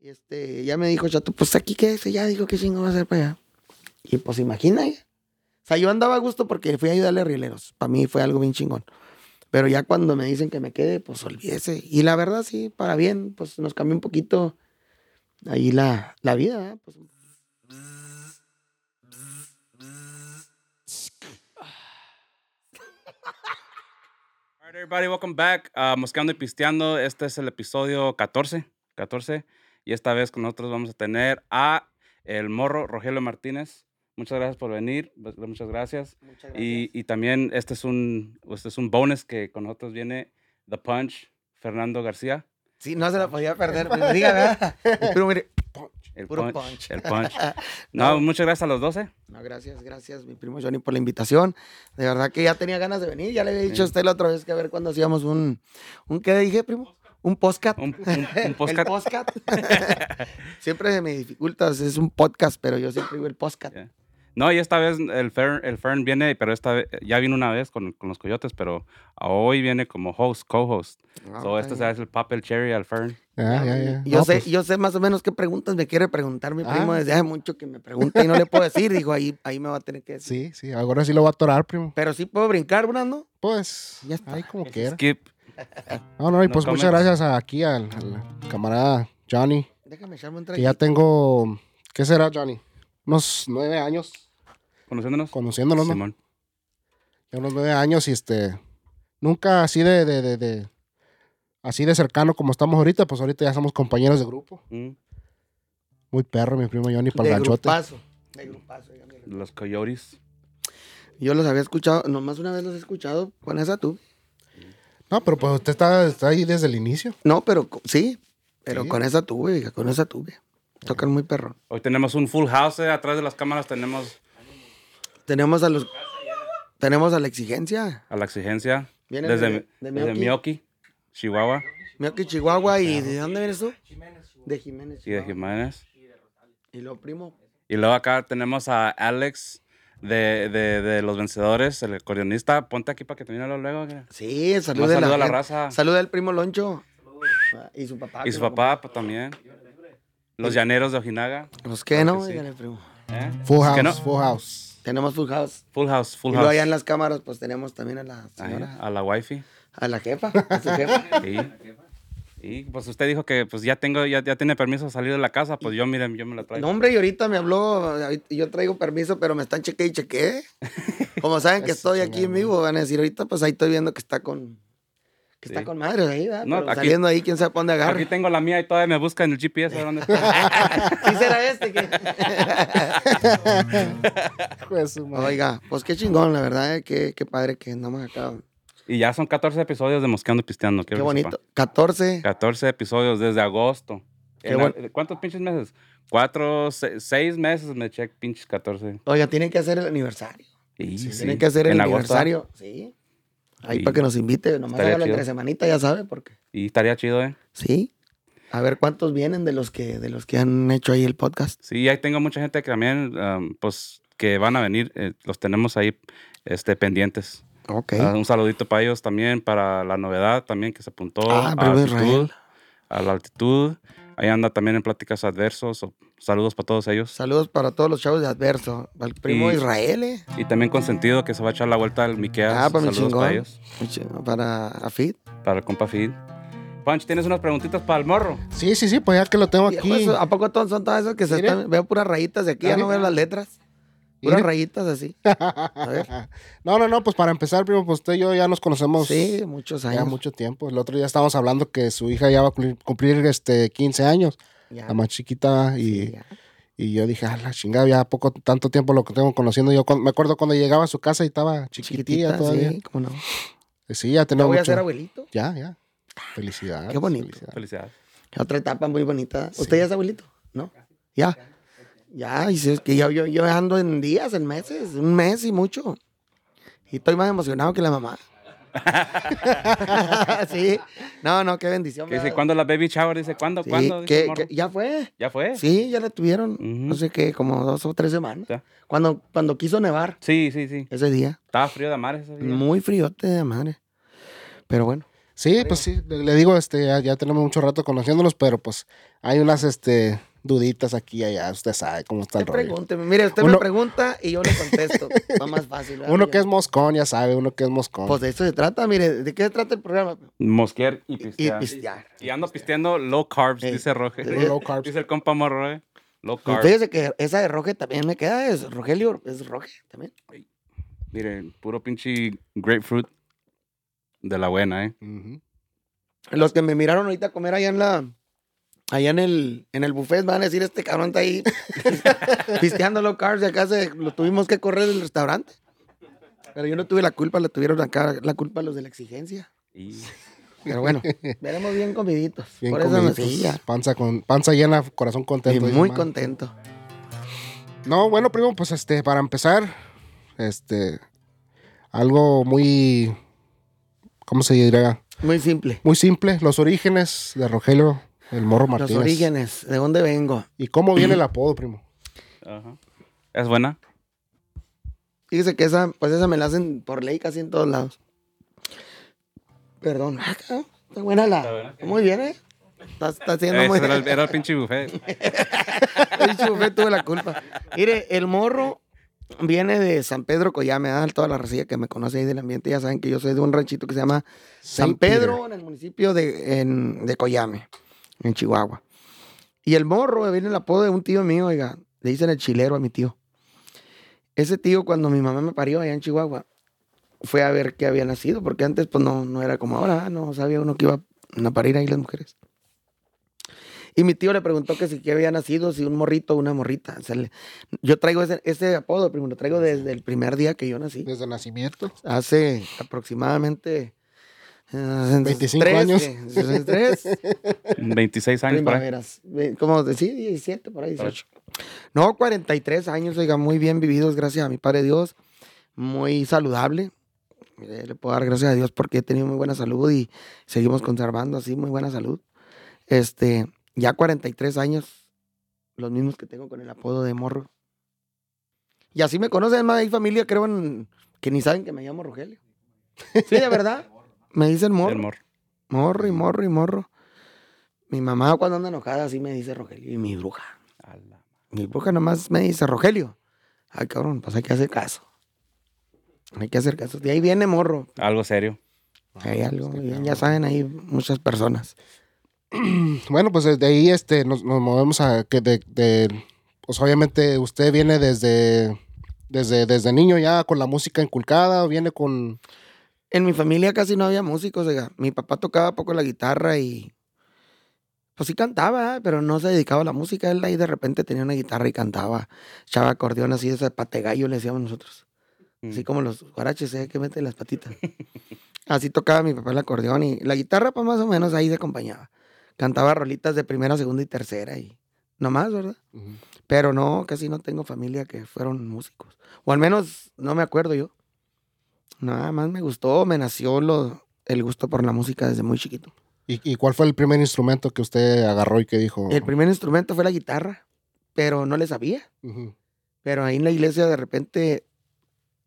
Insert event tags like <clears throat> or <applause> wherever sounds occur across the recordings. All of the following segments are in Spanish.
Y este, ya me dijo Chato, pues aquí qué ya dijo qué chingo va a hacer para allá. Y pues imagina, ya. O sea, yo andaba a gusto porque fui a ayudarle a rieleros. Para mí fue algo bien chingón. Pero ya cuando me dicen que me quede, pues olvídese. Y la verdad, sí, para bien, pues nos cambió un poquito ahí la, la vida. ¿eh? Pues, Alright, everybody, welcome back. a Mosqueando y Pisteando. Este es el episodio 14. 14. Y esta vez con nosotros vamos a tener a el morro Rogelio Martínez. Muchas gracias por venir. Pues, Muchas gracias. muchas Y, y también este es un este es un bonus que con nosotros viene The Punch, Fernando García. Sí, no se la podía perder. ¿verdad? <laughs> Pero mire, punch, El puro punch, punch. El punch. <laughs> No, muchas gracias a los 12. No, gracias, gracias, mi primo Johnny, por la invitación. De verdad que ya tenía ganas de venir. Ya le había dicho a usted la otra vez que a ver cuándo hacíamos un. ¿Un qué dije, primo? Un podcast. Un, un, un <laughs> El podcast. podcast. <laughs> siempre se me dificulta, es un podcast, pero yo siempre digo el podcast. Yeah. No, y esta vez el Fern, el Fern viene, pero esta vez, ya vino una vez con, con los coyotes, pero hoy viene como host, co-host. Ah, so, este es el papel cherry al Fern. Ya, ya. Yo, No, sé, pues, yo sé más o menos qué preguntas me quiere preguntar mi primo Ah. desde hace mucho que me pregunta y no le puedo decir. Dijo, ahí, ahí me va a tener que decir. Sí, sí, ahora sí lo va a atorar, primo. Pero sí puedo brincar, Brando. Pues, Ya está. ahí como quiera. Skip. No, no, y No pues muchas gracias a- aquí al, al camarada Johnny, Déjame echarme un que ya tengo, ¿qué será, Johnny? Unos nueve años ¿Conociéndonos? conociéndonos, ¿no? Simón. Ya unos nueve años y este, nunca así de, de, de, de- así de cercano como estamos ahorita, pues ahorita ya somos compañeros de grupo. Mm, Muy perro, mi primo Johnny, para De el ganchote. grupazo. De grupazo. Los coyotes. Yo los había escuchado, nomás una vez los he escuchado con esa tú. No, pero pues usted está, está ahí desde el inicio. No, pero sí, pero Sí. con esa tuve, con esa tuve. Tocan muy perro. Hoy tenemos un full house. eh, Atrás de las cámaras tenemos Tenemos a los. Tenemos a la exigencia. a la exigencia. Viene desde, de- de desde. Milwaukee, Chihuahua Mioki, Chihuahua. ¿Y de dónde vienes tú? De Jiménez. y de Chihuahua. Jiménez. Y lo primo. Y luego acá tenemos a Alex de, de, de Los Vencedores, el acordeonista. Ponte aquí para que te viene luego. que- Sí, salud Más de saludo la, a la raza. Salud del primo Loncho. Ah, Y su papá. Y que su papá pues, también. Los llaneros de Ojinaga. acompaña. Pues qué, ¿no? que sí. Dígale, primo. ¿eh? Full house, que no. full house. Tenemos Full House. Full house, full y luego house. allá en las cámaras, pues tenemos también a la Ahí, señora. a la wifi. A la jefa. A su jefa. Y, y pues usted dijo que pues ya tengo, ya, ya tiene permiso de salir de la casa, pues yo miren, yo me la traigo. No, hombre, y ahorita me habló, ahorita- yo traigo permiso, pero me están cheque y cheque. <laughs> Como saben que estoy aquí en vivo, van a decir, ahorita pues ahí estoy viendo que está con, que está con madre ahí, ¿verdad? No, Pero aquí- saliendo ahí, quién sabe dónde Aquí agarra. tengo la mía y todavía me busca en el GPS a ver dónde está. <laughs> ¿Sí será este? que- <laughs> madre. Oiga, pues qué chingón, la verdad, eh, qué, qué padre que andamos acá. Y ya son 14 episodios de Mosqueando y Pisteando. Qué bonito. sepa. 14. 14 episodios desde agosto. Qué En buen- a- ¿Cuántos pinches meses? Cuatro, se- seis meses me eché pinches 14. Oiga, tienen que hacer el aniversario. Sí, Tienen que hacer el agosto. aniversario. Sí. Ahí Sí. para que nos invite, nomás hágalo chido. entre semanita, ya sabe, porque. Y estaría chido, ¿eh? Sí. A ver cuántos vienen de los que, de los que han hecho ahí el podcast. Sí, ahí tengo mucha gente que también, um, pues, que van a venir. eh, los tenemos ahí este, pendientes. Ok. Ah, un saludito para ellos también, para la novedad también que se apuntó Ah, a, altitud, Israel. a la altitud. Ahí anda también en pláticas adversos. saludos para todos ellos. Saludos para todos los chavos de Adverso. Al primo Y- Israel, eh. Y también consentido que se va a echar la vuelta al Miqueas. Ah, para mi saludos para chingón. ellos. Muy chido. Para Afid. Para el compa Fid. Punch, ¿tienes unas preguntitas para el morro? Sí, sí, sí, pues ya que lo tengo aquí. ¿A poco todos son todas esas que se Mire. están, veo puras rayitas de aquí, ya no veo las letras? Mire. rayitas así. A ver. <laughs> No, no, no, pues para empezar, primo, pues usted y yo ya nos conocemos Sí, muchos ya años. mucho tiempo. El otro día estábamos hablando que su hija ya va a cumplir, cumplir, este, 15 años, Ya. la más chiquita, y, Sí, ya. y yo dije, ah, la chingada, ya poco, tanto tiempo lo que tengo conociendo. Yo cuando- me acuerdo cuando llegaba a su casa y estaba chiquitilla Chiquitita, todavía. sí, cómo no. Sí, ya Ya tenemos voy a ser abuelito. Ya, ya. Felicidades. Qué bonito. felicidades. Felicidades. Otra etapa muy bonita. ¿Usted ya es abuelito? ¿No? Ya. Ya, y si es que yo, yo, yo ando en días, en meses, un mes y mucho. Y estoy más emocionado que la mamá. <laughs> sí. No, no, qué bendición. ¿Qué dice? ¿Cuándo la baby shower? Dice, ¿cuándo? Sí, ¿Cuándo? Dice que- el morro. que ya fue. ¿Ya fue? Sí, ya la tuvieron. No sé qué, como dos o tres semanas. Ya. Cuando, cuando quiso nevar Sí, sí, sí. ese día. Estaba frío de amar ese día. Muy friote de madre. Pero bueno. Sí, pues sí, le, le digo, este, ya, ya tenemos mucho rato conociéndonos, pero pues hay unas, este, duditas aquí y allá, usted sabe cómo está el rollo. pregúnteme. Mire, usted Uno- me pregunta y yo le contesto. <laughs> Va más fácil. ¿verdad? Uno que es moscón, ya sabe, uno que es moscón. Pues de eso se trata, mire, ¿de qué se trata el programa? Mosquear y Y pistear. pistear. Y ando pisteando low carbs, Ey. dice Roge. Ey. Low carbs. Dice el compa Morro, eh. Low Y carbs. fíjese que esa de Roge también me queda, es Rogelio, es Roge también. Mire, puro pinche grapefruit de la buena, eh. Los que me miraron ahorita comer allá en la, allá en el, en el buffet van a decir, este cabrón está ahí <laughs> pisteando los cars y acá se, lo tuvimos que correr del restaurante. Pero yo no tuve la culpa, la tuvieron acá, la culpa los de la exigencia. Y Pero bueno, <laughs> veremos bien comiditos. Bien Por eso me comiditos, seguía. panza, con, panza llena, corazón Y contento. dice muy contento. No, bueno, primo, pues este, para empezar, este, algo muy, ¿cómo se diría? Muy simple. Muy simple, los orígenes de Rogelio, el Morro Los Martínez. orígenes, ¿de dónde vengo? ¿Y cómo viene el <clears throat> apodo, primo? Ajá. ¿Es buena? Fíjese que esa, pues esa me la hacen por ley casi en todos lados. Perdón. Ah, Está buena Está la. buena. Muy bien, ¿eh? Está, está haciendo Ese muy era, el, era el pinche buffet. <laughs> El chufé tuve la culpa. Mire, el morro viene de San Pedro Coyame, ¿verdad? toda la racilla que me conoce ahí del ambiente ya saben que yo soy de un ranchito que se llama San Pedro, en el municipio de, en- de Coyame, en Chihuahua. Y el morro viene el apodo de un tío mío, oiga, le dicen el chilero a mi tío. Ese tío, cuando mi mamá me parió allá en Chihuahua, fue a ver qué había nacido, porque antes pues no, no era como ahora, no sabía uno que iba a parir ahí las mujeres. Y mi tío le preguntó que si qué había nacido, si un morrito o una morrita. O sea, le- yo traigo ese, ese apodo, primo, lo traigo desde el primer día que yo nací. Desde nacimiento. Hace aproximadamente... eh, 25 tres, años. eh, tres <laughs> 26 años por ahí. primaveras. Ve- Como decir, 17, por ahí, 18. No, 43 años, oiga, muy bien vividos, gracias a mi Padre Dios. Muy saludable. Le puedo dar gracias a Dios porque he tenido muy buena salud y seguimos conservando así muy buena salud. Este, ya 43 años, los mismos que tengo con el apodo de morro. Y así me conocen, más hay familia, creo, en- que ni saben que me llamo Rogelio. <laughs> Sí, de verdad. Me dicen morro. El morro. Morro y morro y morro. Mi mamá cuando anda enojada así me dice Rogelio. Y mi bruja. Mi bruja nomás me dice Rogelio. Ay, cabrón, pues hay que hacer caso. Hay que hacer caso. De ahí viene morro. Algo serio. Hay algo. bien, ya saben ahí muchas personas. <clears throat> Bueno, pues desde ahí este, nos, nos movemos a que de, de- pues obviamente usted viene desde, desde, desde niño ya con la música inculcada, viene con... En mi familia casi no había músicos. oiga. Mi papá tocaba poco la guitarra y. Pues sí cantaba, ¿eh? pero no se dedicaba a la música. Él ahí de repente tenía una guitarra y cantaba. Echaba acordeón así, ese pategallo le decíamos nosotros. Así Mm. como los guaraches, ¿eh? Que meten las patitas. Así tocaba mi papá el acordeón y la guitarra, pues más o menos ahí se acompañaba. Cantaba rolitas de primera, segunda y tercera y nomás, ¿verdad? Pero no, casi no tengo familia que fueron músicos. O al menos no me acuerdo yo. Nada más me gustó, me nació lo, el gusto por la música desde muy chiquito. ¿Y, y cuál fue el primer instrumento que usted agarró y que dijo? El primer instrumento fue la guitarra, pero no le sabía. Pero ahí en la iglesia de repente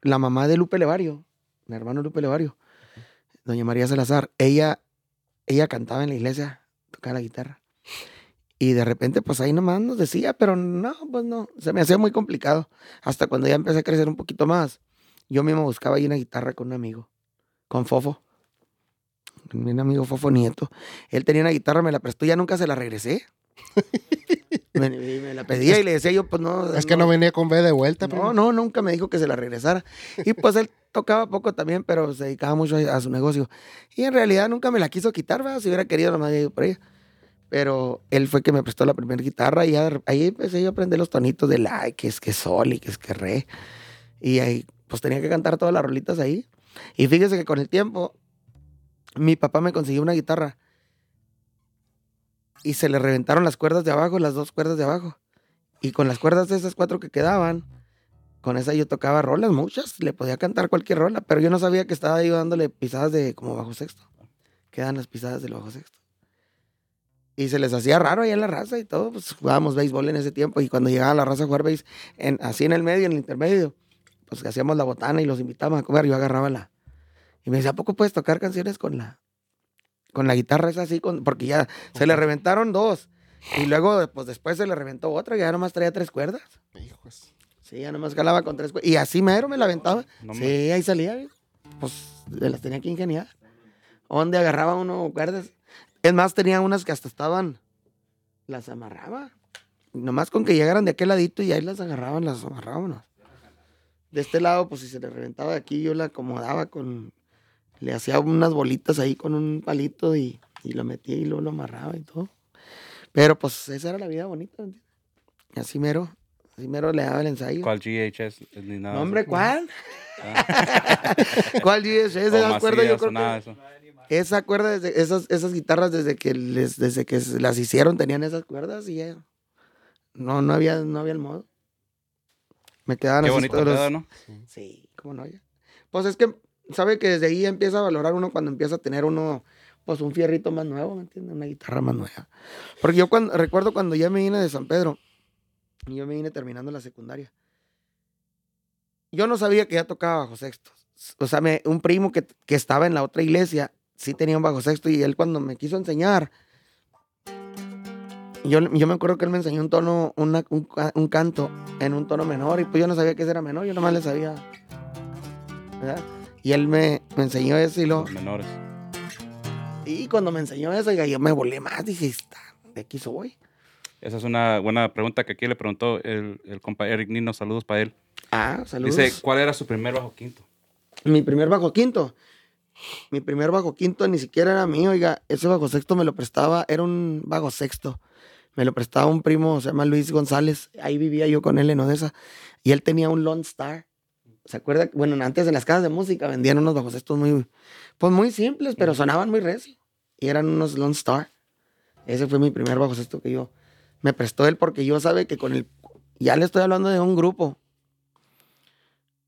la mamá de Lupe Levario, mi hermano Lupe Levario, doña María Salazar, ella, ella cantaba en la iglesia, tocaba la guitarra. Y de repente, pues ahí nomás nos decía, pero no, pues no, se me hacía muy complicado. Hasta cuando ya empecé a crecer un poquito más, yo mismo buscaba ahí una guitarra con un amigo, con Fofo. Mi amigo Fofo Nieto. Él tenía una guitarra, me la prestó, ya nunca se la regresé. <laughs> me, me la pedía y le decía yo, pues no. Es que no venía con B de vuelta, No, primo. no, nunca me dijo que se la regresara. Y pues él tocaba poco también, pero se dedicaba mucho a, a su negocio. Y en realidad nunca me la quiso quitar, ¿verdad? Si hubiera querido, nomás había ido por ella. Pero él fue que me prestó la primera guitarra y ya ahí empecé yo a aprender los tonitos de la, que es que sol y que es que re. Y ahí, pues tenía que cantar todas las rolitas ahí. Y fíjese que con el tiempo, mi papá me consiguió una guitarra y se le reventaron las cuerdas de abajo, las dos cuerdas de abajo. Y con las cuerdas de esas cuatro que quedaban, con esa yo tocaba rolas, muchas, le podía cantar cualquier rola, pero yo no sabía que estaba yo dándole pisadas de como bajo sexto. Quedan las pisadas del bajo sexto. Y se les hacía raro ahí en la raza y todo, pues jugábamos béisbol en ese tiempo y cuando llegaba la raza a jugar béis, en, así en el medio, en el intermedio, pues hacíamos la botana y los invitábamos a comer, yo agarraba la... Y me decía, ¿a poco puedes tocar canciones con la, con la guitarra es así, con, porque ya se le reventaron dos. Y luego, pues después se le reventó otra, que ya nomás traía tres cuerdas. Hijos. Sí, ya nomás calaba con tres cuerdas. Y así mero me la aventaba. No sí, me- ahí salía. Pues las tenía que ingeniar. Donde agarraba uno cuerdas. Es más, tenía unas que hasta estaban, las amarraba. Nomás con que llegaran de aquel ladito y ahí las agarraban, las amarrábamos. De este lado, pues si se le reventaba de aquí, yo la acomodaba con, le hacía unas bolitas ahí con un palito y, y lo metía y luego lo amarraba y todo. Pero pues esa era la vida bonita. ¿entiendes? Y así mero, así mero le daba el ensayo. ¿Cuál GHS? Ni nada. No, hombre, ¿cuál? Ah. <laughs> ¿Cuál? O Esa cuerda yo creo que... eso. Esa cuerda, desde, esas, esas guitarras desde que les, desde que las hicieron tenían esas cuerdas y ya. No, no había, no había el modo. Me quedaban Qué así bonito todos los- ¿no? Sí, cómo no, ya. Pues es que, sabe que desde ahí empieza a valorar uno cuando empieza a tener uno, pues un fierrito más nuevo, ¿me entiendes? Una guitarra más nueva. Porque yo cuando, recuerdo cuando ya me vine de San Pedro, y yo me vine terminando la secundaria. Yo no sabía que ya tocaba bajo sexto. O sea, me- un primo que, que estaba en la otra iglesia, sí tenía un bajo sexto, y él cuando me quiso enseñar, yo, yo me acuerdo que él me enseñó un tono, una- un, un canto en un tono menor, y pues yo no sabía que ese era menor, yo nomás le sabía. ¿verdad? Y él me, me enseñó eso y lo. Los menores. Y cuando me enseñó eso, yo me volé más, dije, "Está, de aquí soy. Esa es una buena pregunta que aquí le preguntó el, el compa Eric Nino. Saludos para él. Ah, saludos. Dice, ¿cuál era su primer bajo quinto? Mi primer bajo quinto. Mi primer bajo quinto ni siquiera era mío, oiga. Ese bajo sexto me lo prestaba, era un bajo sexto. Me lo prestaba un primo, se llama Luis González. Ahí vivía yo con él en Odessa. Y él tenía un Lone Star. ¿Se acuerda? Bueno, antes en las casas de música vendían unos bajos sextos muy, pues muy simples, pero sonaban muy recio. Y eran unos Lone Star. Ese fue mi primer bajo sexto que yo me prestó él porque yo sabe que con el, ya le estoy hablando de un grupo.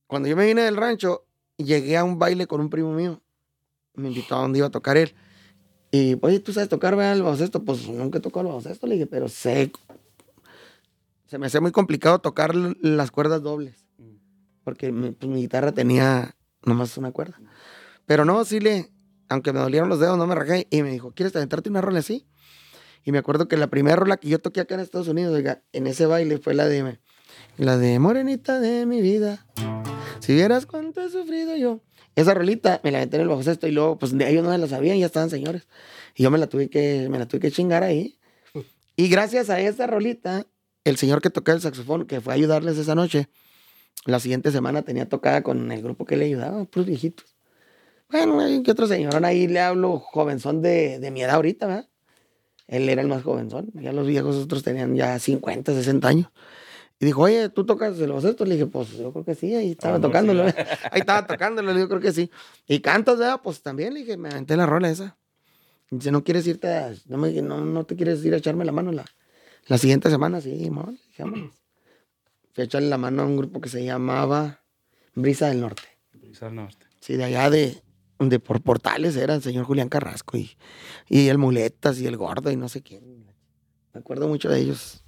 Cuando yo me vine del rancho, llegué a un baile con un primo mío. Me invitó a donde iba a tocar él. Y, oye, ¿tú sabes tocar ¿verdad, el baloncesto? Pues nunca he tocado el baloncesto, le dije, pero sé. Se me hacía muy complicado tocar las cuerdas dobles. Porque mi, pues, mi guitarra tenía nomás una cuerda. Pero no, sí le, aunque me dolieron los dedos, no me rajé. Y me dijo, ¿quieres aventarte una rola así? Y me acuerdo que la primera rola que yo toqué acá en Estados Unidos, oiga, en ese baile fue la de, la de Morenita de mi vida. Si vieras cuánto he sufrido yo. Esa rolita me la aventé en el bajo sexto y luego, pues ellos no me la sabían, ya estaban señores. Y yo me la tuve que, me la tuve que chingar ahí. Y gracias a esa rolita, el señor que tocaba el saxofón, que fue a ayudarles esa noche, la siguiente semana tenía tocada con el grupo que le ayudaba, puros viejitos. Bueno, que otro señor, ahí le hablo jovenzón de, de mi edad ahorita, ¿verdad? Él era el más jovenzón, ya los viejos otros tenían ya 50, 60 años. Y dijo, oye, ¿tú tocas el boceto? Le dije, pues yo creo que sí, ahí estaba Ah, no, tocándolo. sí, <laughs> ahí estaba tocándolo, le digo, creo que sí. Y cantas, ¿verdad? Pues también, le dije, me aventé la rola esa. Dice, ¿no quieres irte a, no, me, no, no te quieres ir a echarme la mano la, la siguiente semana? Sí, vámonos. Fui a echarle la mano a un grupo que se llamaba Brisa del Norte. Brisa del Norte. Sí, de allá de, de por Portales era el señor Julián Carrasco y, y el Muletas y el Gordo y no sé quién. Me acuerdo mucho de ellos.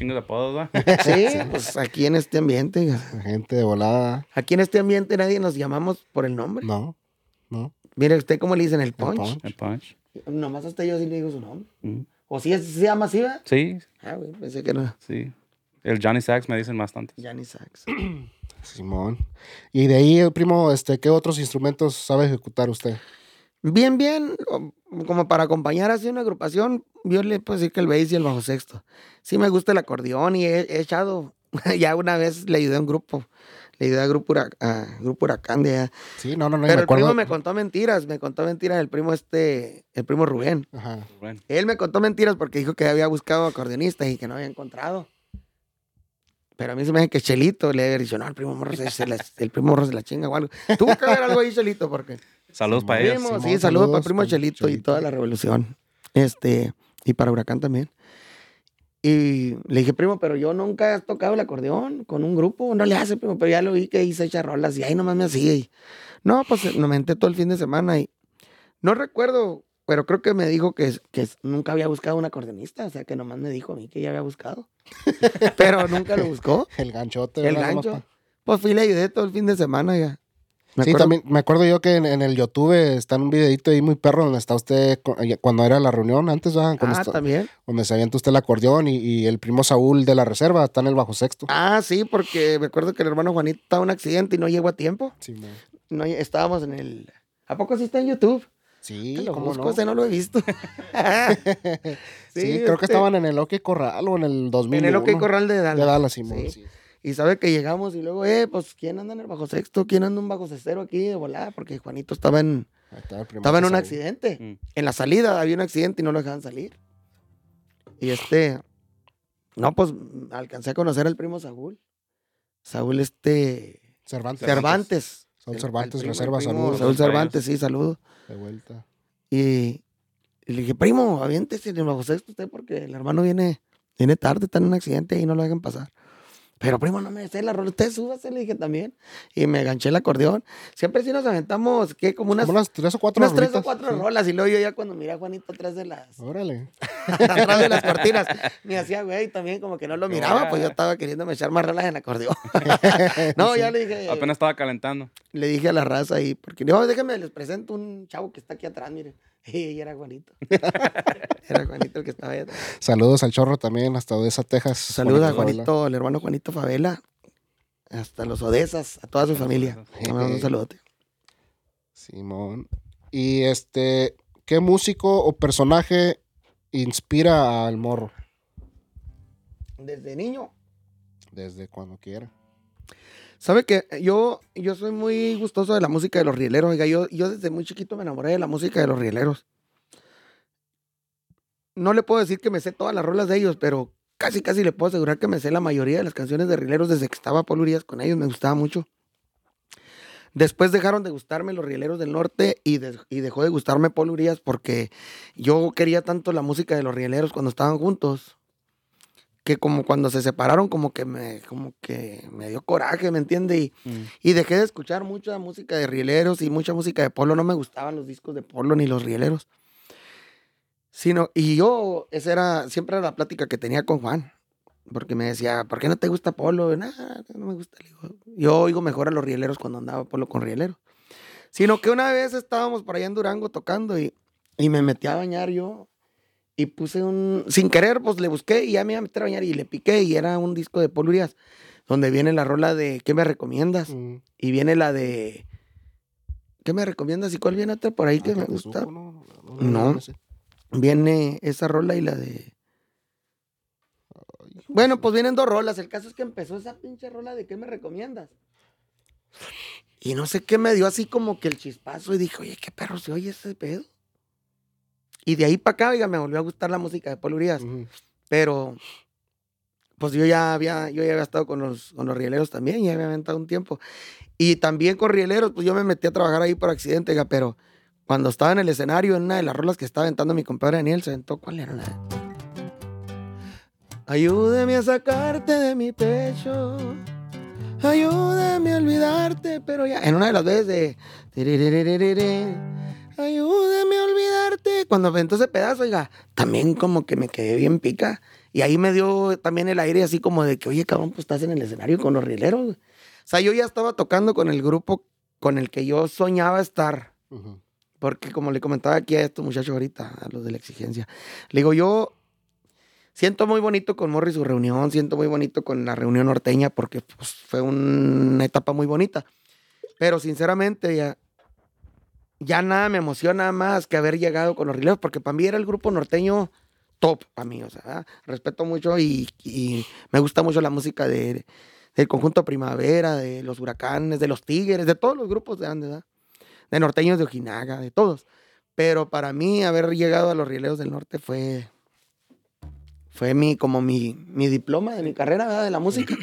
Chingos de apodos, ¿va? <laughs> <laughs> Sí, pues aquí en este ambiente, Gente de volada. aquí en este ambiente nadie nos llamamos por el nombre. No, no. Mire, usted cómo le dicen el punch. punch. El punch. Nomás hasta yo sí le digo su nombre. Mm. O si es- se llama así, ¿verdad? Sí, Ah, güey, pensé que no. sí. El Johnny Sachs me dicen bastante. Johnny Sachs. <clears throat> Simón. Y de ahí, primo, este, ¿qué otros instrumentos sabe ejecutar usted? Bien, bien, como para acompañar así una agrupación, yo le puedo decir que el bass y el bajo sexto. Sí me gusta el acordeón y he, he echado, <laughs> ya una vez le ayudé a un grupo, le ayudé a Grupo, Hurac- a grupo Huracán de allá. Sí, no, no, no. Pero me el primo acuerdo. me contó mentiras, me contó mentiras el primo este, el primo Rubén. Ajá. Bueno, Él me contó mentiras porque dijo que había buscado acordeonistas y que no había encontrado. Pero a mí se me hace que Chelito le había dicho, no, el primo Morro se, se la, el primo Morro se la chinga o algo. Tuvo que haber algo ahí, Chelito, porque... saludos para ellos. Primo, sí, saludos saludos para primo Chelito, y toda la revolución. Este, y para Huracán también. Y le dije, primo, pero yo nunca he tocado el acordeón con un grupo. No le hace, primo, pero ya lo vi que hice echar rolas y ahí nomás me hacía. Y, no, pues me menté todo el fin de semana y no recuerdo, pero creo que me dijo que, que nunca había buscado un acordeonista. O sea, que nomás me dijo a mí que ya había buscado. <laughs> pero nunca lo buscó. <laughs> El ganchote. El ¿verdad, gancho. Pues fui y le ayudé todo el fin de semana ya. Me sí, también me acuerdo yo que en, en el YouTube está en un videito ahí muy perro donde está usted eh, cuando era la reunión antes, ¿verdad? Cuando, Ah, está- también. donde se avienta usted el acordeón y, y el primo Saúl de la reserva está en el bajo sexto. Ah, sí, porque me acuerdo que el hermano Juanito estaba en un accidente y no llegó a tiempo. Sí, mo. No, estábamos en el... ¿A poco sí está en YouTube? sí, lo cómo busco, no. ese no lo he visto. <laughs> <laughs> Sí, creo que este, estaban en el OK Corral o en el 2000. En el OK Corral de Dallas. De Dallas, Simón. Sí. sí. Y sabe que llegamos y luego, eh, pues, ¿quién anda en el bajo sexto? ¿Quién anda en un bajo cestero aquí de volada? Porque Juanito estaba en, Ahí estaba en un accidente. Mm. En la salida había un accidente y no lo dejaban salir. Y este, no, pues, alcancé a conocer al primo Saúl. Saúl, este, Cervantes. Cervantes. Saúl Cervantes, primo- reserva, saludos. Saúl Saludos Cervantes, sí, saludo. De vuelta. Y, y le dije, primo, aviéntese en el bajo sexto usted porque el hermano viene, viene tarde, está en un accidente y no lo dejan pasar. Pero primo, no me sé la rola, usted súbase, le dije también. Y me ganché el acordeón. Siempre sí nos aventamos, ¿qué? Como unas, Como unas tres o cuatro unas tres o cuatro sí. rolas. Y luego yo ya cuando miré a Juanito atrás de las, Órale. <laughs> atrás de las cortinas, me hacía güey también como que no lo miraba, pues yo estaba queriéndome echar más rolas en acordeón. <laughs> no, ya le dije, Apenas estaba calentando. le dije a la raza ahí, porque no, déjenme, les presento un chavo que está aquí atrás, miren. <laughs> Y era Juanito. <laughs> era Juanito el que estaba ahí atrás. Saludos al chorro también, hasta Odessa, Texas. Saluda a Favela. Juanito, al hermano Juanito Favela, hasta los Odesas, a toda su familia. Le mando un saludote. Simón. Y este, ¿qué músico o personaje inspira al morro? Desde niño. Desde cuando quiera. ¿Sabe que yo, yo soy muy gustoso de la música de los rieleros? Oiga, yo, yo desde muy chiquito me enamoré de la música de los rieleros. No le puedo decir que me sé todas las rolas de ellos, pero casi, casi le puedo asegurar que me sé la mayoría de las canciones de rieleros desde que estaba Paul Urias con ellos. Me gustaba mucho. Después dejaron de gustarme los rieleros del norte y, y dejó de gustarme Paul Urias porque yo quería tanto la música de los rieleros cuando estaban juntos que como cuando se separaron como que me como que me dio coraje, ¿me entiende? Y, Mm. y dejé de escuchar mucha música de rieleros y mucha música de polo. No me gustaban los discos de polo ni los rieleros. Sino, y yo, esa era, siempre era la plática que tenía con Juan. Porque me decía, ¿por qué no te gusta polo? Nada, no me gusta. Yo oigo mejor a los rieleros cuando andaba polo con rieleros. Sino que una vez estábamos por allá en Durango tocando y, y me metí a bañar yo. Y puse un, sin querer, pues le busqué y ya me iba a meter a bañar y le piqué y era un disco de Paul Urias, donde viene la rola de ¿Qué me recomiendas? Mm. Y viene la de. ¿Qué me recomiendas? ¿Y cuál viene otra por ahí que me Ah, gusta? no, no, no, No. no sé. Viene esa rola y la de. Bueno, pues vienen dos rolas. El caso es que empezó esa pinche rola de ¿qué me recomiendas? Y no sé qué me dio así como que el chispazo y dije, oye, qué perro se oye ese pedo. Y de ahí para acá, oiga, me volvió a gustar la música de Paul Urias. Pero, pues yo ya había, yo ya había estado con los, con los rieleros también, ya había aventado un tiempo. Y también con rieleros, pues yo me metí a trabajar ahí por accidente, oiga, pero cuando estaba en el escenario, en una de las rolas que estaba aventando mi compadre Daniel, se aventó, ¿cuál era la? Ayúdame a sacarte de mi pecho. Ayúdame a olvidarte, pero ya. En una de las veces de. Ayúdame a olvidarte. Cuando aventó ese pedazo, oiga, también como que me quedé bien pica. Y ahí me dio también el aire así como de que, oye, cabrón, pues estás en el escenario con los rieleros. güey". O sea, yo ya estaba tocando con el grupo con el que yo soñaba estar. Ujú. Porque como le comentaba aquí a estos muchachos ahorita, a los de la exigencia, le digo, yo siento muy bonito con Morri su reunión, siento muy bonito con la reunión norteña porque pues, fue una etapa muy bonita. Pero sinceramente ya, ya nada me emociona más que haber llegado con los rileros porque para mí era el grupo norteño top, para mí, o sea, respeto mucho y, me gusta mucho la música de, del conjunto Primavera, de los huracanes, de los tigres, de todos los grupos de Andes, de norteños de Ojinaga, de todos. Pero para mí haber llegado a los rieleros del norte fue, fue mi, como mi, mi diploma de mi carrera ¿verdad? de la música.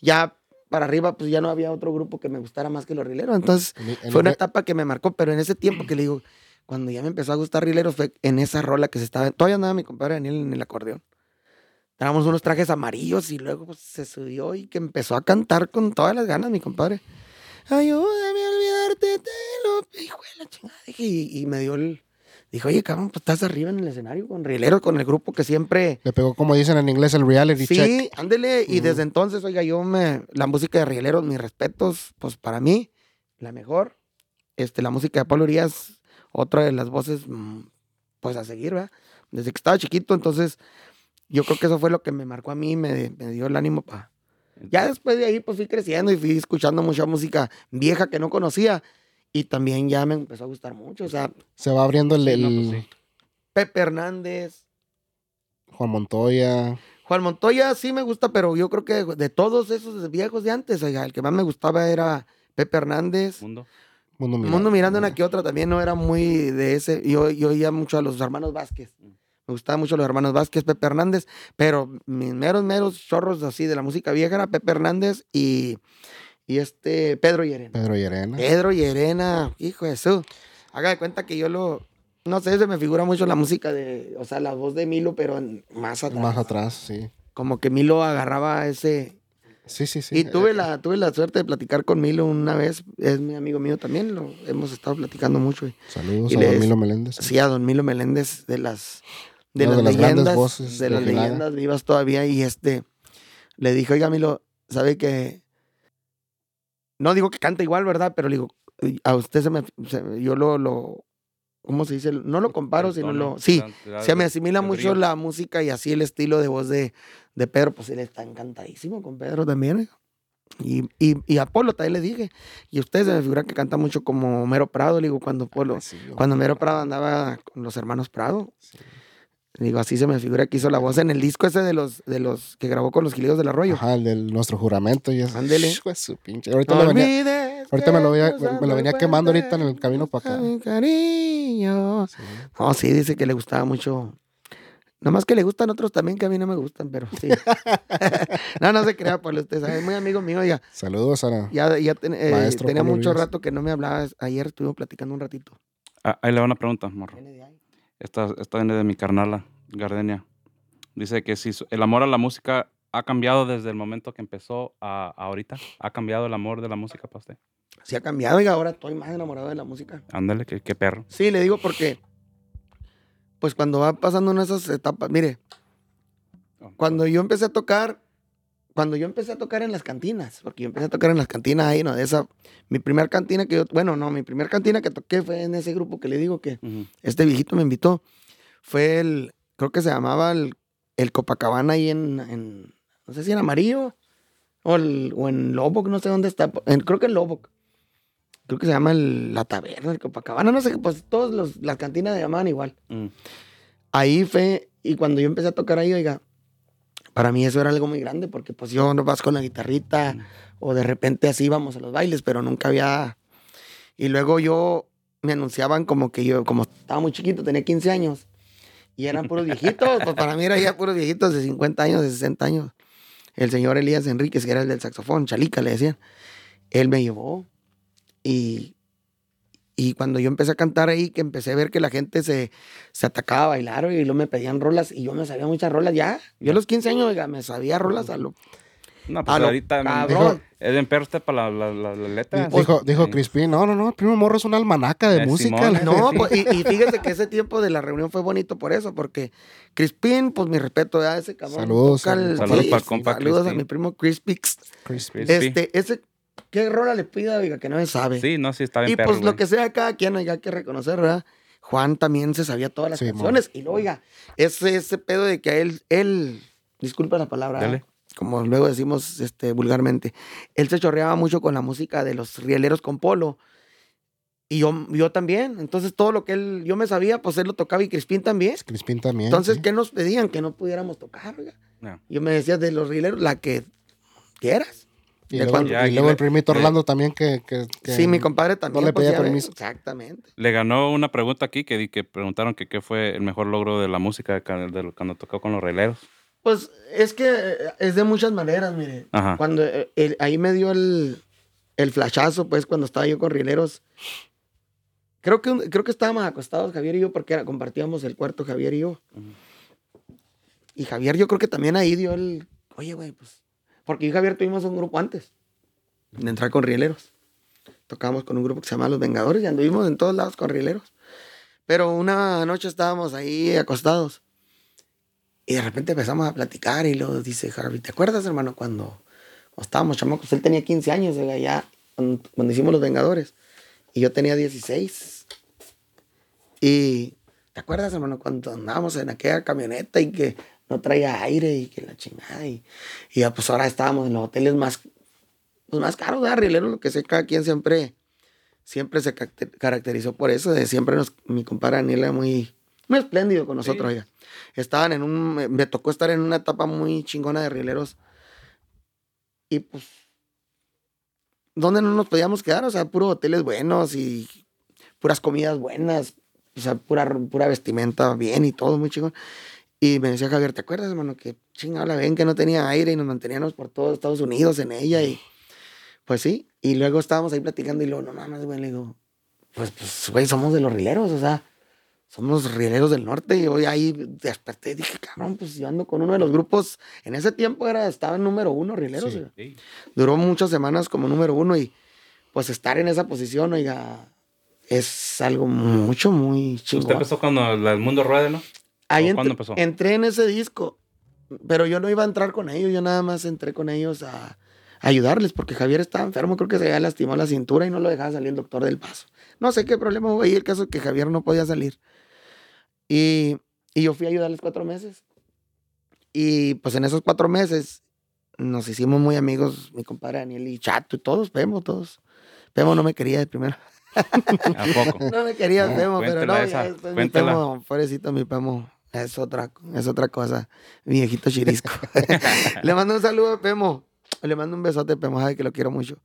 Ya para arriba, pues ya no había otro grupo que me gustara más que los rieleros. Entonces En- en- fue una etapa que me marcó, pero en ese tiempo que le digo, cuando ya me empezó a gustar rieleros, fue en esa rola que se estaba, todavía andaba mi compadre Daniel en el acordeón. Traíamos unos trajes amarillos y luego pues, se subió y que empezó a cantar con todas las ganas mi compadre. Ayúdame a olvidarte, te lo... Hijo de la chingada. dije, y, y me dio el... Dijo, oye, cabrón, pues estás arriba en el escenario con rieleros, con el grupo que siempre... Le pegó, como dicen en inglés, el reality Sí, check. ándele. Y Ujú. desde entonces, oiga, yo me... La música de rieleros, mis respetos, pues para mí, la mejor. Este, la música de Pablo Urias, otra de las voces, mm, pues a seguir, ¿verdad? Desde que estaba chiquito, entonces yo creo que eso fue lo que me marcó a mí, me, me dio el ánimo para... Ya después de ahí, pues fui creciendo y fui escuchando mucha música vieja que no conocía. Y también ya me empezó a gustar mucho. O sea, Se va abriendo el, Sí, no, el pues sí. Pepe Hernández, Juan Montoya. Juan Montoya sí me gusta, pero yo creo que de todos esos viejos de antes, oiga, el que más me gustaba era Pepe Hernández. Mundo. Mundo Miranda. Mundo Miranda una que otra también no era muy de ese. Yo, yo oía mucho a los hermanos Vázquez. Me gustaban mucho los hermanos Vázquez, Pepe Hernández, pero mis meros, meros chorros así de la música vieja era Pepe Hernández y, y este Pedro Llerena. Pedro Llerena. Pedro Llerena, hijo de Jesús. Haga de cuenta que yo lo. No sé, se me figura mucho la música de. O sea, la voz de Milo, pero más atrás. Más atrás, sí. Como que Milo agarraba ese. Sí, sí, sí. y tuve Eh, la, tuve la suerte de platicar con Milo una vez. Es mi amigo mío también. Lo hemos estado platicando mucho. y- Saludos y a les- Don Milo Meléndez. Sí, a don Milo Meléndez de las. De Una las, de las grandes leyendas. voces de de las leyendas vivas todavía. Y este. Le dije, oiga, Milo, ¿sabe que.? No digo que canta igual, ¿verdad? Pero le digo, a usted se me. se- yo lo, lo. ¿Cómo se dice? No lo comparo, El sino tono, lo. Sí, se me asimila mucho la música y así el estilo de voz de, de Pedro. Pues él está encantadísimo con Pedro también. ¿eh? Y, y, y a Polo también le dije. Y usted se me figura que canta mucho como Homero Prado. Le digo, cuando Polo. Sí, yo- Cuando Homero Prado andaba con los hermanos Prado. sí. Digo, así se me figura que hizo la voz en el disco ese de los, de los que grabó con los Gilidos del Arroyo. Ajá, el de nuestro juramento. Y es, Ándele. Su pinche. Ahorita, No me venía, olvides ahorita me lo cruzando me lo venía quemando ahorita en el camino pa' acá. mi cariño. sí. No, sí, dice que le gustaba mucho. Nada más que le gustan otros también que a mí no me gustan, pero sí. <laughs> <laughs> no, no se crea, Pablo. Usted sabe, es muy amigo mío. Ya, Saludos a ya, ya ten- eh, Maestro tenía Pablo mucho rato que no me hablaba. Ayer estuvimos platicando un ratito. Ah, ahí le va una pregunta, morro. Esta, esta viene de mi carnala, Gardenia. Dice que si el amor a la música ha cambiado desde el momento que empezó a, a ahorita. ¿Ha cambiado el amor de la música para usted? Sí ha cambiado y ahora estoy más enamorado de la música. Ándale, qué, qué perro. Sí, le digo porque, pues cuando va pasando una de esas etapas, mire, cuando yo empecé a tocar, cuando yo empecé a tocar en las cantinas, porque yo empecé a tocar en las cantinas ahí, ¿no? De esa, mi primer cantina que yo, bueno, no, mi primer cantina que toqué fue en ese grupo que le digo que Ujú. este viejito me invitó. Fue el, creo que se llamaba el, el Copacabana ahí en, en, no sé si en Amarillo o, el- o en Lobok, no sé dónde está, en- creo que en Lobok. Creo que se llama el- la taberna, el Copacabana, no sé, pues todas los- las cantinas se llamaban igual. Mm. Ahí fue, y cuando yo empecé a tocar ahí, oiga, para mí eso era algo muy grande, porque pues yo no vas con la guitarrita, o de repente así íbamos a los bailes, pero nunca había... Y luego yo, me anunciaban como que yo, como estaba muy chiquito, tenía 15 años, y eran puros viejitos, pues para mí era ya puros viejitos de 50 años, de 60 años. El señor Elías Enríquez, que era el del saxofón, Chalica le decían, él me llevó, y... Y cuando yo empecé a cantar ahí, que empecé a ver que la gente se, se atacaba a bailar y luego me pedían rolas y yo me sabía muchas rolas ya. Yo a los 15 años oiga, me sabía rolas a lo... No, pues A ahorita cabrón. es perro usted para la, la, letra. Di- Dijo, dijo. Crispín, no, no, no, el primo morro es una almanaca de Eh, música. Simón. No, <laughs> Sí. pues, y, y fíjese que ese tiempo de la reunión fue bonito por eso, porque Crispín, pues mi respeto a ese cabrón. Saludos, toca el- saludos sí, sí, compa Saludos a mi primo Crispix. Este, ese, ¿qué rola le pida, oiga, que no me sabe? Sí, no, sí, está bien y perro. pues lo que sea cada quien, oiga, hay que reconocer, ¿verdad? Juan también se sabía todas las Sí, canciones. Y luego, oiga, ese, ese pedo de que a él, él, disculpa la palabra, Dale. como luego decimos este, vulgarmente, él se chorreaba mucho con la música de los rieleros con polo. Y yo, yo también. Entonces, todo lo que él, yo me sabía, pues él lo tocaba y Crispín también. Crispín también. Entonces, sí. ¿qué nos pedían? Que no pudiéramos tocar, oiga. No. Yo me decía de los rieleros, la que quieras. Y luego, cuando- Ya, y y luego le- el primito le- Orlando también que... que- que- sí, mi compadre también. le pues, pedía ves. permiso. Exactamente. Le ganó una pregunta aquí que, di- que preguntaron que qué fue el mejor logro de la música de, ca- de cuando tocó con los releros. Pues es que eh, es de muchas maneras, mire. Ajá. Cuando eh, el- ahí me dio el, el flashazo, pues, cuando estaba yo con Rieleros. Creo que, creo que estábamos acostados Javier y yo, porque era- compartíamos el cuarto Javier y yo. Ujú. Y Javier, yo creo que también ahí dio el. Oye, güey, pues. Porque yo y Javier tuvimos un grupo antes de entrar con Rieleros. Tocábamos con un grupo que se llama Los Vengadores y anduvimos en todos lados con Rieleros. Pero una noche estábamos ahí acostados. Y de repente empezamos a platicar y luego dice Harvey, ¿te acuerdas, hermano, cuando, cuando estábamos chamacos? Él tenía 15 años, oiga, ya. cuando, cuando hicimos Los Vengadores. Y yo tenía 16. Y, ¿te acuerdas, hermano, cuando andábamos en aquella camioneta y que no traía aire y que la chingada? Y, y ya, pues ahora estábamos en los hoteles más, pues más caros, ¿verdad? Rieleros, lo que sé, cada quien siempre, siempre se caracter- caracterizó por eso. De siempre nos, mi compadre Daniel era muy, muy espléndido con nosotros, oiga. Estaban en un, me- me tocó estar en una etapa muy chingona de rieleros. Y pues, ¿dónde no nos podíamos quedar? O sea, puros hoteles buenos y puras comidas buenas, o sea, pura, pura vestimenta bien y todo, muy chingón. Y me decía Javier, ¿te acuerdas, hermano? Que chingada la ven que no tenía aire y nos manteníamos por todo Estados Unidos en ella. Y pues sí. Y luego estábamos ahí platicando y luego, no mames, güey, le digo, pues, pues, güey, somos de los rileros, o sea, somos rieleros del norte. Y hoy ahí desperté y dije, cabrón, pues yo ando con uno de los grupos. En ese tiempo era, estaba en número uno, rieleros. Sí. Sí. Duró muchas semanas como número uno y pues estar en esa posición, oiga, es algo mucho, muy Usted chingón. empezó cuando el mundo ruede, ¿no? Ahí ¿o ent- cuándo empezó? entré en ese disco, pero yo no iba a entrar con ellos, yo nada más entré con ellos a, a ayudarles, porque Javier estaba enfermo, creo que se había lastimado la cintura y no lo dejaba salir el doctor del paso. No sé qué problema hubo ahí, el caso es que Javier no podía salir. Y, y yo fui a ayudarles cuatro meses. Y pues en esos cuatro meses nos hicimos muy amigos, mi compadre Daniel y Chato y todos, Pemo, todos. Pemo no me quería de primero. ¿A poco? <laughs> No me quería No, Pemo, pero no, ya después mi. Pemo, pobrecito mi Pemo, es otra, es otra cosa, mi viejito chirisco. <laughs> <laughs> Le mando un saludo a Pemo, le mando un besote a Pemo, sabe que lo quiero mucho.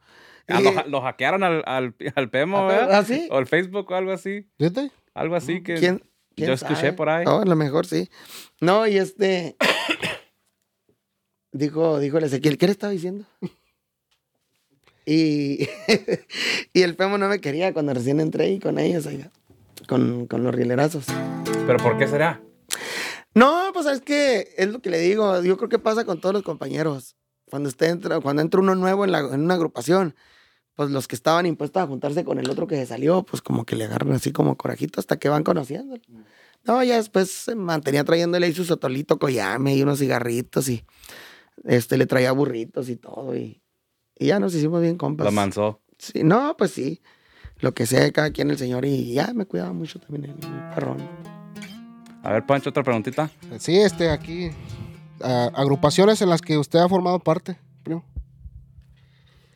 Ah, Y- lo, ha- lo hackearon al, al, al Pemo, ¿Ah, ¿verdad? sí? O el Facebook o algo así. ¿Fíjate? Algo así que ¿Quién, quién yo escuché sabe? por ahí. Oh, a lo mejor sí. No, y este, <coughs> dijo, dijo el Ezequiel, ¿qué le estaba diciendo? Y, <laughs> y el Pemo no me quería cuando recién entré ahí con ellos, oiga, con, con los rielerazos. ¿Pero por qué será? No, pues es que es lo que le digo. Yo creo que pasa con todos los compañeros. Cuando usted entra, cuando entra uno nuevo en, la, en una agrupación, pues los que estaban impuestos a juntarse con el otro que se salió, pues como que le agarran así como corajito hasta que van conociendo. No, ya después se mantenía trayéndole ahí su sotolito coyame y unos cigarritos y este le traía burritos y todo y, y ya nos hicimos bien compas. Lo manzó. Sí, no, pues sí. Lo que sea de cada quien el señor y ya me cuidaba mucho también el, el perrón. A ver, Pancho, otra preguntita. Sí, este, aquí. agrupaciones en las que usted ha formado parte, primo.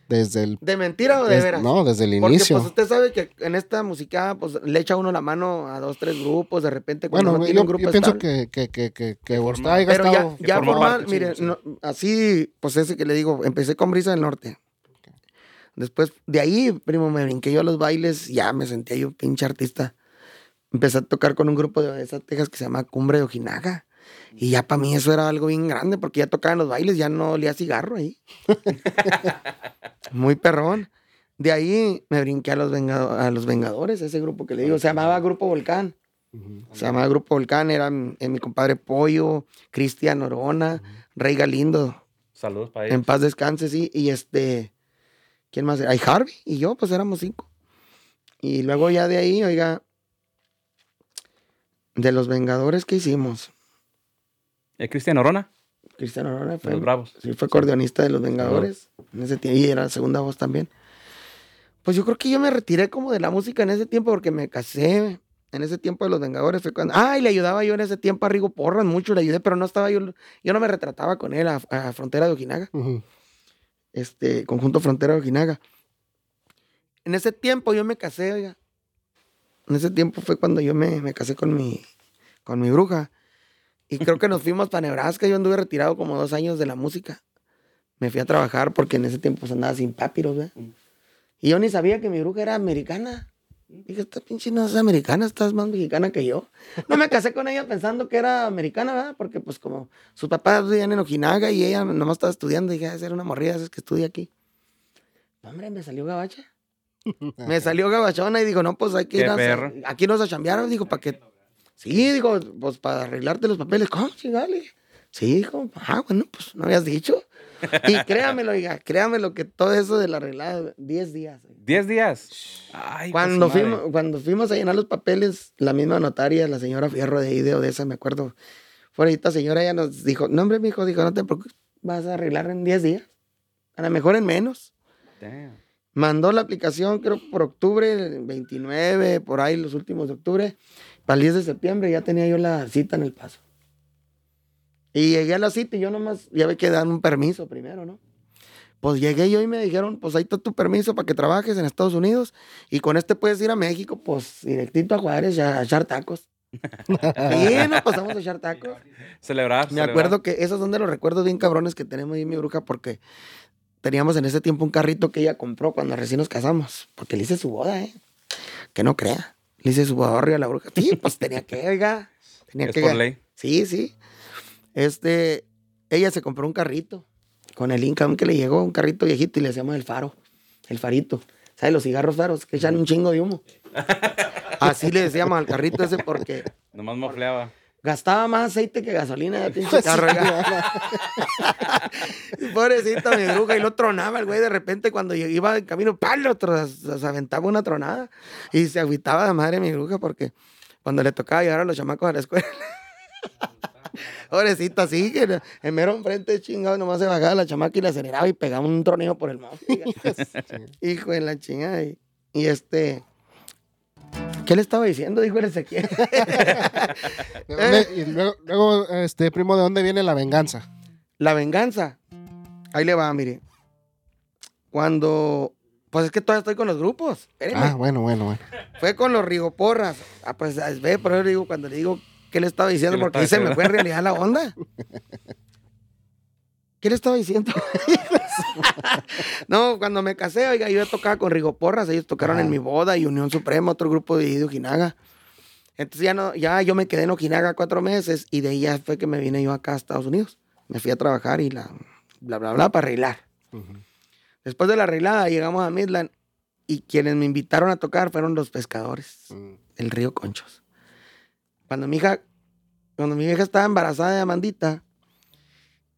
Desde el. ¿De mentira o de des- veras? no, desde el Porque inicio. pues usted sabe que en esta música pues le echa uno la mano a dos, tres grupos, de repente cuando bueno, no yo, tiene un grupo yo pienso estable. que, que, que, que, que forma- usted haya Pero ya, ya formal, parte, mire, sí, sí. no, así, pues ese que le digo, empecé con Brisa del Norte. Después, de ahí, primo, me brinqué yo a los bailes, ya me sentía yo pinche artista. Empecé a tocar con un grupo de esas Texas que se llama Cumbre de Ojinaga. Y ya para mí eso era algo bien grande, porque ya tocaba en los bailes, ya no olía cigarro ahí. Muy perrón. De ahí me brinqué a los, Vengado- a los Vengadores, ese grupo que le digo, se llamaba Grupo Volcán. Ujú. Se llamaba Grupo Volcán, era mi, eh, mi compadre Pollo, Cristian Orona, Rey Galindo, Saludos para en ellos. paz descanse, sí. Y este, ¿quién más? Ay, Harvey y yo, pues éramos cinco. Y luego ya de ahí, oiga, de los Vengadores que hicimos, ¿Es Cristian Orona? Cristian Orona De fue, los Bravos. sí, fue acordeonista de los Vengadores, en ese tiempo, y era segunda voz también. Pues yo creo que yo me retiré como de la música en ese tiempo porque me casé. En ese tiempo de los Vengadores fue cuando. Ah, y le ayudaba yo en ese tiempo a Rigo Porras, mucho le ayudé, pero no estaba yo. Yo no me retrataba con él a, a Frontera de Ojinaga, este, conjunto Frontera de Ojinaga. En ese tiempo yo me casé, oiga. En ese tiempo fue cuando yo me, me casé con mi, con mi bruja. Y creo que nos fuimos para Nebraska. Yo anduve retirado como dos años de la música. Me fui a trabajar porque en ese tiempo pues, andaba sin papiros, ¿verdad? Y yo ni sabía que mi bruja era americana. Dije, esta pinche no es americana, estás más mexicana que yo. No me casé con ella pensando que era americana, ¿verdad? Porque pues como sus papás vivían en Ojinaga y ella nomás estaba estudiando. Dije, "Ah, era una morrida, es que estudia aquí. Hombre, me salió gabacha. Me salió gabachona y digo, no, pues hay que Qué ir a, perro. aquí nos a chambear, dijo, para que... Sí, digo, pues para arreglarte los papeles. ¿Cómo, chingale? Sí, dijo, ah, bueno, pues no habías dicho. Y <laughs> créamelo, oiga, créamelo que todo eso de la arreglada, 10 días. oiga. ¿Diez días? Ay, Cuando pues, madre. fuimos, cuando fuimos a llenar los papeles, la misma notaria, la señora Fierro de ahí de Odessa, me acuerdo, fue ahorita señora, ella nos dijo, no hombre, mi hijo, dijo, no te preocupes, vas a arreglar en 10 días, a lo mejor en menos. Damn. Mandó la aplicación, creo, por octubre, el 29, por ahí, los últimos de octubre. Para el 10 de septiembre ya tenía yo la cita en el paso. Y llegué a la cita y yo nomás, ya ve que dan un permiso primero, ¿no? Pues llegué yo y me dijeron, pues ahí está tu permiso para que trabajes en Estados Unidos y con este puedes ir a México, pues directito a Juárez a, a echar tacos. <laughs> Sí, nos pasamos a echar tacos. Celebrar. Me celebrar. acuerdo que esos son de los recuerdos bien cabrones que tenemos ahí en mi bruja porque teníamos en ese tiempo un carrito que ella compró cuando recién nos casamos. Porque le hice su boda, ¿eh? Que no crea. Le hice su boda arriba a la bruja. Sí, pues tenía que, oiga. Tenía Es que. por ley. Sí, sí. Este, ella se compró un carrito con el income que le llegó, un carrito viejito y le decíamos el faro, el farito. ¿Sabes? Los cigarros faros que echan un chingo de humo. <laughs> Así le decíamos al carrito ese porque Nomás mofleaba. Gastaba más aceite que gasolina de <laughs> pinche carro. oiga. <laughs> Pobrecita mi bruja, y lo tronaba el güey de repente cuando yo iba en camino, palo, se aventaba una tronada y se agüitaba de madre mi bruja porque cuando le tocaba llevar a los chamacos a la escuela. <laughs> Pobrecita, así que en mero enfrente chingado nomás se bajaba la chamaca y le aceleraba y pegaba un troneo por el mouth. Hijo de la chingada. Y, y este. ¿Qué le estaba diciendo? Dijo el Ezequiel. <laughs> ¿De dónde- y luego, luego, este, primo, ¿de dónde viene la venganza? La venganza. Ahí le va, mire. Cuando. Pues es que todavía estoy con los grupos. Ah, bueno, bueno, bueno. Fue con los rigoporras. Ah, pues ve, por eso digo, cuando le digo qué le estaba diciendo, ¿Qué le porque ahí se me fue en realidad la onda. <laughs> ¿Qué le estaba diciendo? <laughs> no, cuando me casé, oiga, yo tocaba con Rigoporras, ellos tocaron en mi boda y Unión Suprema, otro grupo de de Ojinaga. Entonces ya no, ya yo me quedé en Ojinaga cuatro meses y de ahí ya fue que me vine yo acá a Estados Unidos. Me fui a trabajar y la bla bla bla para arreglar. Después de la arreglada llegamos a Midland y quienes me invitaron a tocar fueron los pescadores Mm. del río Conchos. Cuando mi hija, cuando mi hija estaba embarazada de Amandita,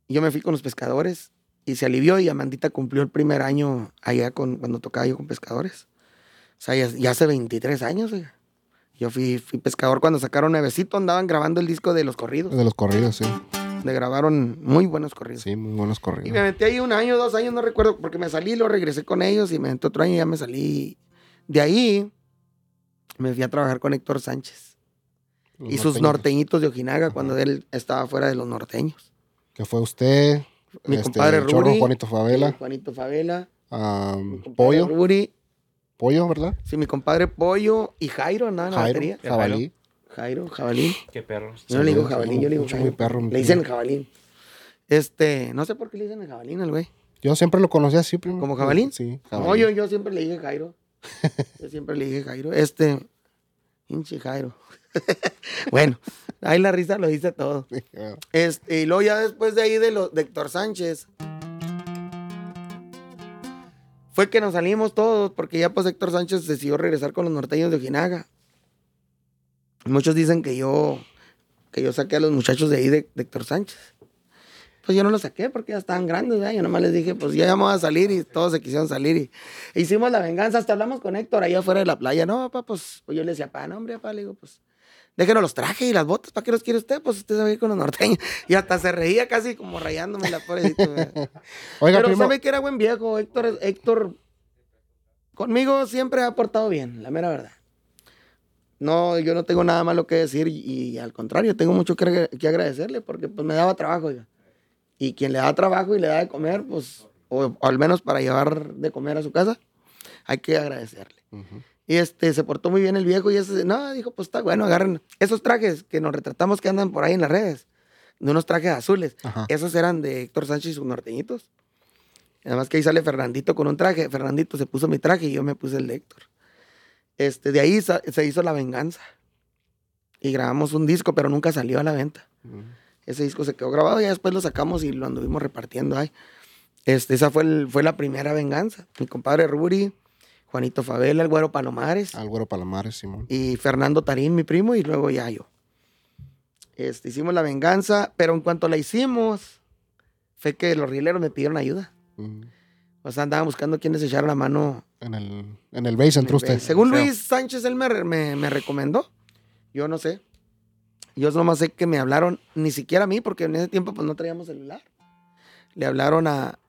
yo me fui con los pescadores y se alivió y Amandita cumplió el primer año allá con, cuando tocaba yo con pescadores. O sea, ya, ya hace 23 años, oiga. Yo fui, fui pescador cuando sacaron Nuevecito, andaban grabando el disco de los corridos. De los corridos, sí. Le grabaron muy buenos corridos. Sí, muy buenos Y me corridos. metí ahí un año, dos años, no recuerdo, porque me salí, lo regresé con ellos y me metí otro año y ya me salí. De ahí me fui a trabajar con Héctor Sánchez Los y sus norteñitos. norteñitos de Ojinaga cuando él estaba fuera de los norteños. Que fue usted, Mi este, compadre el Chorro, Ruri, Juanito Favela, Juanito Favela. compadre Pollo, Ruri, Pollo, ¿verdad? sí, mi compadre Pollo y Jairo andaban en la Jairo, batería. Jabalí. Jairo, jabalí. Qué perros. Yo no le digo jabalí, yo le digo perro, mi Le dicen jabalí. Este, no sé por qué le dicen el jabalín al güey. Yo siempre lo conocí así, primo. ¿Como jabalí? Sí, No, jabalí. yo, yo siempre le dije Jairo. Yo siempre le dije Jairo. Este, hinche Jairo. <laughs> bueno, ahí la risa lo dice todo. <laughs> Este, y luego ya después de ahí de, lo, de Héctor Sánchez, fue que nos salimos todos, porque ya pues Héctor Sánchez decidió regresar con los norteños de Ojinaga. Muchos dicen que yo, que yo saqué a los muchachos de ahí de, Héctor Sánchez. Pues yo no los saqué porque ya estaban grandes. Yo nomás les dije, pues ya vamos a salir y todos se quisieron salir y hicimos la venganza. Hasta hablamos con Héctor allá afuera de la playa. No, papá, pues, pues yo le decía, pa, no, hombre, papá, le digo, pues déjenos los trajes y las botas, ¿para qué los quiere usted? Pues usted se va a ir con los norteños. <laughs> Y hasta se reía casi como rayándome la pobrecita. Oiga, Pero primo, sabe que era buen viejo, Héctor, Héctor, conmigo siempre ha portado bien, la mera verdad. No, yo no tengo nada malo que decir y, y al contrario, tengo mucho que, que agradecerle porque pues me daba trabajo. oiga. Y quien le da trabajo y le da de comer, pues, o, o al menos para llevar de comer a su casa, hay que agradecerle. Ujú. Y este, se portó muy bien el viejo y ese, no, dijo, pues está bueno, agarren esos trajes que nos retratamos que andan por ahí en las redes, de unos trajes azules. Ajá. Esos eran de Héctor Sánchez y sus norteñitos. Además que ahí sale Fernandito con un traje. Fernandito se puso mi traje y yo me puse el de Héctor. Este, de ahí se hizo La Venganza. Y grabamos un disco, pero nunca salió a la venta. Ujú. Ese disco se quedó grabado y después lo sacamos y lo anduvimos repartiendo ahí. Este, esa fue, el- fue la primera venganza. Mi compadre Ruri, Juanito Favela, el güero Palomares Al güero Palomares, Simón. y Fernando Tarín, mi primo, y luego ya yo. Este, hicimos la venganza, pero en cuanto la hicimos, fue que los rieleros me pidieron ayuda. O sea, andaban buscando quiénes echaran la mano. En el, en el base entró usted. Según. Luis Sánchez, él me, me, me recomendó. Yo no sé. Yo nomás sé que me hablaron, ni siquiera a mí, porque en ese tiempo pues no traíamos celular. Le hablaron a,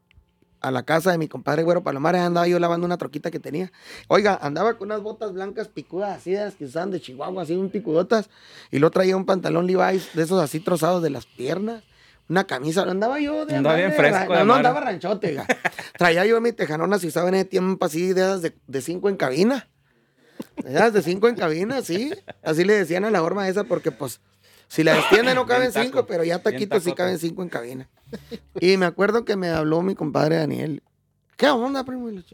a la casa de mi compadre Güero Palomares, andaba yo lavando una troquita que tenía. Oiga, andaba con unas botas blancas picudas, así de las que usaban de Chihuahua, así un picudotas. Y luego traía un pantalón Levi's de esos así trozados de las piernas. Una camisa, andaba yo de Andaba bien fresco de No, andaba ranchote, oiga. Traía yo mi tejanona, si saben, en ese tiempo así de de, de cinco en cabina. De esas de cinco en cabina, sí. Así le decían a la forma esa porque pues si la extiende no caben cinco, pero ya taquitos sí caben cinco en cabina. Y me acuerdo que me habló mi compadre Daniel. ¿Qué onda, primo? Y.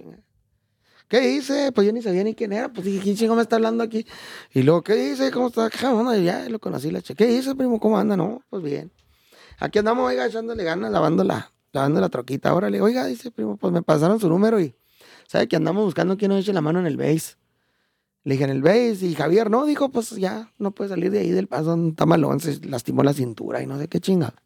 ¿Qué dice? Pues yo ni sabía ni quién era. Pues dije, ¿quién chingo me está hablando aquí? Y luego, ¿qué dice? ¿Cómo está? ¿Qué onda? Y ya lo conocí la chica. ¿Qué dice, primo? ¿Cómo anda? No, pues bien. Aquí andamos, oiga, echándole ganas, lavando la, lavando la troquita. Órale, oiga, dice, primo, pues me pasaron su número y sabe que andamos buscando quién nos eche la mano en el base. Le dije, en el base, y Javier, no, dijo, pues ya, no puede salir de ahí del paso, está malón, se lastimó la cintura y no sé qué chingada.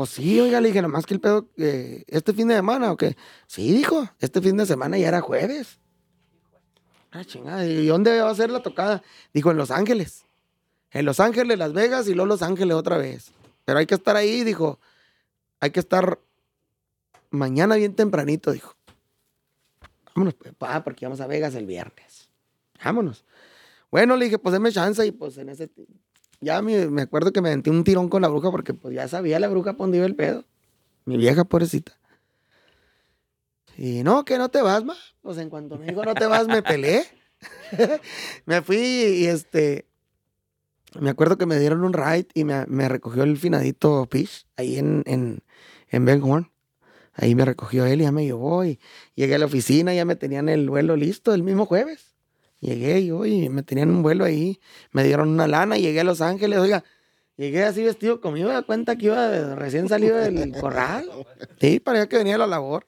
Pues sí, oiga, le dije, nomás que el pedo, eh, este fin de semana, ¿o qué? Sí, dijo, este fin de semana ya era jueves. Ah, chingada, ¿y dónde va a ser la tocada? Dijo, en Los Ángeles. En Los Ángeles, Las Vegas y luego Los Ángeles otra vez. Pero hay que estar ahí, dijo. Hay que estar mañana bien tempranito, dijo. Vámonos, pues, pa, porque vamos a Vegas el viernes. Vámonos. Bueno, le dije, pues déme chance y pues en ese... Ya me, me acuerdo que me aventé un tirón con la bruja porque pues ya sabía la bruja por el pedo. Mi vieja pobrecita. Y no, que no te vas, ma. Pues en cuanto me dijo no te vas, me peleé. <laughs> me fui y este... Me acuerdo que me dieron un ride y me, me recogió el finadito Fish ahí en, en, en Ben Horn. Ahí me recogió él y ya me llevó y llegué a la oficina, ya me tenían el vuelo listo el mismo jueves. Llegué yo y me tenían un vuelo ahí, me dieron una lana, llegué a Los Ángeles, oiga, llegué así vestido como me da cuenta que iba recién salido del corral. Sí, parecía que venía a la labor.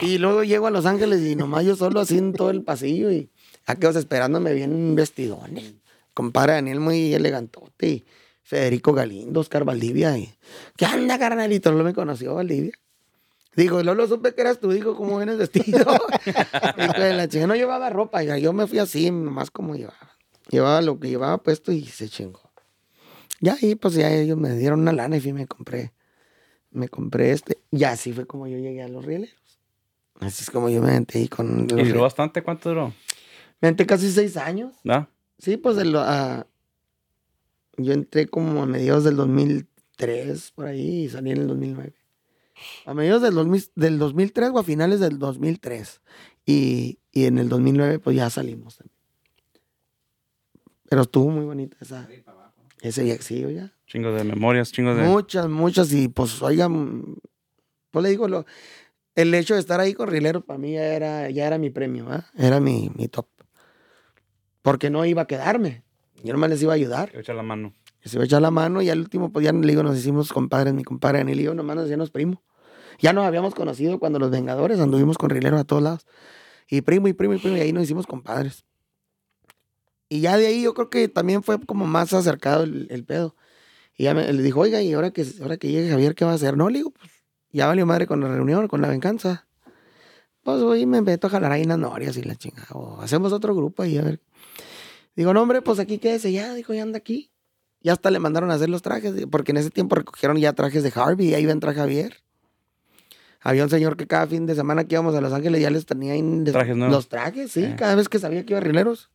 Y luego llego a Los Ángeles y nomás yo solo así en todo el pasillo y aquellos esperándome bien un vestidón. Compadre Daniel muy elegantote y Federico Galindo, Oscar Valdivia. Y, ¿Qué anda, carnalito? No me conoció Valdivia. Digo, Lolo, supe que eras tú, dijo, ¿cómo vienes vestido? <laughs> Hijo de la chingada, no llevaba ropa, ya, yo me fui así, nomás como llevaba. Llevaba lo que llevaba puesto y se chingó. Ya ahí, pues ya ellos me dieron una lana y fui y me compré, me compré este. Y así fue como yo llegué a los rieleros. Así es como yo me metí con los ¿Y duró bastante? ¿Cuánto duró? Me metí casi seis años. ¿No? Sí, pues de lo- ah, yo entré como a mediados del 2003, por ahí, y salí en el 2009. A mediados del, 2000 del 2003 o a finales del 2003. Y, y en el 2009 pues ya salimos también. Pero estuvo muy bonita esa, ese viaje, sí, oiga. Chingo de memorias, chingo de... Muchas, muchas. Y pues, oigan, pues le digo, lo, el hecho de estar ahí con Rileros para mí ya era, ya era mi premio, ¿ah? era mi, mi top. Porque no iba a quedarme. Yo nomás les iba a ayudar. Echa la mano. Les iba a echar la mano y al último, pues ya le digo, nos hicimos compadres, mi compadre yo, nomás nos hacíamos primo. Ya nos habíamos conocido cuando los Vengadores anduvimos con Rileros a todos lados. Y primo, y primo, y primo, y ahí nos hicimos compadres. Y ya de ahí yo creo que también fue como más acercado el, pedo. Y ya me, le dijo, oiga, y ahora que, ahora que llegue Javier, ¿qué va a hacer? No, le digo, pues ya valió madre con la reunión, con la venganza. Pues voy me meto a jalar ahí unas norias y la chingada. O hacemos otro grupo ahí a ver. Digo, no, hombre, pues aquí quédese ya. Dijo, ya anda aquí. Y hasta le mandaron a hacer los trajes, porque en ese tiempo recogieron ya trajes de Harvey y ahí entrar Javier. Había un señor que cada fin de semana que íbamos a Los Ángeles ya les tenía Trajes nuevos. los trajes, sí, Eh. cada vez que sabía que iba a rileros.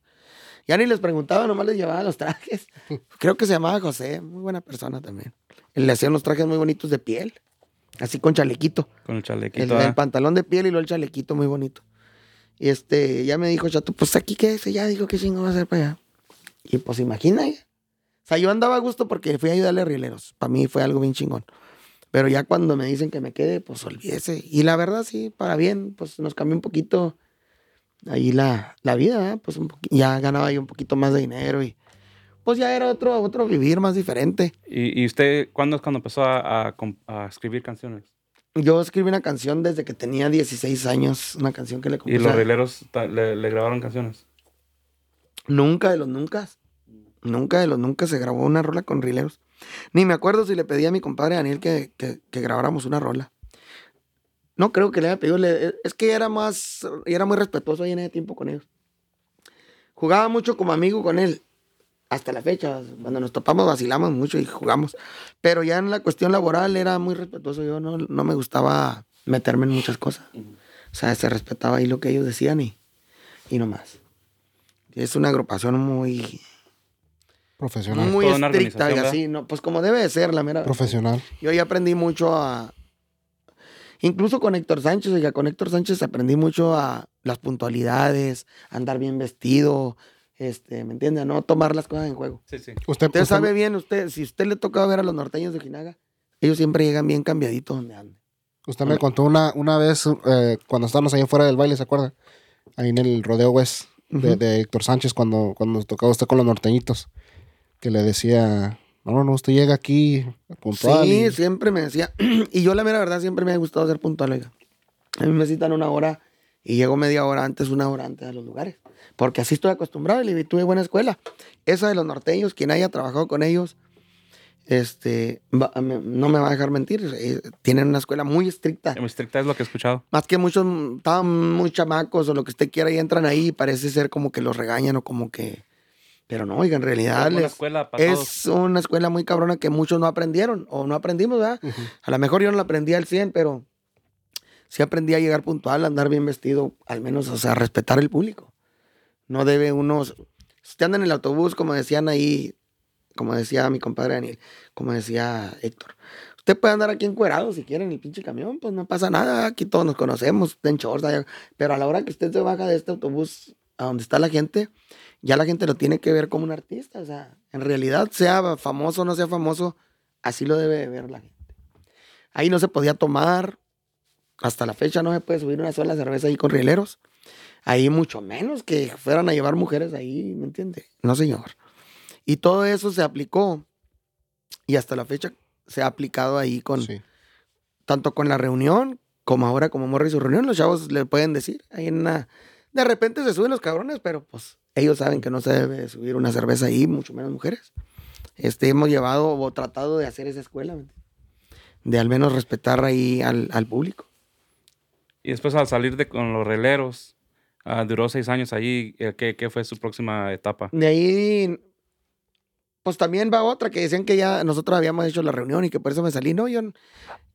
Ya ni les preguntaba, nomás les llevaba los trajes. <laughs> Creo que se llamaba José, muy buena persona también. Él le hacían los trajes muy bonitos de piel, así con chalequito. Con el El, chalequito. el ¿ah? pantalón de piel y luego el chalequito muy bonito. Y este, ya me dijo Chato, pues aquí quédese, ya dijo, ¿qué chingo va a hacer para allá? Y pues imagina, ya. O sea, yo andaba a gusto porque fui a ayudarle a rieleros. Para mí fue algo bien chingón. Pero ya cuando me dicen que me quede, pues olvídese. Y la verdad, sí, para bien, pues nos cambió un poquito ahí la, la vida, ¿eh? Pues un ya ganaba yo un poquito más de dinero y pues ya era otro, otro vivir más diferente. ¿Y, y usted cuándo es cuando empezó a, a escribir canciones? Yo escribí una canción desde que tenía 16 años, una canción que le ¿Y compuse. los a- rileros le, le grabaron canciones? Nunca de los nunca. Nunca de los nunca se grabó una rola con rileros. Ni me acuerdo si le pedí a mi compadre Daniel que, que- que grabáramos una rola. No creo que le haya pedido. es que era más. Era muy respetuoso ahí en ese tiempo con ellos. Jugaba mucho como amigo con él. Hasta la fecha. Cuando nos topamos vacilamos mucho y jugamos. Pero ya en la cuestión laboral era muy respetuoso. Yo no, no me gustaba meterme en muchas cosas. O sea, se respetaba ahí lo que ellos decían y, y no más. Es una agrupación muy, Profesional. muy Toda estricta y así, ¿no? Pues como debe de ser, la mera. Profesional. Yo ya aprendí mucho a. Incluso con Héctor Sánchez, oiga, con Héctor Sánchez aprendí mucho a las puntualidades, a andar bien vestido, este, ¿me entiende? A no tomar las cosas en juego. Sí, sí. Usted, Usted usted- sabe bien, usted, si usted le toca ver a los norteños de Jinaga, ellos siempre llegan bien cambiaditos donde andan. Usted me contó una, una vez eh, cuando estábamos ahí fuera del baile, ¿se acuerda? Ahí en el Rodeo West de Héctor Sánchez cuando, cuando tocaba usted con los norteñitos. Que le decía, no, no, no, usted llega aquí puntual. Sí, y- siempre me decía. <clears throat> y yo, la mera verdad, siempre me ha gustado ser puntual, oiga. A mí me citan una hora y llego media hora antes, una hora antes a los lugares. Porque así estoy acostumbrado y tuve buena escuela. Esa de los norteños, quien haya trabajado con ellos, este, va- me- no me va a dejar mentir. eh, tienen una escuela muy estricta. Muy estricta es lo que he escuchado. Más que muchos, estaban muy chamacos o lo que usted quiera y entran ahí y parece ser como que los regañan o como que... Pero no, oiga, en realidad Es escuela es una escuela muy cabrona que muchos no aprendieron o no aprendimos, ¿verdad? Ujú. A lo mejor yo no la aprendí al 100, pero sí aprendí a llegar puntual, a andar bien vestido, al menos, o sea, a respetar el público. No debe uno, si usted anda en el autobús, como decían ahí, como decía mi compadre Daniel, como decía Héctor, usted puede andar aquí encuerado si quiere en el pinche camión, pues no pasa nada, aquí todos nos conocemos, en shorts, pero a la hora que usted se baja de este autobús a donde está la gente, ya la gente lo tiene que ver como un artista, o sea, en realidad, sea famoso o no sea famoso, así lo debe de ver la gente. Ahí no se podía tomar, hasta la fecha no se puede subir una sola cerveza ahí con rieleros. Ahí mucho menos que fueran a llevar mujeres ahí, ¿me entiende? No, señor. Y todo eso se aplicó y hasta la fecha se ha aplicado ahí con, Sí. tanto con la reunión como ahora como Morri y su reunión. Los chavos le pueden decir, ahí en una... De repente se suben los cabrones, pero pues ellos saben que no se debe subir una cerveza ahí, mucho menos mujeres. Este, hemos llevado o tratado de hacer esa escuela, de al menos respetar ahí al, al público. Y después al salir de con los releros, ah, duró seis años ahí. eh, ¿Qué, qué fue su próxima etapa? De ahí, pues también va otra que decían que ya nosotros habíamos hecho la reunión y que por eso me salí. No, yo,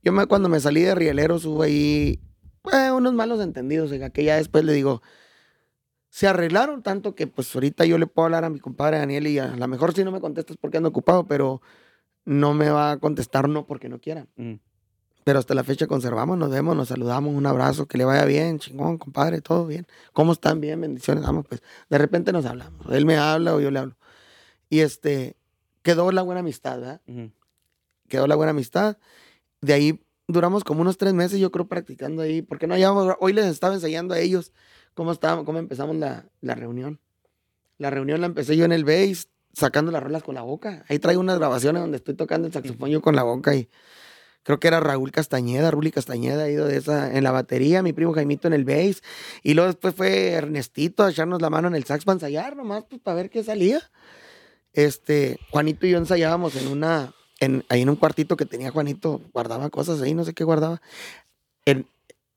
yo me, cuando me salí de Rieleros hubo ahí pues, unos malos entendidos, oiga, que ya después le digo, se arreglaron tanto que pues ahorita yo le puedo hablar a mi compadre Daniel y a lo mejor si no me contestas porque ando ocupado, pero no me va a contestar no porque no quiera. Mm. Pero hasta la fecha conservamos, nos vemos, nos saludamos, un abrazo, que le vaya bien, chingón, compadre, todo bien. ¿Cómo están? Bien, bendiciones. Vamos, pues, de repente nos hablamos. Él me habla o yo le hablo. Y este, quedó la buena amistad, ¿verdad? Quedó la buena amistad. De ahí duramos como unos tres meses, yo creo, practicando ahí, porque no hallábamos, hoy les estaba enseñando a ellos cómo estábamos, cómo empezamos la, la reunión. La reunión la empecé yo en el bass, sacando las rolas con la boca. Ahí traigo unas grabaciones donde estoy tocando el saxofón yo con la boca y creo que era Raúl Castañeda, Ruli Castañeda, ido de esa en la batería, mi primo Jaimito en el bass, y luego después fue Ernestito a echarnos la mano en el sax para ensayar nomás, pues para ver qué salía. Este, Juanito y yo ensayábamos en una, en, ahí en un cuartito que tenía Juanito, guardaba cosas ahí, no sé qué guardaba. El,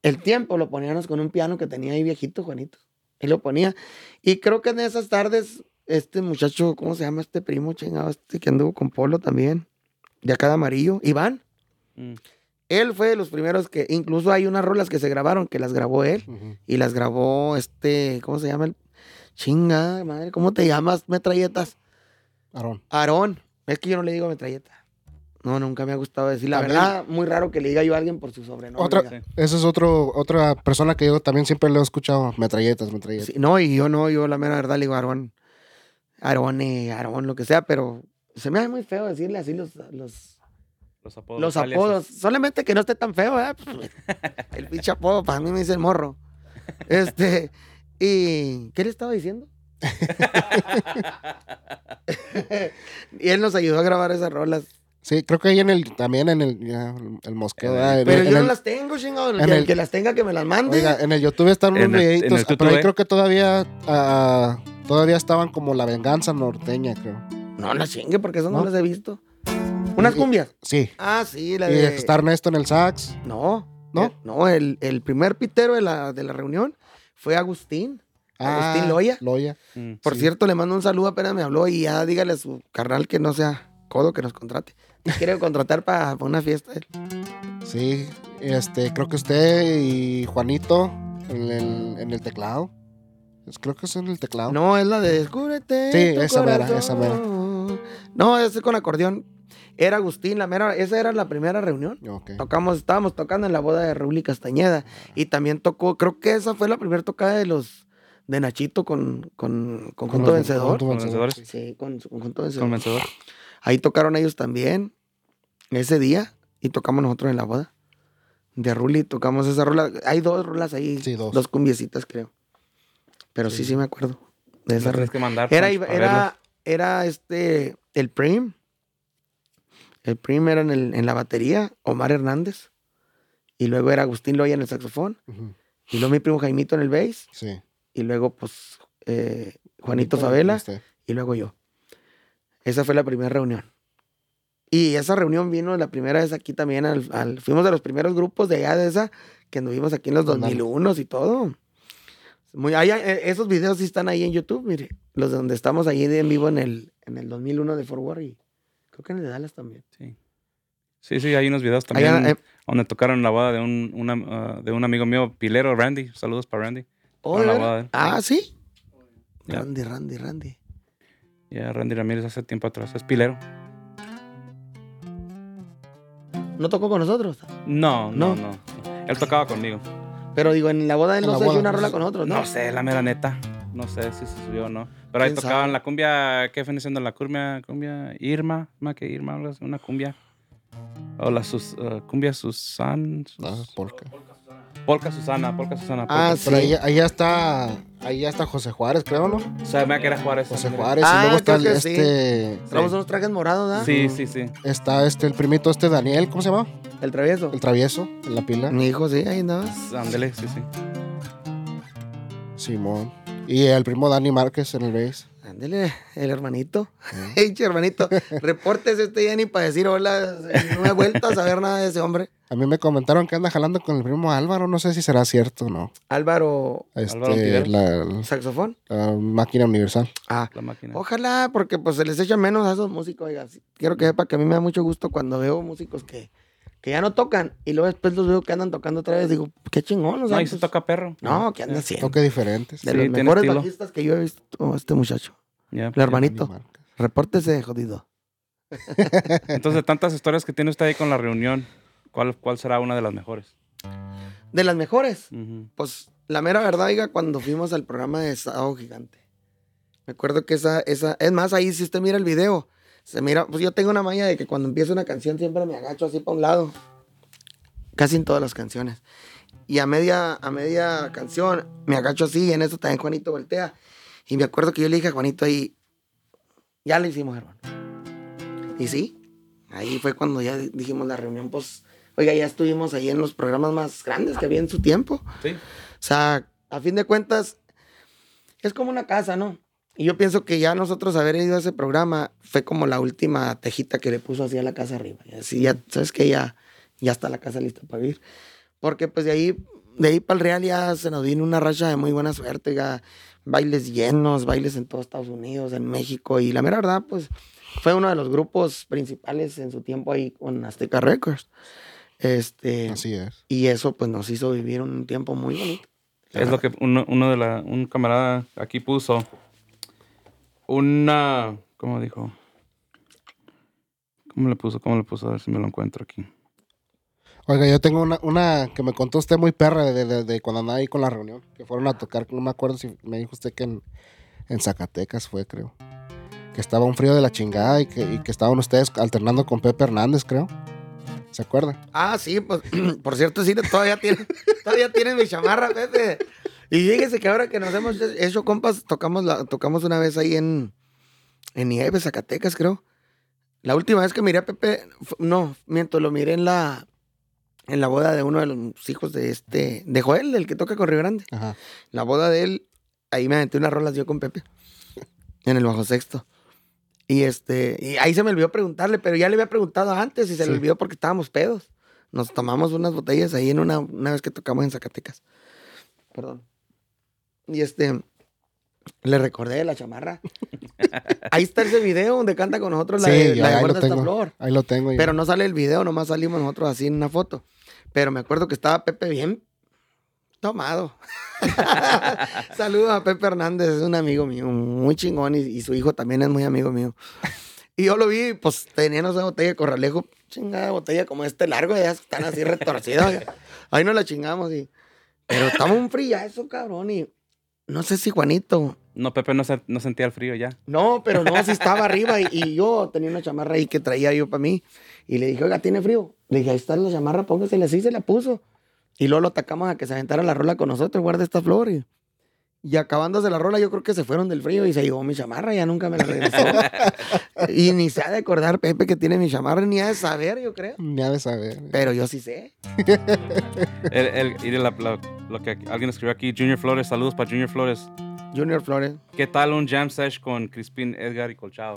el tiempo lo poníamos con un piano que tenía ahí viejito, Juanito. Él lo ponía. Y creo que en esas tardes, este muchacho, ¿cómo se llama este primo chingado? Este que anduvo con Polo también, de acá de amarillo, Iván. Mm. Él fue de los primeros que, incluso hay unas rolas que se grabaron, que las grabó él. Y las grabó este, ¿cómo se llama? El chinga, madre, ¿cómo te llamas, metralletas? Aarón. Aarón. Es que yo no le digo metralleta. No, nunca me ha gustado decir. La También- verdad, muy raro que le diga yo a alguien por su sobrenombre. Otra, esa es otro, otra persona que yo también siempre le he escuchado. Metralletas, metralletas. Sí, no, y yo no, yo la mera verdad le digo Aarón. Aarón, eh, Aarón, lo que sea, pero se me hace muy feo decirle así los, los, Los apodos. los aliases. apodos. Solamente que no esté tan feo, ¿verdad? <laughs> El pinche apodo, para mí me dice el morro. Este, y ¿qué le estaba diciendo? <laughs> <laughs> y él nos ayudó a grabar esas rolas. Sí, creo que ahí en el, también en el, ya, el mosqueo. Pero yo en no el- las tengo, chingado. En que, el- que las tenga, que me las mande. Oiga, en el YouTube están unos videitos, pero ahí ¿eh? creo que todavía, ah, todavía estaban como la venganza norteña, creo. No las chingue, porque eso no, ¿No? las he visto. ¿Unas Y- cumbias? Sí. Ah, sí, la Y de... está Ernesto en el sax. No. ¿No? No, el, el primer pitero de la, de la reunión fue Agustín. Agustín Ah, Loya. Loya. Mm. Por Sí. cierto, le mando un saludo, apenas me habló y ya dígale a su carnal que no sea codo que nos contrate. Quiere contratar para una fiesta. Sí. este, creo que usted y Juanito en el, en el teclado. Es- creo que es en el teclado. No, es la de Descúbrete. Sí, tu esa mera, esa mera. No, ese con acordeón. Era Agustín, la mera, esa era la primera reunión. Ok. Tocamos, estábamos tocando en la boda de Raúl y Castañeda. Y también tocó, creo que esa fue la primera tocada de los de Nachito con, con Conjunto los- Vencedor. Conjunto Con vencedores. Sí, con su Conjunto Vencedor. Con vencedor. Ahí tocaron ellos también ese día y tocamos nosotros en la boda. De Ruli tocamos esa rola. Hay dos rolas ahí. Sí, dos. Dos cumbiecitas, creo. Pero sí, sí, Sí. me acuerdo de esa rola. tienes que mandar. Era, era, era este, el Prim. El Prim era en, el- en la batería, Omar Hernández. Y luego era Agustín Loya en el saxofón. Y luego mi primo Jaimito en el bass. Sí. Y luego, pues, eh, Juanito Favela. Y luego yo. Esa fue la primera reunión. Y esa reunión vino la primera vez aquí también. Al, al- fuimos de los primeros grupos de allá de esa que anduvimos aquí en los Ándale. 2001 y todo. Muy, hay- eh, esos videos sí están ahí en YouTube, mire. Los de donde estamos de en vivo en el, en el 2001 de Fort Worth y creo que en el de Dallas también. Sí. Sí, sí, hay unos videos también Allá, eh, donde tocaron la boda de un, una, ah, de un amigo mío, Pilero, Randy. Saludos para Randy. oh, con ¿de la veras? boda de él. ah, sí. Randy, Randy, Randy. Ya Randy Ramírez hace tiempo atrás. Es Pilero. ¿No tocó con nosotros? No, No. no, no. Él tocaba conmigo. Pero digo, en la boda él no se dio una pues, rola con nosotros, ¿no? No sé, la mera neta. No sé si se subió o no. Pero ahí ¿Quién tocaban sabe? la cumbia, ¿qué viene siendo la cumbia? Cumbia Irma, más que Irma, una cumbia. O la sus, uh, cumbia Susan. sus- Ah, porca. Polka Susana, Polka Susana. Ah, Polka. sí. Pero ahí, ahí ya está, ahí ya está José Juárez, creo, ¿no? O sea, me que era Juárez. José. Juárez. Ah, y luego está el- sí. este, Traemos unos trajes morados, ¿verdad? Sí, sí, sí. está este, el primito este Daniel, ¿cómo se llama? El travieso. El travieso, en la pila. Mi hijo, sí, ahí andaba. Ándele, sí, sí. Simón. Y el primo Dani Márquez en el bass. Ándele, el hermanito. <laughs> Hey, hermanito, reportes este ya ni para decir hola. No he vuelto a saber nada de ese hombre. A mí me comentaron que anda jalando con el primo Álvaro, no sé si será cierto o no. Álvaro, Este, Ontiveros. la, saxofón. la máquina universal. Ah, La máquina. ojalá, porque pues se les echa menos a esos músicos. Oiga, quiero que sepa que a mí me da mucho gusto cuando veo músicos que, que ya no tocan y luego después los veo que andan tocando otra vez. Digo, qué chingón, o sea, No, y se pues, toca perro. No, ¿qué anda haciendo? Toque diferentes. De Sí, los mejores estilo. bajistas que yo he visto, este muchacho. Ya, El hermanito. Repórtese, jodido. <laughs> Entonces, de tantas historias que tiene usted ahí con la reunión, ¿cuál, cuál será una de las mejores? De las mejores. Pues la mera verdad, oiga, cuando fuimos al programa de Sábado Gigante. Me acuerdo que esa, esa, es más, ahí si usted mira el video, se mira, pues yo tengo una maña de que cuando empiezo una canción siempre me agacho así para un lado. Casi en todas las canciones. Y a media, a media canción me agacho así y en eso también Juanito voltea. Y me acuerdo que yo le dije a Juanito ahí, ya lo hicimos, hermano. Y sí, ahí fue cuando ya dijimos la reunión, pues, oiga, ya estuvimos ahí en los programas más grandes que había en su tiempo. Sí. O sea, a fin de cuentas, es como una casa, ¿no? Y yo pienso que ya nosotros haber ido a ese programa fue como la última tejita que le puso así a la casa arriba. Y así ya, ¿sabes que Ya, ya está la casa lista para vivir. Porque pues de ahí, de ahí para el Real ya se nos vino una racha de muy buena suerte, ya bailes llenos, bailes en todo Estados Unidos, en México. Y la mera verdad, pues fue uno de los grupos principales en su tiempo ahí con Azteca Records. Este, Así es. y eso pues nos hizo vivir un tiempo muy bonito. Es lo que uno, uno de la, un camarada aquí puso. Una, ¿cómo dijo? ¿Cómo le puso? ¿Cómo le puso? A ver si me lo encuentro aquí. Oiga, yo tengo una, una que me contó usted muy perra de, de- de cuando andaba ahí con la reunión. Que fueron a tocar, no me acuerdo si me dijo usted que en, en Zacatecas fue, creo. Que estaba un frío de la chingada y que, y que estaban ustedes alternando con Pepe Hernández, creo. ¿Se acuerda? Ah, sí, pues, <clears throat> por cierto, sí, todavía tiene, todavía tiene mi chamarra, Pepe. Y fíjese que ahora que nos hemos hecho compas, tocamos, la, tocamos una vez ahí en, en Nieves, Zacatecas, creo. La última vez que miré a Pepe, no, miento, lo miré en la, en la boda de uno de los hijos de este, de Joel, el que toca con Río Grande. Ajá. La boda de él, ahí me aventé unas rolas yo con Pepe, en el bajo sexto. Y este, y ahí se me olvidó preguntarle, pero ya le había preguntado antes y se Sí. le olvidó porque estábamos pedos. Nos tomamos unas botellas ahí en una, una vez que tocamos en Zacatecas. Perdón. Y este, le recordé de la chamarra. <laughs> ahí está ese video donde canta con nosotros la, de, Sí, la de ahí, lo tengo. flor. Ahí lo tengo. yo. Pero no sale el video, nomás salimos nosotros así en una foto. Pero me acuerdo que estaba Pepe bien tomado. <laughs> Saludos a Pepe Hernández, es un amigo mío, muy chingón, y, y su hijo también es muy amigo mío. Y yo lo vi, pues tenían esa botella de corralejo, chingada botella como este largo, ya están así retorcidas. Ahí nos la chingamos y... Pero estaba un frillazo, cabrón, y no sé si Juanito... No, Pepe no, se- no sentía el frío ya. No, pero no, sí estaba arriba y, y yo tenía una chamarra ahí que traía yo para mí. Y le dije, oiga, ¿tiene frío? Le dije, ahí está la chamarra, póngasela así, se la puso. Y luego lo atacamos a que se aventara la rola con nosotros, guarda esta flor. Y, acabándose la rola, yo creo que se fueron del frío y se llevó mi chamarra, ya nunca me la regresó. <laughs> y ni se ha de acordar Pepe que tiene mi chamarra, ni ha de saber, yo creo. Ni ha de saber. Pero yo sí sé. <laughs> El, el- y de la- la- lo que alguien escribió aquí, Junior Flores, saludos para Junior Flores. Junior Flores. ¿Qué tal un jam sesh con Crispín, Edgar y Colchado?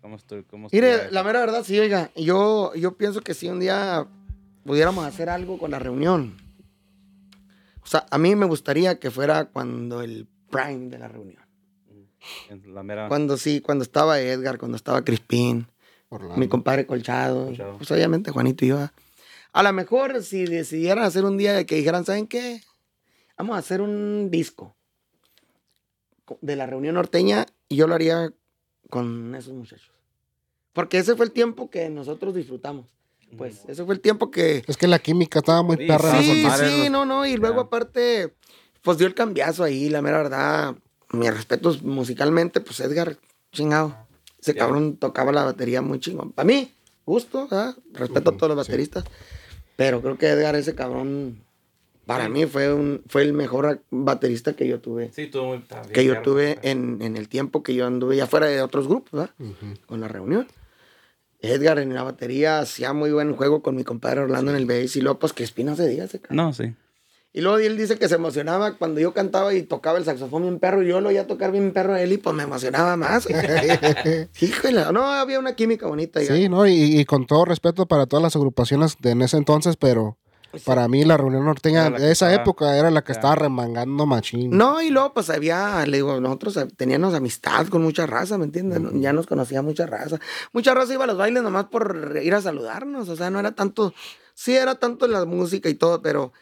¿Cómo estoy? ¿Cómo Mire, estuviera la mera verdad, sí, oiga, yo, yo pienso que si un día pudiéramos hacer algo con la reunión. O sea, a mí me gustaría que fuera cuando el prime de la reunión. En la mera... Cuando sí, cuando estaba Edgar, cuando estaba Crispín, Orlando. mi compadre Colchado, Colchado. pues obviamente Juanito y yo. A lo mejor si decidieran hacer un día que dijeran, ¿saben qué? Vamos a hacer un disco co- de la reunión norteña y yo lo haría con esos muchachos. Porque ese fue el tiempo que nosotros disfrutamos. Pues ese fue el tiempo que... Es que la química estaba muy Sí, perra. Sí, sí, no, no. Y luego aparte, pues dio el cambiazo ahí, la mera verdad. Mis respetos musicalmente, pues Edgar, chingado. Ese cabrón tocaba la batería muy chingón. Para mí, gusto, ¿verdad? Respeto a todos los sí. bateristas. Pero creo que Edgar, ese cabrón, para mí fue, un, fue el mejor baterista que yo tuve. Sí, tuvo muy... Que yo tuve en, en el tiempo que yo anduve ya fuera de otros grupos, ¿verdad? Con la reunión. Edgar en la batería hacía muy buen juego con mi compadre Orlando en el bass. Y luego, pues, que Espina se diga ese cabrón. No, sí. Y luego él dice que se emocionaba cuando yo cantaba y tocaba el saxofón bien perro. Y yo lo oía tocar bien perro a él y pues me emocionaba más. <laughs> Híjole, no, había una química bonita. ya. Sí, ¿no? Y, y con todo respeto para todas las agrupaciones de en ese entonces, pero para mí la reunión norteña de esa estaba- época era la que ya. estaba remangando machín. No, y luego pues había, le digo, nosotros teníamos amistad con mucha raza, ¿me entiendes? Ya nos conocía mucha raza. Mucha raza iba a los bailes nomás por ir a saludarnos. O sea, no era tanto, sí era tanto la música y todo, pero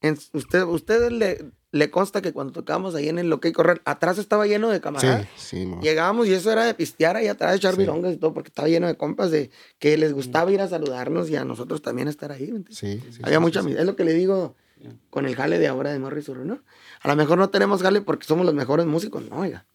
en, usted, ustedes le, le consta que cuando tocábamos ahí en el OK Correr, atrás estaba lleno de Sí, camaradas. sí, mo. Llegábamos y eso era de pistear ahí atrás, de echar Sí. virongas y todo, porque estaba lleno de compas de que les gustaba ir a saludarnos y a nosotros también estar ahí. Sí, sí, Había sí, mucha sí, sí. amistad. Es lo que le digo con el jale de ahora de Morris Urru, ¿no? A lo mejor no tenemos jale porque somos los mejores músicos, no, oiga.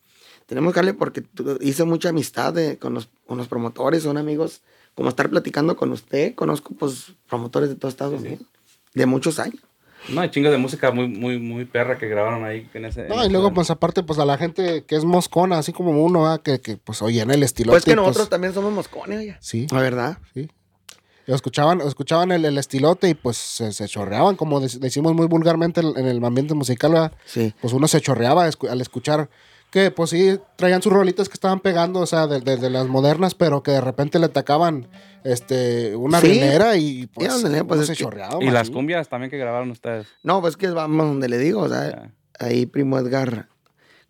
Tenemos jale porque hice mucha amistad de- con, los, con los promotores, son amigos, como estar platicando con usted. Conozco, pues, promotores de todo Estados Sí, sí. Unidos, de muchos años. No, hay chingos de música muy, muy, muy perra que grabaron ahí en ese... en No, y luego, pues aparte, pues a la gente que es moscona, así como uno, ¿verdad? que, que pues oye, en el estilo. Pues que nosotros también somos moscones, oiga. Sí, La verdad. sí. Escuchaban, escuchaban el, el estilote y pues se, se chorreaban, como dec- decimos muy vulgarmente en en el ambiente musical, ¿verdad? Sí. pues uno se chorreaba escu- al escuchar que pues sí traían sus rolitas que estaban pegando, o sea, de, de- de las modernas, pero que de repente le atacaban este una Sí. y pues, Sí, pues, se que- chorreaba. Y las cumbias también que grabaron ustedes. No, pues que vamos donde le digo, o sea, ahí primo Edgar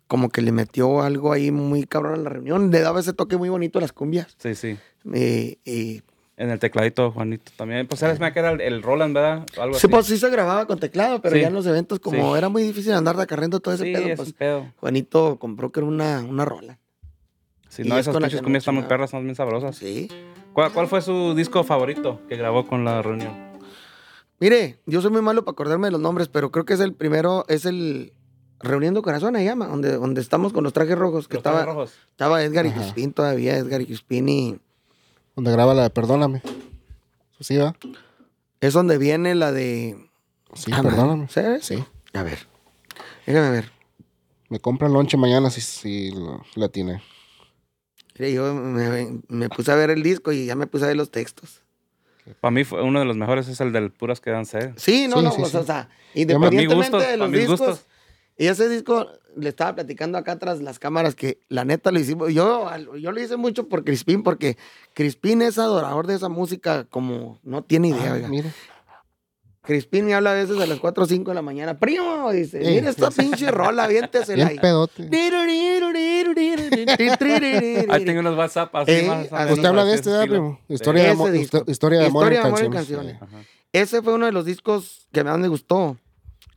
como que le metió algo ahí muy cabrón a la reunión, le daba ese toque muy bonito a las cumbias. Sí, sí. Y, y- En el tecladito, Juanito también. Pues sabes me que era el, el Roland, ¿verdad? Algo sí, así. pues sí se grababa con teclado, pero Sí. ya en los eventos como Sí. era muy difícil andar de acarreando todo ese Sí, pedo, es pues pedo. Juanito compró que era una, una rola. Si Y no, es esas pinches nos están muy perras, son bien sabrosas. Sí. ¿Cuál, cuál fue su disco favorito que grabó con la reunión? Mire, yo soy muy malo para acordarme de los nombres, pero creo que es el primero, es el Reuniendo Corazones, se llama, donde, donde estamos con los trajes rojos, que Los estaba, Trajes rojos. estaba Edgar y Ajá. Crispín todavía, Edgar y Crispín y... Donde graba la de Perdóname. Sí, va. Es donde viene la de... Sí, Ah, perdóname. ¿Sí? Sí. A ver. Déjame ver. Me compran lonche mañana si, si la tiene. Yo me, me puse a ver el disco y ya me puse a ver los textos. Para mí fue uno de los mejores es el del Puras que dan sed. Sí, no, Sí, no, sí, pues, sí. o sea, independientemente gusto, de los discos. gustos. Y ese disco le estaba platicando acá tras las cámaras que la neta lo hicimos. Yo, yo lo hice mucho por Crispín, porque Crispín es adorador de esa música como no tiene idea. Ah, oiga. mire. Crispín me habla a veces a las 4 o 5 de la mañana. Primo, dice, Sí, mira esta pinche rola, aviéntesela Bien pedote. <laughs> Ahí tengo unos WhatsApp así Eh, más. Usted habla de este, ¿verdad, estilo. primo? Historia de amor, historia de amor en Historia de amor en canciones. Ese fue uno de los discos que más me gustó.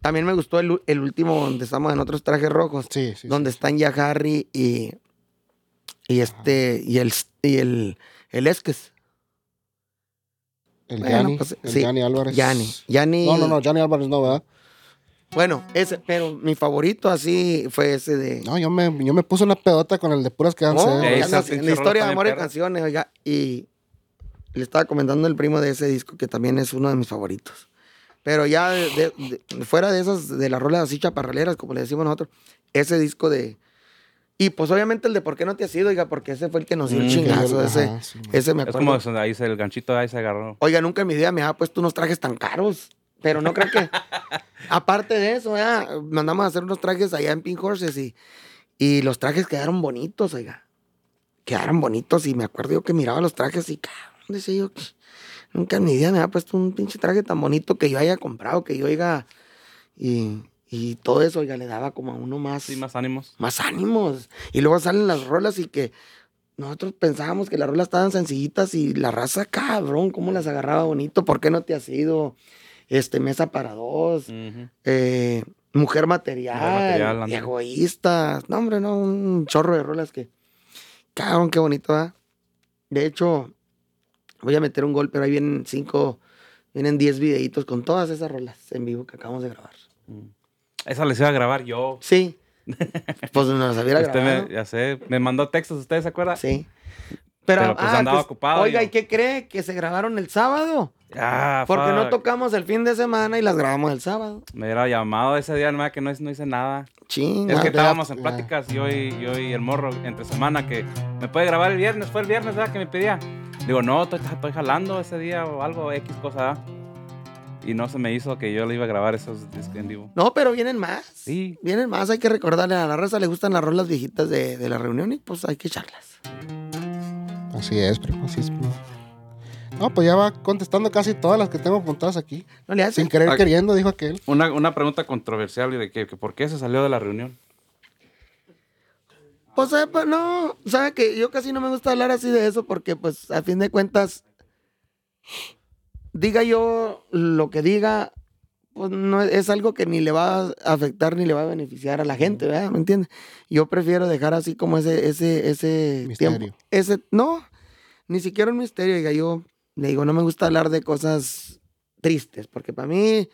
También me gustó el, último donde estamos en otros trajes rojos. Sí, sí. donde sí. están ya Harry y, y este y el y el, el Esques. El Bueno, Yanni, pues, el sí, Yanni Álvarez. Yanni. Yanni. No, no, no, Yanni Álvarez no, ¿verdad? Bueno, ese, pero mi favorito así fue ese de. No, yo me, yo me puse una pedota con el de puras que Oh, la historia de amor y canciones, oiga, y le estaba comentando el primo de ese disco que también es uno de mis favoritos. Pero ya de- de- de- fuera de esas, de las rolas así chaparraleras, como le decimos nosotros, ese disco de. Y pues obviamente el de ¿Por qué no te has ido? Oiga, porque ese fue el que nos dio Mm, chingazo. yo- ese, ajá, sí, man. ese me Es acuerdo. como eso, ahí se, el ganchito ahí se agarró. Oiga, nunca en mi vida me había puesto unos trajes tan caros. Pero no creo que. <laughs> aparte de eso, ya, mandamos a hacer unos trajes allá en Pink Horses y, y los trajes quedaron bonitos, oiga. Quedaron bonitos y me acuerdo yo que miraba los trajes y, cabrón, decía yo, nunca en mi vida me había puesto un pinche traje tan bonito que yo haya comprado, que yo oiga. Y, y todo eso, oiga, le daba como a uno más, Sí, más ánimos. más ánimos. Y luego salen las rolas y que nosotros pensábamos que las rolas estaban sencillitas y la raza, cabrón, cómo las agarraba bonito. ¿Por qué no te has ido? Este, mesa para dos, eh, mujer material, Mujer material, egoísta. No, hombre, no, un chorro de rolas que, cabrón, qué bonito, ¿verdad? De hecho, voy a meter un gol, pero ahí vienen cinco, vienen diez videitos con todas esas rolas en vivo que acabamos de grabar. Esa les iba a grabar yo. Sí. <laughs> Pues nos las hubiera Usted grabado. me, ya sé, me mandó textos, ¿ustedes se acuerdan? Sí. Pero, Pero, pues, ah, andaba pues, ocupado Oiga, yo. ¿y qué cree? Que se grabaron el sábado. Ah, Porque no tocamos el fin de semana y las grabamos el sábado. Me hubiera llamado ese día, nomás que no, no hice nada. Chinga. Es que estábamos en ya. pláticas, yo y, yo y el morro, entre semana, que me puede grabar el viernes, fue el viernes, ¿verdad? Que me pedía. Digo, no, estoy, estoy jalando ese día o algo, X cosa. Y no se me hizo que yo le iba a grabar esos discos en vivo. No, pero vienen más. Sí. Vienen más. Hay que recordarle a la raza, le gustan las rolas viejitas de, de la reunión y pues hay que echarlas. Así es, primo, así es, primo. No, pues ya va contestando casi todas las que tengo apuntadas aquí. No le hace. Sin querer Ah. queriendo, dijo aquel. Una, una pregunta controversial y de que, que por qué se salió de la reunión. Pues, eh, pues, no, sabe que yo casi no me gusta hablar así de eso porque, pues, a fin de cuentas, diga yo lo que diga, pues no es, es algo que ni le va a afectar ni le va a beneficiar a la gente, ¿verdad? ¿Me entiendes? Yo prefiero dejar así como ese, ese, ese Misterio. tiempo. Ese, no, ni siquiera un misterio, diga yo, le digo, no me gusta hablar de cosas tristes, porque para mí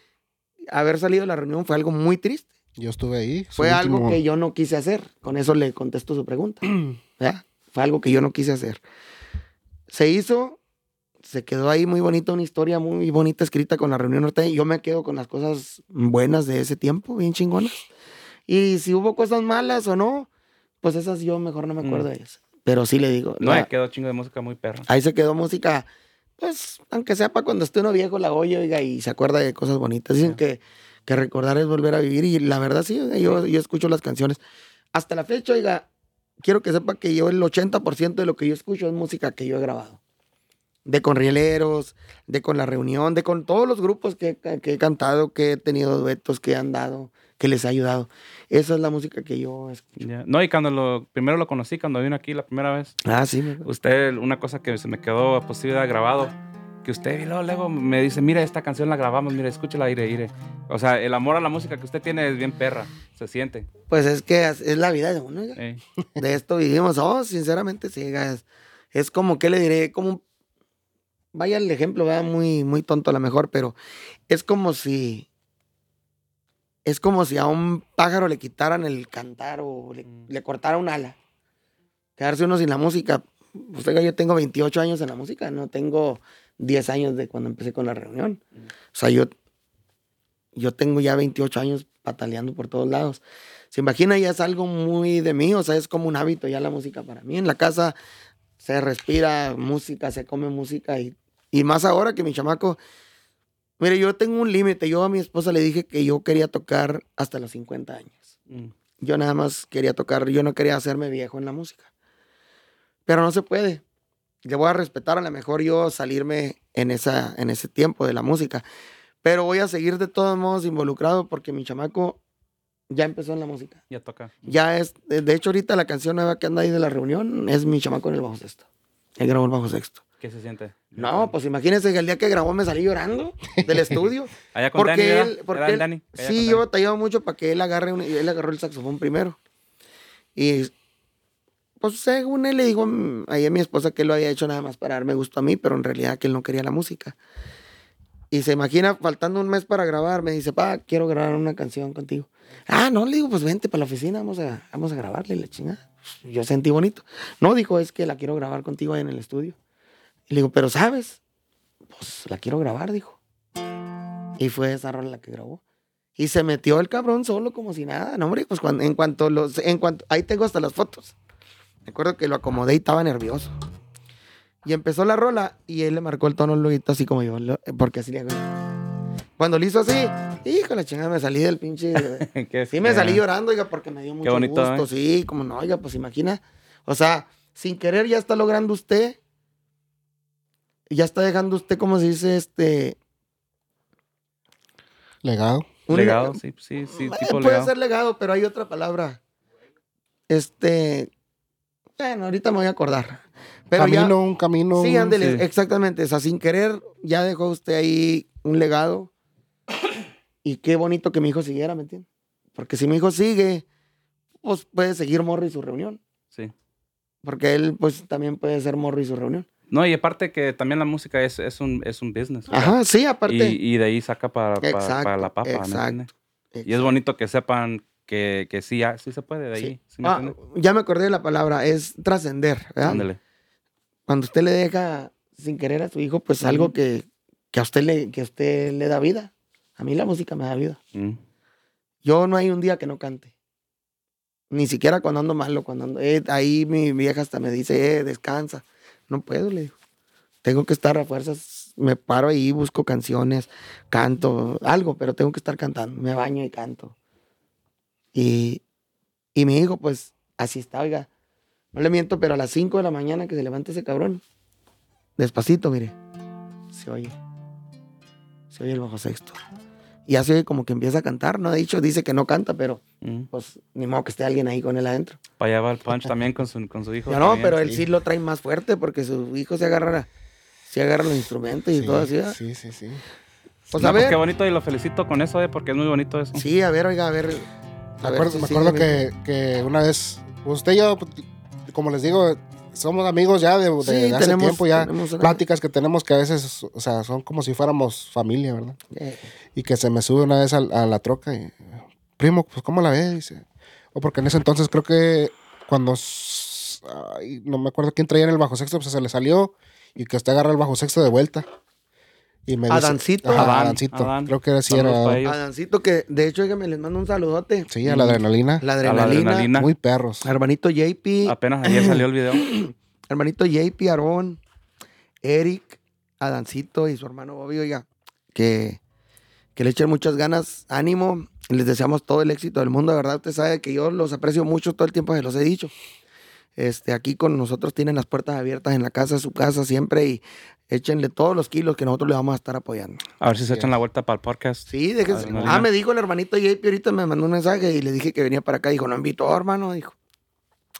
haber salido de la reunión fue algo muy triste. Yo estuve ahí. Fue algo último- que yo no quise hacer. Con eso le contesto su pregunta. <clears throat> ¿verdad? Fue algo que yo no quise hacer. Se hizo, se quedó ahí muy bonita, una historia muy bonita escrita con la reunión norte. Yo me quedo con las cosas buenas de ese tiempo, bien chingonas. Y si hubo cosas malas o no, pues esas yo mejor no me acuerdo Mm. de ellas. Pero sí le digo, No, la- quedó chingo de música muy perra. ahí se quedó música, pues, aunque sea para cuando esté uno viejo, la oye, oiga, y se acuerda de cosas bonitas. Dicen que, que recordar es volver a vivir, y la verdad sí, yo, yo escucho las canciones. Hasta la fecha, oiga, quiero que sepa que yo el 80% de lo que yo escucho es música que yo he grabado. De con Rieleros, de con La Reunión, de con todos los grupos que, que he cantado, que he tenido duetos, que han dado, que les ha ayudado. Esa es la música que yo escucho. Ya. No, y cuando lo, primero lo conocí, cuando vino aquí la primera vez, Ah, sí, me usted, una cosa que se me quedó posible grabado, que usted y luego, luego me dice, mira, esta canción la grabamos, mira, escúchala, ire, ire. O sea, el amor a la música que usted tiene es bien perra, se siente. Pues es que es la vida de uno, oiga. Eh, <laughs> de esto vivimos. Oh, sinceramente, sí, es, es como, ¿qué le diré? Como, vaya el ejemplo, va muy, muy tonto a lo mejor, pero es como si, es como si a un pájaro le quitaran el cantar o le, Mm. le cortara un ala. Quedarse uno sin la música. Pues, oiga, yo tengo 28 años en la música, no tengo 10 años de cuando empecé con la reunión. O sea, yo, yo tengo ya 28 años pataleando por todos lados. Se imagina, ya es algo muy de mí, o sea, es como un hábito ya la música para mí. En la casa se respira música, se come música y, y más ahora que mi chamaco. Mire, yo tengo un límite. Yo a mi esposa le dije que yo quería tocar hasta los 50 años. mm, Yo nada más quería tocar, yo no quería hacerme viejo en la música. Pero no se puede. Le voy a respetar a lo mejor yo salirme en, esa, en ese tiempo de la música. Pero voy a seguir de todos modos involucrado porque mi chamaco ya empezó en la música. ya toca. Ya es, de hecho ahorita la canción nueva que anda ahí de la reunión es mi chamaco en el bajo sexto. Él grabó el bajo sexto. ¿Qué se siente? No, pues imagínense que el día que grabó me salí llorando del estudio. <laughs> Allá con Dani, porque ¿verdad? él, porque él- Dani, sí, yo Dani. batallaba mucho para que él agarre, un- él agarró el saxofón primero. Y pues según él le digo mm, ahí a mi esposa que él lo había hecho nada más para darme gusto a mí, pero en realidad que él no quería la música. Y se imagina, faltando un mes para grabar, me dice, pa, quiero grabar una canción contigo. Ah, no, le digo, pues vente para la oficina, vamos a, vamos a grabarle la chingada. Yo sentí bonito. No, dijo, es que la quiero grabar contigo ahí en el estudio. Y le digo, pero ¿sabes? Pues la quiero grabar, dijo. Y fue esa rola la que grabó. Y se metió el cabrón solo como si nada. No, hombre, pues cuando, en cuanto los, en cuanto, ahí tengo hasta las fotos. Me acuerdo que lo acomodé y estaba nervioso. Y empezó la rola y él le marcó el tono luego así como yo, porque así le hago. Cuando le hizo así, hijo, la chingada, me salí del pinche... <laughs> ¿Qué- Sí, me salí llorando, oiga, porque me dio mucho bonito, gusto. ¿eh? Sí, como no, oiga, pues imagina. O sea, sin querer ya está logrando usted. Ya está dejando usted, como se dice, este. Legado. un Legado, lega- sí, sí, sí, tipo puede legado. ser legado, pero hay otra palabra. Este. Bueno, ahorita me voy a acordar. Pero camino, ya. un camino. Sí, ándele, sí. exactamente. O sea, sin querer, ya dejó usted ahí un legado. Y qué bonito que mi hijo siguiera, ¿me entiende? Porque si mi hijo sigue, pues puede seguir Morro y su reunión. Sí. Porque él, pues, también puede ser Morro y su reunión. No, y aparte que también la música es, es, un, es un business. ¿verdad? Ajá, sí, aparte. Y, y de ahí saca para, para, Exacto, para la papa, ¿me exacto, entiendes? Y es bonito que sepan que, que sí, ah, sí se puede de ahí. Sí. ¿sí me Ah, ya me acordé de la palabra, es trascender, ¿verdad? Ándale. Cuando usted le deja sin querer a su hijo, pues algo que, que a usted le, que a usted le da vida. A mí la música me da vida. Mm. Yo no hay un día que no cante. Ni siquiera cuando ando malo, cuando ando. eh, ahí mi vieja hasta me dice, eh, descansa. No puedo, le digo. Tengo que estar a fuerzas. Me paro ahí, busco canciones, canto, algo, pero tengo que estar cantando. Me baño y canto. Y, y mi hijo, pues, así está, oiga. No le miento, pero a las 5 de la mañana que se levante ese cabrón. Despacito, mire. Se oye. Se oye el bajo sexto. Y ya se oye como que empieza a cantar, ¿no? De hecho, dice que no canta, pero Mm. pues ni modo que esté alguien ahí con él adentro. Para allá va el punch también con su, con su hijo. Ya no, también. pero él sí. sí lo trae más fuerte porque su hijo se agarra, se agarra los instrumentos y Sí, todo así. ¿verdad? Sí, sí, sí. Pues No, a pues ver. qué bonito y lo felicito con eso, eh, porque es muy bonito eso. Sí, a ver, oiga, a ver. Me a acuerdo, si me sigue, acuerdo mira. que, que una vez, pues, usted y yo, como les digo, somos amigos ya de, de Sí, hace tenemos- tiempo, ya pláticas que tenemos que a veces, o sea, son como si fuéramos familia, ¿verdad? Eh, Y que se me sube una vez al- a, la troca y, primo, pues, ¿cómo la ve? Dice, o porque en ese entonces creo que cuando, ay, no me acuerdo quién traía en el bajo sexto, pues se le salió y que usted agarra el bajo sexto de vuelta. Y me dice- Adancito. Ajá, Adán, Adancito. Adán. Creo que era así, Saludos era. ellos. Adancito, que de hecho, oiga, me les mando un saludote. Sí, a la adrenalina. La adrenalina. adrenalina. Muy perros. Hermanito JP. Apenas ayer salió el video. <clears throat> hermanito JP, Aarón, Eric, Adancito y su hermano Bobby, oiga, que, que le echen muchas ganas, ánimo, y les deseamos todo el éxito del mundo, de verdad, usted sabe que yo los aprecio mucho, todo el tiempo se los he dicho. Este, aquí con nosotros tienen las puertas abiertas en la casa, su casa siempre, y échenle todos los kilos que nosotros le vamos a estar apoyando. A ver si se echan la vuelta para el podcast. Sí, déjense. Ah, me dijo el hermanito JP, ahorita me mandó un mensaje y le dije que venía para acá, dijo, no invitó, hermano, dijo.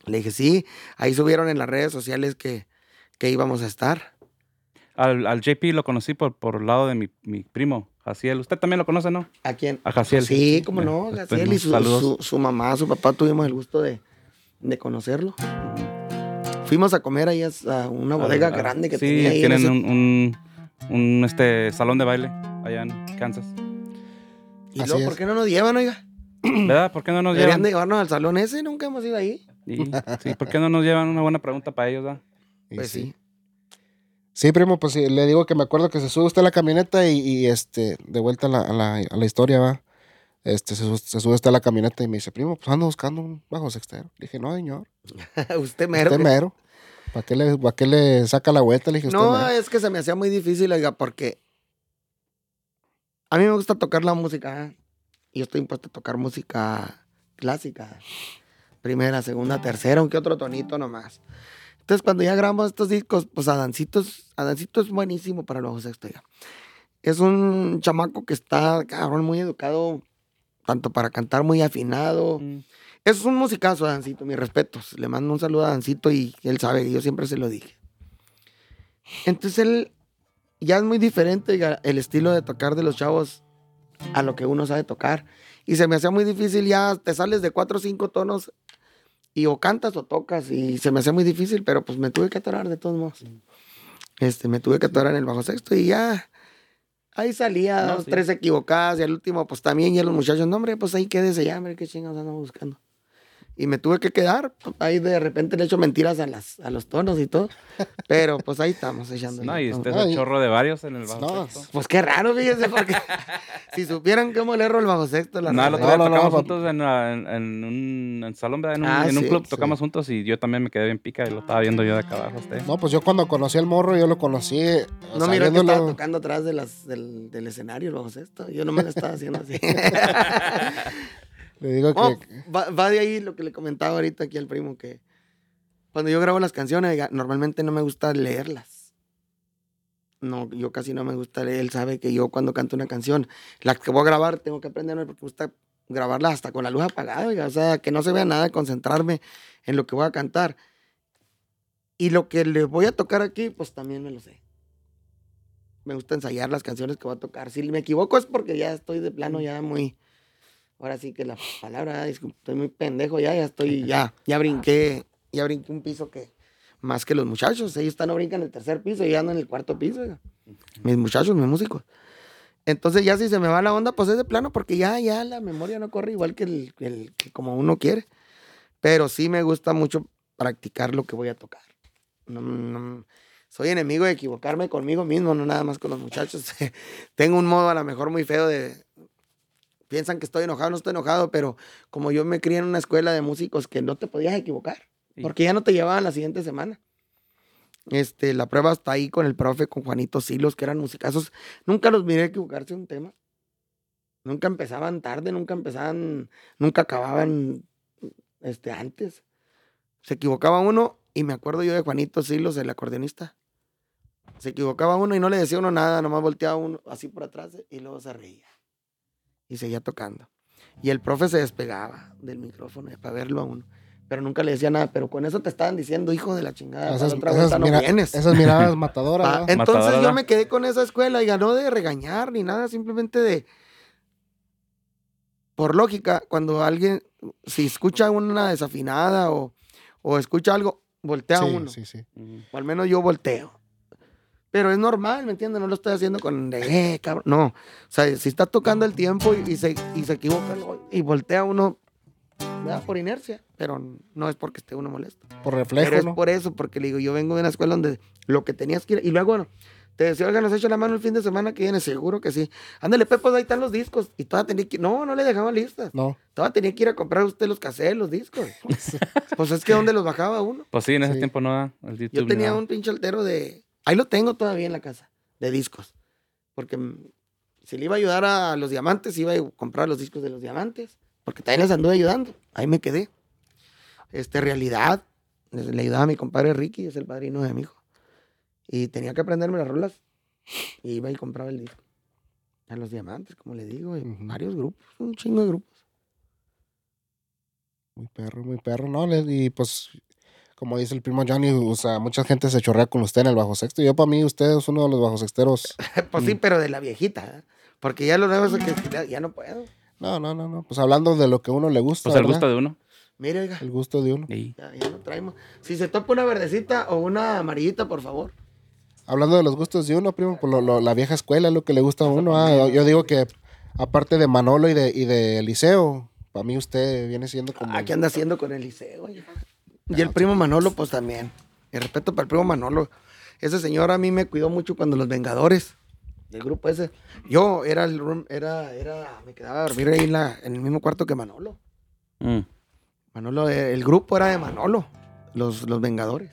Le dije, sí, ahí subieron en las redes sociales que, que íbamos a estar. Al, al JP lo conocí por, por el lado de mi, mi primo, Jaciel. Usted también lo conoce, ¿no? ¿A quién? A Jaciel. Sí, cómo Eh, no, pues, Gaciel y su, saludos. su, su mamá, su papá tuvimos el gusto de, de conocerlo. Fuimos a comer ahí a una bodega Ah, grande que sí, tenía ahí. tienen ese- un, un, un, este, salón de baile allá en Kansas. Y Así luego, es. ¿por qué no nos llevan, oiga? ¿Verdad? ¿Por qué no nos Deberían llevan? de llevarnos al salón ese, nunca hemos ido ahí. Y- sí, ¿por qué no nos llevan? Una buena pregunta para ellos, ¿verdad? Pues sí. Sí, primo, pues sí, le digo que me acuerdo que se sube usted a la camioneta y, y, este, de vuelta a la, a la, a la historia, va. Este, se, se sube usted a la camioneta y me dice, primo, pues ando buscando un bajo sextero. Le dije, no, señor, <laughs> Usted mero. usted mero. ¿Para qué, le, ¿Para qué le saca la vuelta? Le dije, usted No, mero. es que se me hacía muy difícil, oiga, porque a mí me gusta tocar la música. ¿eh? Y yo estoy impuesto a tocar música clásica. Primera, segunda, tercera, aunque otro tonito nomás. Entonces, cuando ya grabamos estos discos, pues Adancito es, Adancito es buenísimo para el bajo sexto, oiga. Es un chamaco que está, cabrón, muy educado, tanto para cantar muy afinado. Mm. Es un musicazo, Adancito, mis respetos. Le mando un saludo a Adancito y él sabe que yo siempre se lo dije. Entonces él ya es muy diferente el estilo de tocar de los chavos a lo que uno sabe tocar. Y se me hacía muy difícil, ya te sales de cuatro o cinco tonos y o cantas o tocas y se me hacía muy difícil, pero pues me tuve que atorar de todos modos. Este, me tuve que atorar en el bajo sexto y ya ahí salía No, dos, sí. tres equivocadas y al último pues también ya los muchachos, no hombre, pues ahí quédese ya, hombre, qué chingados andamos buscando. Y me tuve que quedar, ahí de repente le echo mentiras a, las, a los tonos y todo, pero pues ahí estamos echando. No, y usted es el chorro de varios en el bajo No, sexto. Pues qué raro, fíjense, porque <laughs> si supieran cómo le erro el bajo sexto, la No, el otro día No, no, no, tocamos juntos en, la- en- en un en salón, ¿verdad? En un, Ah, en un sí, club, sí. tocamos juntos y yo también me quedé bien pica y lo estaba viendo yo de acá abajo usted. No, pues yo cuando conocí al morro, yo lo conocí. No, mira que estaba tocando atrás de las, del, del escenario el bajo sexto. Yo no me lo estaba haciendo así. <laughs> Le digo que. va, va de ahí lo que le comentaba ahorita aquí al primo, que cuando yo grabo las canciones, normalmente no me gusta leerlas. No, yo casi no me gusta leer. Él sabe que yo cuando canto una canción, la que voy a grabar, tengo que aprenderme porque me gusta grabarla hasta con la luz apagada, oiga, o sea, que no se vea nada, concentrarme en lo que voy a cantar. Y lo que le voy a tocar aquí, pues también me lo sé. Me gusta ensayar las canciones que voy a tocar. Si me equivoco es porque ya estoy de plano ya muy... Ahora sí que la palabra, estoy muy pendejo ya, ya estoy, <laughs> ya, ya brinqué, ya brinqué un piso que más que los muchachos. Ellos están no brincan el tercer piso y yo ando en el cuarto piso. Mis muchachos, mis músicos. Entonces ya si se me va la onda, pues es de plano, porque ya, ya la memoria no corre igual que, el, el- que como uno quiere. Pero sí me gusta mucho practicar lo que voy a tocar. No, no- soy enemigo de equivocarme conmigo mismo, no nada más con los muchachos. <laughs> Tengo un modo a lo mejor muy feo de... Piensan que estoy enojado, no estoy enojado, pero como yo me crié en una escuela de músicos que no te podías equivocar, Sí. porque ya no te llevaban la siguiente semana. Este, la prueba está ahí con el profe, con Juanito Silos, que eran musicazos. Nunca los miré equivocarse un tema. Nunca empezaban tarde, nunca empezaban, nunca acababan este, antes. Se equivocaba uno y me acuerdo yo de Juanito Silos, el acordeonista. Se equivocaba uno y no le decía uno nada, nomás volteaba uno así por atrás y luego se reía. Y seguía tocando. Y el profe se despegaba del micrófono para verlo a uno. Pero nunca le decía nada. Pero con eso te estaban diciendo, hijo de la chingada. Esas, otra esas vuelta no mira- vienes. esas miradas <laughs> matadoras. Ah, entonces Matadora, yo me quedé con esa escuela y ganó de regañar ni nada, simplemente de. Por lógica, cuando alguien, si escucha una desafinada o, o escucha algo, voltea sí, uno. sí, sí. O al menos yo volteo. Pero es normal, ¿me entiendes? No lo estoy haciendo con de, eh, cabrón. No. O sea, si está tocando el tiempo y, y se, y se equivoca y voltea uno, ¿verdad? por inercia. Pero no es porque esté uno molesto. Por Pero reflejo, es ¿no? por eso, porque le digo, yo vengo de una escuela donde lo que tenías que ir. Y luego, bueno, te decía, oiga, nos echa la mano el fin de semana que viene, seguro que sí. Ándale, Pepo, ahí están los discos. Y todavía tenía que. No, no le dejaba listas. No. Todavía tenía que ir a comprar usted los cassettes, los discos. <laughs> pues es que ¿dónde los bajaba uno? Pues sí, en ese Sí. tiempo no da. El YouTube Yo tenía un pinche altero de. Ahí lo tengo todavía en la casa, de discos. Porque si le iba a ayudar a los diamantes, iba a comprar los discos de los diamantes. Porque también les anduve ayudando. Ahí me quedé. Este, realidad. Le ayudaba a mi compadre Ricky, es el padrino de mi hijo. Y tenía que aprenderme las rolas. Y iba y compraba el disco. A los diamantes, como le digo, y varios grupos, un chingo de grupos. Muy perro, muy perro, ¿no? Y pues, como dice el primo Johnny, o sea, mucha gente se chorrea con usted en el bajo sexto. Yo, para mí, usted es uno de los bajo sexteros. <laughs> pues sí, pero de la viejita. ¿eh? Porque ya lo nuevo es que ya, ya no puedo. No, no, no, no. Pues hablando de lo que a uno le gusta. Pues el ¿verdad? gusto de uno. Mire, oiga. El gusto de uno. Y Ya, ya no traemos. Si se topa una verdecita o una amarillita, por favor. Hablando de los gustos de uno, primo, pues lo- lo- la vieja escuela es lo que le gusta a uno. ah. Yo, yo digo que, aparte de Manolo y de, y de Eliseo, para mí usted viene siendo como. Ah, ¿qué anda haciendo con el liceo? oye? Y el primo Manolo, pues también. El respeto para el primo Manolo. Ese señor a mí me cuidó mucho cuando los Vengadores, del grupo ese. Yo era el room- era, era, me quedaba a dormir ahí en, la- en el mismo cuarto que Manolo. Mm. Manolo, eh, el grupo era de Manolo, los, los Vengadores.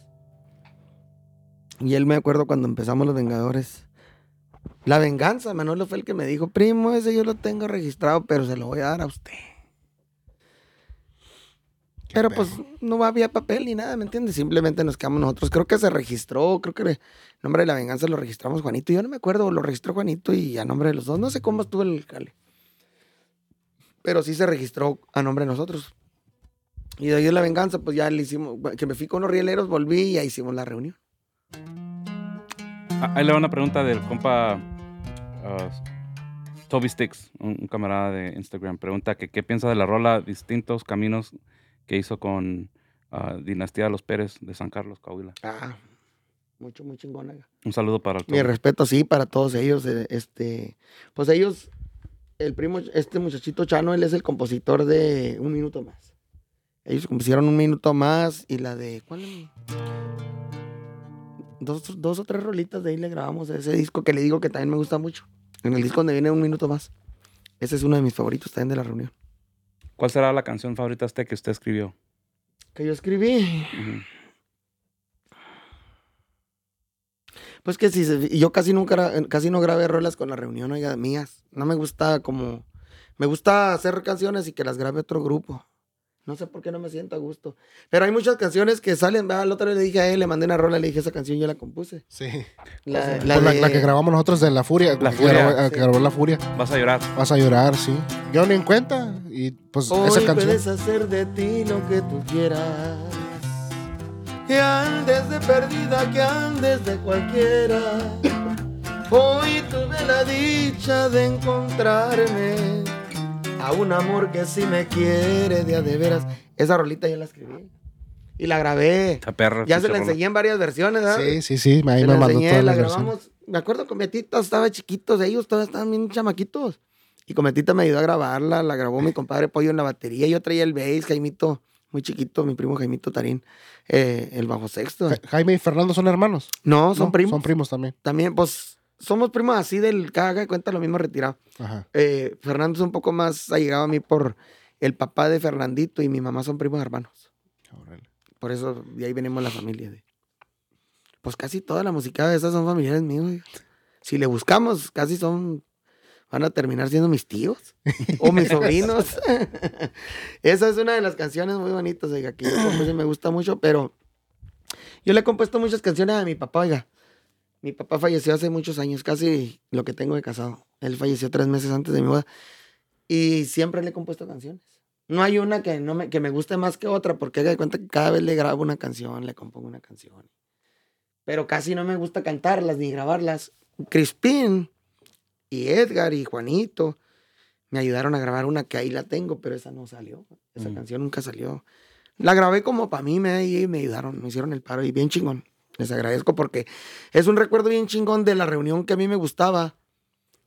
Y él me acuerdo cuando empezamos los Vengadores. La venganza, Manolo fue el que me dijo, primo, ese yo lo tengo registrado, pero se lo voy a dar a usted. Pero pues no había papel ni nada, ¿me entiendes? Simplemente nos quedamos nosotros. Creo que se registró, creo que el nombre de la venganza lo registramos Juanito. Yo no me acuerdo, lo registró Juanito y a nombre de los dos. No sé cómo estuvo el cale. Pero sí se registró a nombre de nosotros. Y de ahí de la venganza, pues ya le hicimos, que me fui con los rieleros, volví y ahí hicimos la reunión. Ah, Ahí le va una pregunta del compa ah, Toby Sticks, un, un camarada de Instagram. Pregunta que qué piensa de la rola Distintos Caminos que hizo con ah, Dinastía de los Pérez de San Carlos, Coahuila. Ah, mucho, muy chingona. Un saludo para el Mi respeto, sí, para todos ellos. eh, Este, pues ellos, el primo, este muchachito Chano, él es el compositor de Un Minuto Más. Ellos compusieron Un Minuto Más y la de, ¿cuál? es? Dos, dos o tres rolitas de ahí le grabamos ese disco que le digo que también me gusta mucho. En el disco donde viene Un Minuto Más. Ese es uno de mis favoritos también de la reunión. ¿Cuál será la canción favorita este que usted escribió? Que yo escribí. Pues que sí, se- yo casi nunca, casi no grabé rolas con la reunión, oiga, mías. No me gusta como, me gusta hacer canciones y que las grabe otro grupo. No sé por qué no me siento a gusto. Pero hay muchas canciones que salen, la otra vez le dije a él, le mandé una rola, le dije, esa canción yo la compuse. Sí. La, La, la la, que grabamos nosotros de La Furia. La que Furia, grabó- que grabó La Furia. Vas a llorar. Vas a llorar, sí. Yo ni en cuenta. Y pues Hoy esa canción. puedes hacer de ti lo que tú quieras. Que andes de perdida, que andes de cualquiera. Hoy tuve la dicha de encontrarme a un amor que sí me quiere de a de veras. Esa rolita yo la escribí y la grabé. Esta perra. Ya se la rola. enseñé en varias versiones, ¿verdad? Sí, sí, sí. Ahí Se me la mandó enseñé, la grabamos. Me acuerdo con Betito, estaba chiquitos, ellos todos estaban bien chamaquitos. Y con Betita me ayudó a grabarla, la grabó mi compadre Pollo en la batería. Yo traía el bass, Jaimito, muy chiquito, mi primo Jaimito Tarín, eh, el bajo sexto. Ja- Jaime y Fernando son hermanos. No, son ¿no? primos. Son primos también. También, pues, somos primos así del caga de cuenta lo mismo retirado. Ajá. Eh, Fernando es un poco más allegado a mí por el papá de Fernandito y mi mamá son primos hermanos. Órale. Por eso de ahí venimos la familia. de- Pues casi toda la música de esas son familiares míos. Si le buscamos, casi son. Van a terminar siendo mis tíos o mis sobrinos. <laughs> Esa es una de las canciones muy bonitas, oiga, que yo me gusta mucho, pero yo le he compuesto muchas canciones a mi papá, oiga. Mi papá falleció hace muchos años, casi lo que tengo de casado. Él falleció tres meses antes de mi boda. Y siempre le he compuesto canciones. No hay una que, no me, que me guste más que otra, porque haga de cuenta que cada vez le grabo una canción, le compongo una canción. Pero casi no me gusta cantarlas ni grabarlas. Crispín y Edgar y Juanito me ayudaron a grabar una que ahí la tengo, pero esa no salió. Esa Mm. canción nunca salió. La grabé como para mí, me, y me ayudaron, me hicieron el paro y bien chingón. Les agradezco porque es un recuerdo bien chingón de la reunión que a mí me gustaba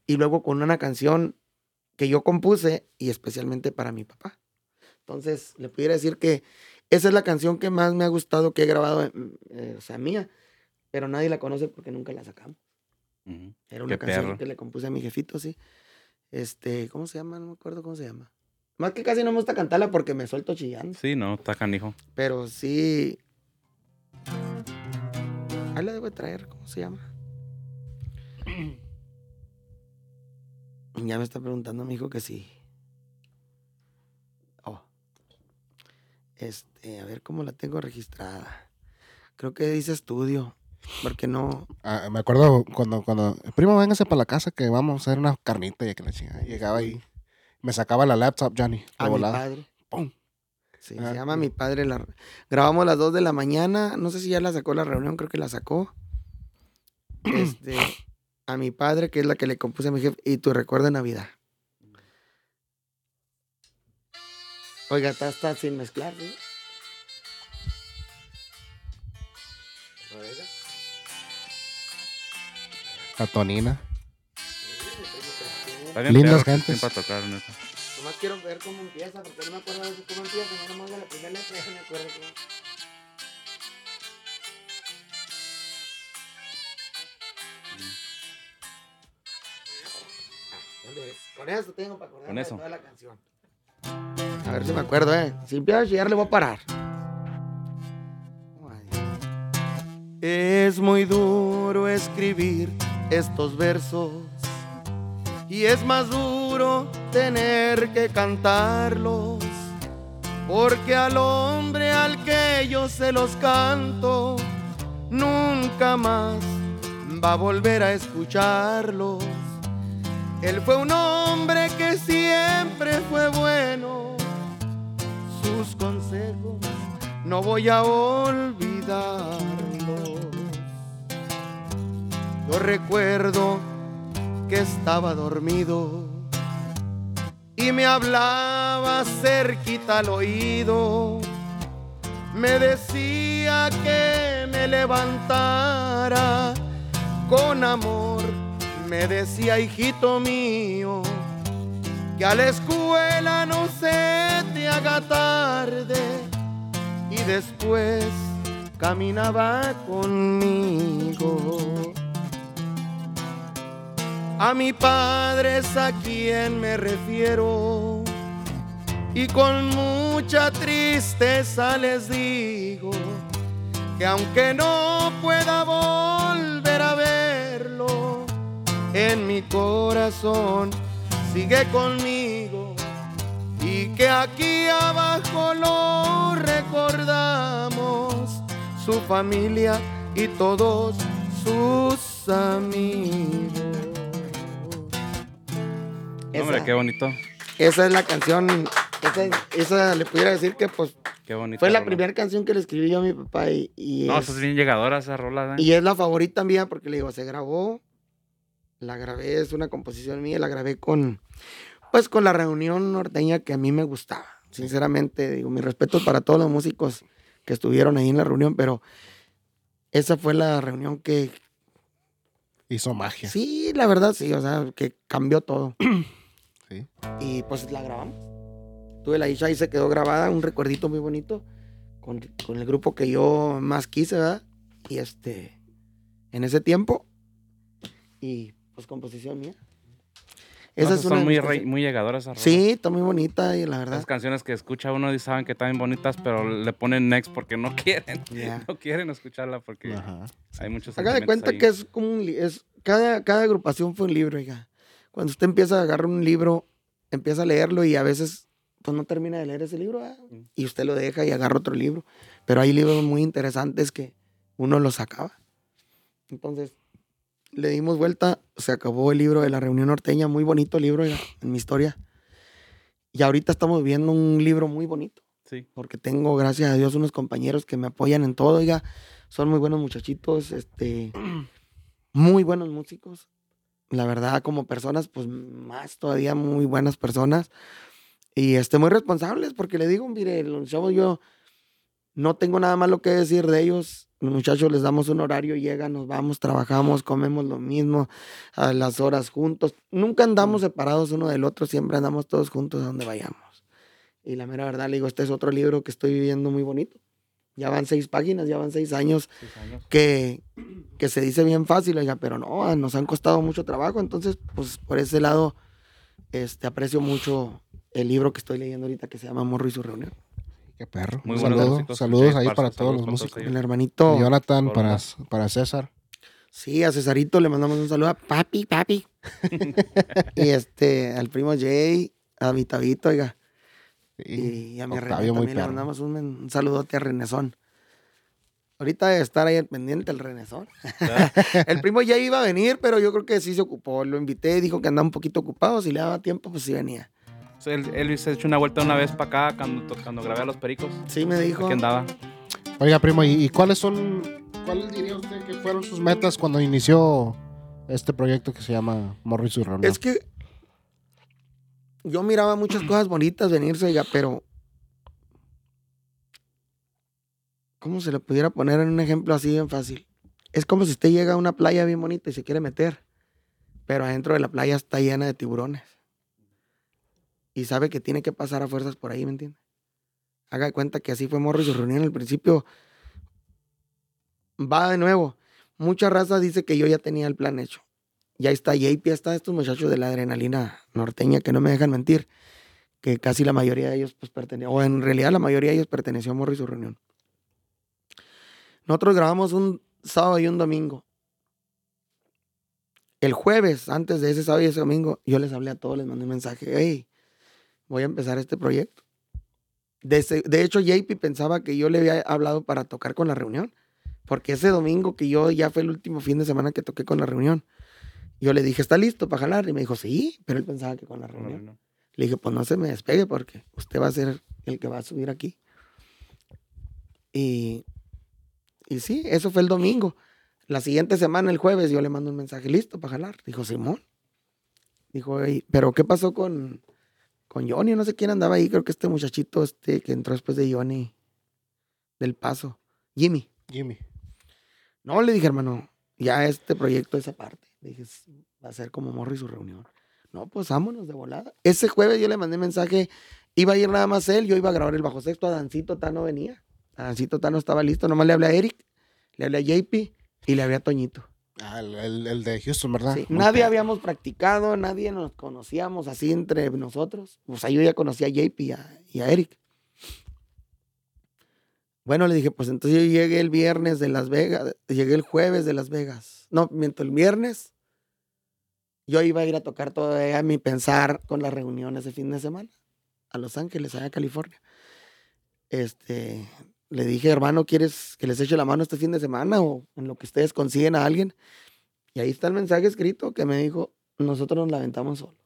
y luego con una canción que yo compuse y especialmente para mi papá. Entonces, le pudiera decir que esa es la canción que más me ha gustado que he grabado, en- eh, o sea, mía, pero nadie la conoce porque nunca la sacamos. Ujú. Era una Qué canción perro. que le compuse a mi jefito, sí. Este, ¿cómo se llama? No me acuerdo cómo se llama. Más que casi no me gusta cantarla porque me suelto chillando. Sí, no, está canijo. Pero sí. Ahí la debo de traer, ¿cómo se llama? Ya me está preguntando mi hijo que sí. Oh. Este, a ver cómo la tengo registrada. Creo que dice estudio. Porque no. Ah, me acuerdo cuando, cuando, primo, véngase para la casa que vamos a hacer una carnita y que la chingada. Llegaba ahí, me sacaba la laptop, Johnny. A mi padre. Pum. Sí, Ah, se llama Mi Padre. La... Grabamos a las 2 de la mañana. No sé si ya la sacó la reunión, creo que la sacó. Este, a mi padre, que es la que le compuse a mi jefe. Y tu recuerdo de Navidad. Oiga, está, está sin mezclar, ¿sí? La tonina. Está bien Lindas gentes. Para tocar, neta. Nomás quiero ver cómo empieza, porque no me acuerdo de cómo empieza. Ya no me la primera letra, ya me acuerdo cómo. Con eso tengo para acordarme Con de eso. toda la canción. A ver si me acuerdo, ¿eh? Si empiezo a chillar, le voy a parar. Es muy duro escribir estos versos y es más duro tener que cantarlos porque al hombre al que yo se los canto nunca más va a volver a escucharlos. Él fue un hombre que siempre fue bueno, sus consejos no voy a olvidarlos. Yo recuerdo que estaba dormido y me hablaba cerquita al oído. Me decía que me levantara con amor. Me decía, hijito mío, que a la escuela no se te haga tarde. Y después caminaba conmigo. A mi padre es a quien me refiero y con mucha tristeza les digo que aunque no pueda volver a verlo, en mi corazón sigue conmigo y que aquí abajo lo recordamos, su familia y todos sus amigos. Hombre, qué bonito. esa es la canción, esa, esa le pudiera decir que pues Qué bonito. fue la primera canción que le escribí yo a mi papá y, y No, es, eso es bien llegadora esa rola. ¿eh? y es la favorita mía porque le digo, se grabó, la grabé, es una composición mía, la grabé con, pues con la reunión norteña que a mí me gustaba. Sinceramente, digo, mis respetos para todos los músicos que estuvieron ahí en la reunión, pero esa fue la reunión que, Hizo magia. sí, la verdad, sí, o sea, que cambió todo. <clears throat> Sí. Y pues la grabamos. Tuve la dicha y se quedó grabada, un recuerdito muy bonito con, con el grupo que yo más quise, ¿verdad? Y este, en ese tiempo. Y pues composición mía. No, Esa esas es son muy, re- muy llegadoras esas. Sí, está muy bonita y la verdad. Esas canciones que escucha uno y saben que están bonitas, pero le ponen next porque no quieren. Ya. <laughs> No quieren escucharla porque Ajá. hay muchos Haga de cuenta ahí. que es como un es cada, cada agrupación fue un libro, oiga. Cuando usted empieza a agarrar un libro, empieza a leerlo y a veces pues no termina de leer ese libro. Mm. y usted lo deja y agarra otro libro. Pero hay libros muy interesantes que uno los acaba. Entonces, le dimos vuelta, se acabó el libro de la reunión norteña, muy bonito libro en mi historia. Y ahorita estamos viendo un libro muy bonito Sí. porque tengo, gracias a Dios, unos compañeros que me apoyan en todo, oiga, son muy buenos muchachitos, este, <clears throat> muy buenos músicos, la verdad, como personas, pues más todavía muy buenas personas, y este, muy responsables, porque le digo, mire, los chavos, yo no tengo nada malo que decir de ellos, los muchachos les damos un horario, llegan, nos vamos, trabajamos, comemos lo mismo, a las horas juntos, nunca andamos separados uno del otro, siempre andamos todos juntos a donde vayamos. Y la mera verdad, le digo, este es otro libro que estoy viviendo muy bonito. Ya van seis páginas, ya van seis años Seis años. que, que se dice bien fácil, oiga, pero no, ah, nos han costado mucho trabajo. Entonces, pues por ese lado, este, aprecio mucho el libro que estoy leyendo ahorita que se llama Morro y su reunión. Qué perro. Muy saludo. Saludos ahí para todos los músicos. El hermanito, Jonathan, para, para César. sí, a Cesarito le mandamos un saludo a papi, papi. <laughs> y este, al primo Jay, a mi tabito, oiga. Sí. Y a mi René Octavio, muy también le mandamos un, un saludote a Renesón. Ahorita debe estar ahí al pendiente el Renesón. <laughs> el primo ya iba a venir, pero yo creo que sí se ocupó. Lo invité, dijo que andaba un poquito ocupado. Si le daba tiempo, pues sí venía. Él se echó una vuelta una vez para acá cuando, cuando grabé a los pericos. Sí me dijo. Aquí andaba. Oiga, primo, ¿y, y cuáles son, cuáles diría usted que fueron sus metas cuando inició este proyecto que se llama Morro y su reunión? Es que yo miraba muchas cosas bonitas venirse, oiga, pero. ¿Cómo se le pudiera poner en un ejemplo así bien fácil? Es como si usted llega a una playa bien bonita y se quiere meter, pero adentro de la playa está llena de tiburones. Y sabe que tiene que pasar a fuerzas por ahí, ¿me entiende? Haga de cuenta que así fue Morro y su reunión al principio. Va de nuevo. Mucha raza dice que yo ya tenía el plan hecho ya está JP, ya está estos muchachos de la adrenalina norteña que no me dejan mentir, que casi la mayoría de ellos pues pertenecen, o en realidad la mayoría de ellos perteneció a Morro y su reunión. Nosotros grabamos un sábado y un domingo. El jueves, antes de ese sábado y ese domingo, yo les hablé a todos, les mandé un mensaje, hey, voy a empezar este proyecto. De, ese- de hecho, JP pensaba que yo le había hablado para tocar con la reunión, porque ese domingo que yo ya fue el último fin de semana que toqué con la reunión, yo le dije, ¿está listo para jalar? Y me dijo, sí, pero él pensaba que con la reunión. Le dije, pues no se me despegue porque usted va a ser el que va a subir aquí. Y, y sí, eso fue el domingo. La siguiente semana, el jueves, yo le mando un mensaje, listo para jalar. Dijo, Simón. Dijo, "Ey, pero ¿qué pasó con, con Johnny? No sé quién andaba ahí, creo que este muchachito este que entró después de Johnny del Paso. Jimmy. Jimmy. No, le dije, hermano, ya este proyecto es aparte. Le dije, "Es- va a ser como Morri su reunión. No, pues vámonos de volada. Ese jueves yo le mandé mensaje, iba a ir nada más él, yo iba a grabar el bajo sexto, Adancito Tano venía. Adancito Tano estaba listo, nomás le hablé a Eric, le hablé a JP y le hablé a Toñito. Ah, el, el- el de Houston, ¿verdad? Sí, Nadie habíamos practicado, nadie nos conocíamos así entre nosotros. O sea, yo ya conocía a JP y a, y a Eric. Bueno, le dije, pues entonces yo llegué el viernes de Las Vegas, llegué el jueves de Las Vegas. No, miento, el viernes yo iba a ir a tocar todavía mi pensar con la reunión ese fin de semana a Los Ángeles, allá a California. Este, le dije, hermano, ¿quieres que les eche la mano este fin de semana o en lo que ustedes consiguen a alguien? Y ahí está el mensaje escrito que me dijo, nosotros nos la aventamos solo.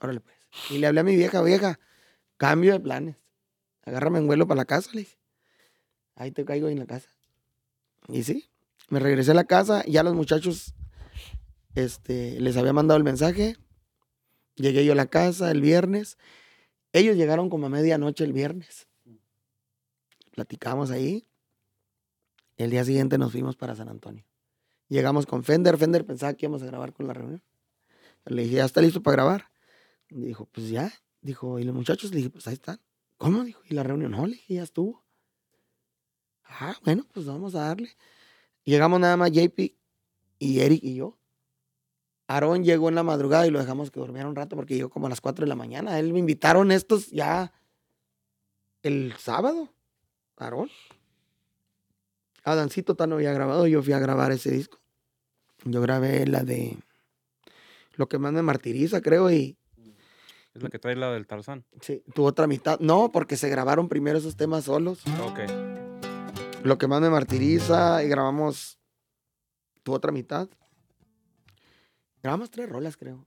Órale pues. Y le hablé a mi vieja, vieja, cambio de planes. Agárrame en vuelo para la casa, le dije. Ahí te caigo en la casa. Y sí, me regresé a la casa, ya los muchachos este, les había mandado el mensaje. Llegué yo a la casa el viernes. Ellos llegaron como a medianoche el viernes. Platicamos ahí. El día siguiente nos fuimos para San Antonio. Llegamos con Fender. Fender pensaba que íbamos a grabar con la reunión. Le dije, ¿ya está listo para grabar? Dijo, pues ya. Dijo, ¿y los muchachos? Le dije, pues ahí están. ¿Cómo? Dijo, ¿y la reunión? No, le dije, ya estuvo. Ah, bueno, pues vamos a darle. Llegamos nada más JP y Eric y yo. Aarón llegó en la madrugada y lo dejamos que durmiera un rato porque llegó como a las 4 de la mañana. Él me invitaron estos ya el sábado. Aarón. Adancito tan no había grabado, yo fui a grabar ese disco. Yo grabé la de Lo que más me martiriza, creo, y Es la que trae la del Tarzán. sí, tu otra mitad. No, porque se grabaron primero esos temas solos. Ok. Lo que más me martiriza y grabamos tu otra mitad. Grabamos tres rolas, creo.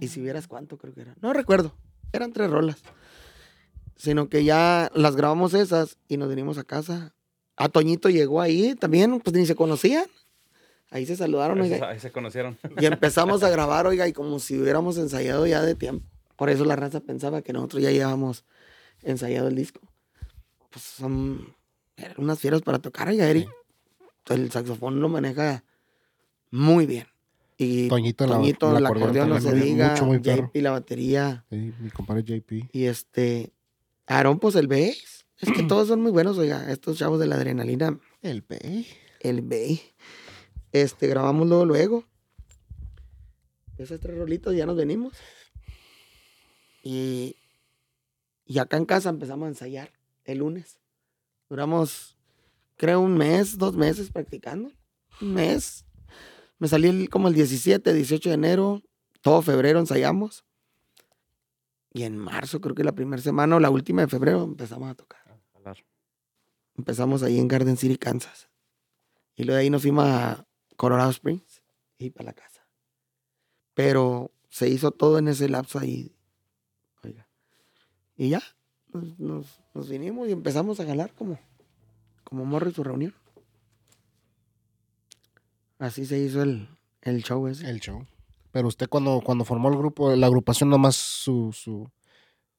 Y si vieras cuánto, creo que era. No recuerdo. Eran tres rolas. Sino que ya las grabamos esas y nos vinimos a casa. A Toñito llegó ahí también, pues ni se conocían. Ahí se saludaron, Ahí se- oiga. ahí se conocieron. Y empezamos a grabar, oiga, y como si hubiéramos ensayado ya de tiempo. Por eso la raza pensaba que nosotros ya llevábamos ensayado el disco. Pues son eran unas fieras para tocar, oiga, Eric. El saxofón lo maneja muy bien. Y Toñito, la- Toñito, el el acordeón acordeón, no se diga, mucho, muy perro. JP la batería, Sí, mi compadre JP. y este, Aarón, pues el bass. Es que <clears throat> todos son muy buenos, oiga, estos chavos de la adrenalina El Bay. el Bay. Este, grabamos luego, luego. Esas tres rolitos ya nos venimos. Y, y acá en casa empezamos a ensayar el lunes. Duramos, creo, un mes, dos meses practicando. Un mes. Me salí el- como el 17, 18 de enero. Todo febrero ensayamos. Y en marzo, creo que la primera semana o la última de febrero, empezamos a tocar. Empezamos ahí en Garden City, Kansas. Y luego de ahí nos fuimos a Colorado Springs y para la casa. Pero se hizo todo en ese lapso ahí. Oiga. Y ya, nos, nos- nos vinimos y empezamos a jalar como, como morro y su reunión. Así se hizo el, el show ese. El show. Pero usted cuando, cuando formó el grupo, la agrupación, nomás su, su,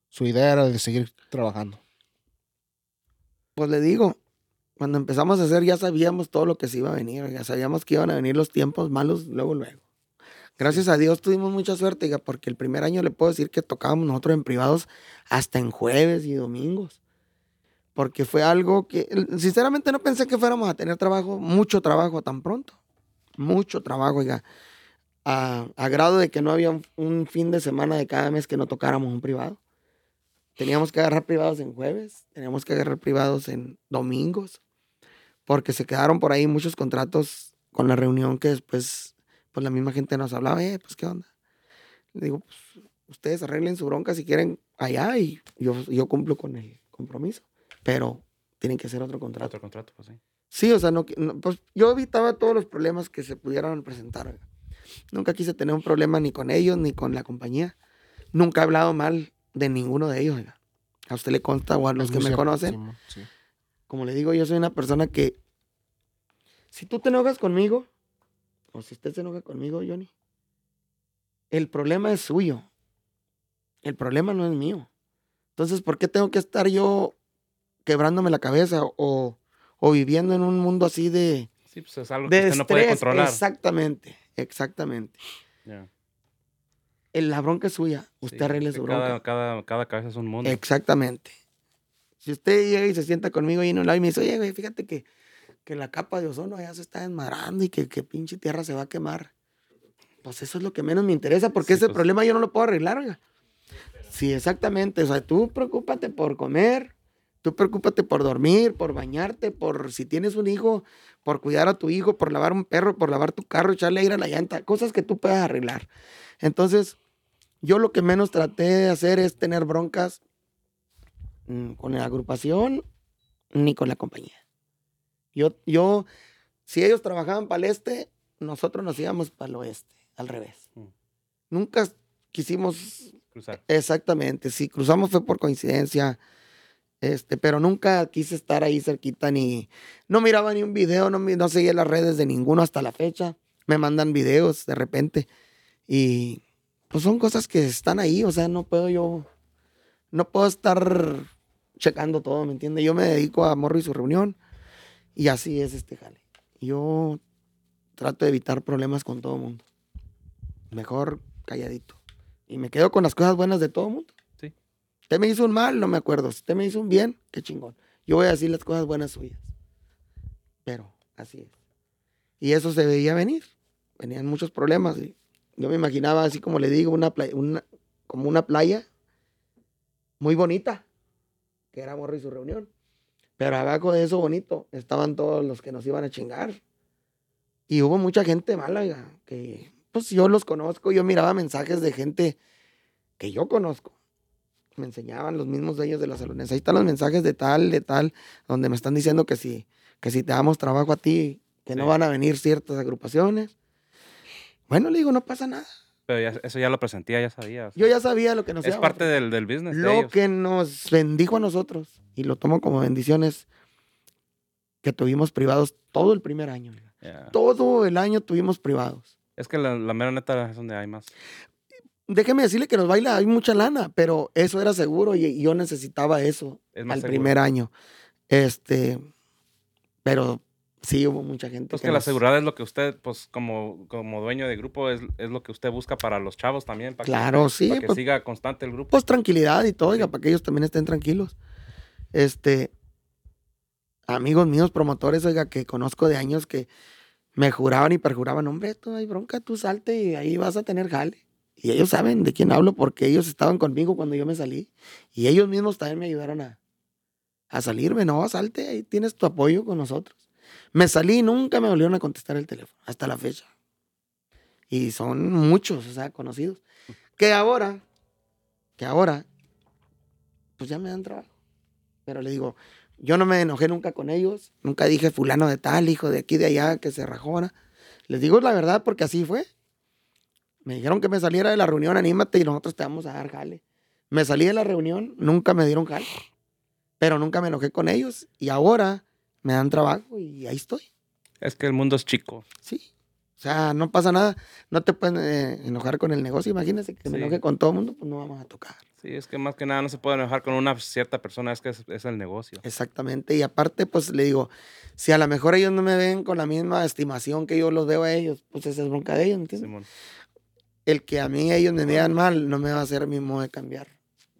su idea era de seguir trabajando. Pues le digo, cuando empezamos a hacer ya sabíamos todo lo que se iba a venir, ya sabíamos que iban a venir los tiempos malos luego, luego. Gracias a Dios tuvimos mucha suerte, porque el primer año le puedo decir que tocábamos nosotros en privados hasta en jueves y domingos. Porque fue algo que, sinceramente no pensé que fuéramos a tener trabajo, mucho trabajo tan pronto. Mucho trabajo, a grado de que no había un, un fin de semana de cada mes que no tocáramos un privado. Teníamos que agarrar privados en jueves, teníamos que agarrar privados en domingos, porque se quedaron por ahí muchos contratos con la reunión que después, pues la misma gente nos hablaba, eh, pues qué onda. Le digo, pues ustedes arreglen su bronca si quieren allá y yo, yo cumplo con el compromiso, pero tienen que hacer otro contrato. Otro contrato, pues sí. Sí, o sea, no, pues yo evitaba todos los problemas que se pudieran presentar. Nunca quise tener un problema ni con ellos ni con la compañía. Nunca he hablado mal de ninguno de ellos. oiga. A usted le consta o a los Es que me cierto, conocen. Sí. Como le digo, yo soy una persona que, si tú te enojas conmigo, o si usted se enoja conmigo, Johnny, el problema es suyo. El problema no es mío. Entonces, ¿por qué tengo que estar yo quebrándome la cabeza o, o viviendo en un mundo así de, Sí, pues es algo que de usted no puede estrés? controlar. Exactamente, exactamente. El- La bronca es suya. Usted Sí, arregle que su cada, bronca. cada, cada cabeza es un mundo. Exactamente. Si usted llega y se sienta conmigo ahí en un lado y me dice, oye, güey, fíjate que, que la capa de ozono ya se está desmadrando y que, que pinche tierra se va a quemar. Pues eso es lo que menos me interesa, porque Sí, ese pues. problema yo no lo puedo arreglar, oiga. Sí, exactamente. O sea, tú preocúpate por comer, tú preocúpate por dormir, por bañarte, por si tienes un hijo, por cuidar a tu hijo, por lavar un perro, por lavar tu carro, echarle aire a la llanta, cosas que tú puedas arreglar. Entonces, yo lo que menos traté de hacer es tener broncas con la agrupación ni con la compañía. Yo, yo, si ellos trabajaban para el este, nosotros nos íbamos para el oeste, al revés. Mm. Nunca quisimos Cruzar. Exactamente, si cruzamos fue por coincidencia, este, pero nunca quise estar ahí cerquita ni, no miraba ni un video, no, no seguía las redes de ninguno hasta la fecha, me mandan videos de repente y pues son cosas que están ahí, o sea, no puedo yo, no puedo estar checando todo, ¿me entiende? Yo me dedico a Morro y su reunión y así es este jale. Yo trato de evitar problemas con todo el mundo, mejor calladito. Y me quedo con las cosas buenas de todo el mundo. Sí. Usted me hizo un mal, no me acuerdo. Si usted me hizo un bien, qué chingón. Yo voy a decir las cosas buenas suyas. Pero así es. Y eso se veía venir. Venían muchos problemas. y yo me imaginaba, así como le digo, una playa, una, como una playa muy bonita, que era Morro y su reunión. Pero abajo de eso bonito estaban todos los que nos iban a chingar. Y hubo mucha gente mala, oiga, que pues yo los conozco, yo miraba mensajes de gente que yo conozco. Me enseñaban los mismos dueños de los salones. Ahí están los mensajes de tal, de tal, donde me están diciendo que si, que si te damos trabajo a ti, que no van a venir ciertas agrupaciones. Bueno, le digo, no pasa nada. Pero ya- eso ya lo presentía, ya sabía. o sea, Yo ya sabía lo que nos es parte del, del business de Lo ellos. que nos bendijo a nosotros, y lo tomo como bendiciones, que tuvimos privados todo el primer año. Todo el año tuvimos privados. Es que la, la mera neta es donde hay más. Déjeme decirle que nos baila, hay mucha lana, pero eso era seguro y, y yo necesitaba eso Es al seguro. primer año. Este, pero sí hubo mucha gente. Pues que que la nos- seguridad es lo que usted, pues como, como dueño de grupo, es, es lo que usted busca para los chavos también. Para Claro, que, sí, Para que pues- siga constante el grupo. Pues tranquilidad y todo, oiga, Sí. para que ellos también estén tranquilos. Este, amigos míos, promotores, oiga, que conozco de años que me juraban y perjuraban, hombre, tú hay bronca, tú salte y ahí vas a tener jale. Y ellos saben de quién hablo porque ellos estaban conmigo cuando yo me salí. Y ellos mismos también me ayudaron a, a salirme. No, salte, ahí tienes tu apoyo con nosotros. Me salí y nunca me volvieron a contestar el teléfono, hasta la fecha. Y son muchos, o sea, conocidos. Que ahora, que ahora, pues ya me dan trabajo. Pero le digo, yo no me enojé nunca con ellos, nunca dije fulano de tal, hijo de aquí, de allá, que se rajona. Les digo la verdad porque así fue. Me dijeron que me saliera de la reunión, anímate y nosotros te vamos a dar jale. Me salí de la reunión, nunca me dieron jale, pero nunca me enojé con ellos y ahora me dan trabajo y ahí estoy. Es que el mundo es chico. Sí. O sea, no pasa nada. No te pueden eh, enojar con el negocio. Imagínense que me Sí. enoje con todo el mundo, pues no vamos a tocar. Sí, es que más que nada no se puede enojar con una cierta persona, es que es, es el negocio. Exactamente. Y aparte, pues le digo, si a lo mejor ellos no me ven con la misma estimación que yo los veo a ellos, pues esa es bronca de ellos, ¿me entiendes? Simón. El que a mí ellos me vean mal no me va a hacer mi modo de cambiar.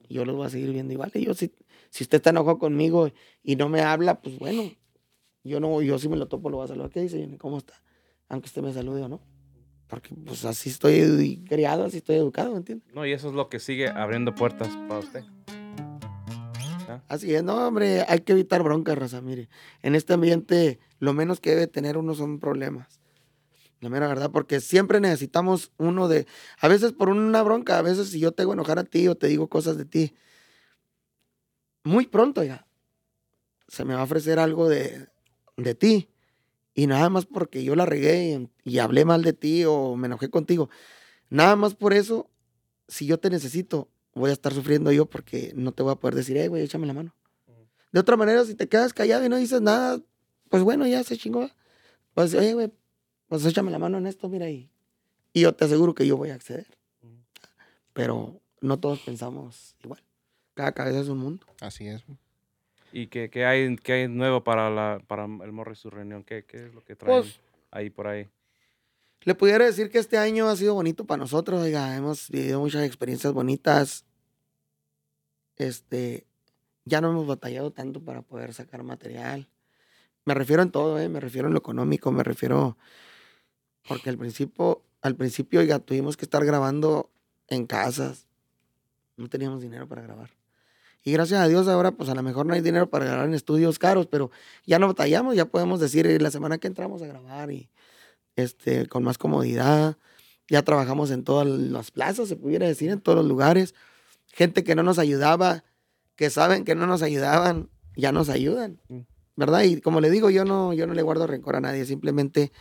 Yo los voy a seguir viendo igual. Y yo, si, si usted está enojado conmigo y no me habla, pues bueno, yo no, yo si me lo topo lo voy a saludar. ¿Qué dice? ¿Cómo está? Aunque usted me salude o no. Porque pues así estoy criado, así estoy educado, ¿me entiendes? No, y eso es lo que sigue abriendo puertas para usted. Así es, no, hombre, hay que evitar broncas, raza, mire. En este ambiente, lo menos que debe tener uno son problemas. La mera verdad, porque siempre necesitamos uno de. A veces por una bronca, a veces si yo te hago enojar a ti o te digo cosas de ti, muy pronto ya se me va a ofrecer algo de, de ti. Y nada más porque yo la regué y, y hablé mal de ti o me enojé contigo. Nada más por eso, si yo te necesito, voy a estar sufriendo yo porque no te voy a poder decir, eh, güey, échame la mano. De otra manera, si te quedas callado y no dices nada, pues bueno, ya se chingó. Pues, oye, güey, pues échame la mano en esto, mira ahí. Y yo te aseguro que yo voy a acceder. Pero no todos pensamos igual. Cada cabeza es un mundo. Así es. ¿Y qué, qué hay, qué hay nuevo para, la, para el morro y su reunión? ¿Qué, qué es lo que traen Pues- ahí por ahí? Le pudiera decir que este año ha sido bonito para nosotros, oiga, hemos vivido muchas experiencias bonitas. Este, ya no hemos batallado tanto para poder sacar material. Me refiero en todo, ¿eh? me refiero en lo económico, me refiero porque al principio, al principio, oiga, tuvimos que estar grabando en casas. No teníamos dinero para grabar. Y gracias a Dios ahora, pues a lo mejor no hay dinero para grabar en estudios caros, pero ya no batallamos, ya podemos decir eh, la semana que entramos a grabar y este, con más comodidad. Ya trabajamos en todas las plazas, se pudiera decir, en todos los lugares. Gente que no nos ayudaba, que saben que no nos ayudaban, ya nos ayudan. ¿Verdad? Y como le digo, yo no, yo no le guardo rencor a nadie, simplemente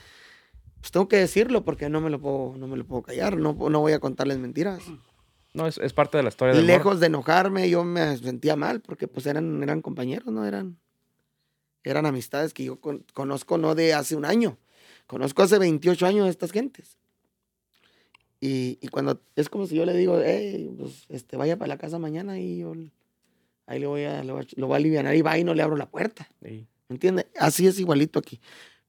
pues tengo que decirlo porque no me lo puedo, no me lo puedo callar, no, no voy a contarles mentiras. No, es, es parte de la historia del. Lejos de enojarme, yo me sentía mal porque pues eran, eran compañeros, ¿no? Eran, eran amistades que yo con- conozco no de hace un año, conozco hace 28 años a estas gentes. Y, y cuando es como si yo le digo, hey, pues este, vaya para la casa mañana y yo ahí le voy a, lo, voy a- lo voy a aliviar y va y no le abro la puerta. Sí. ¿Me entiende? Así es igualito aquí.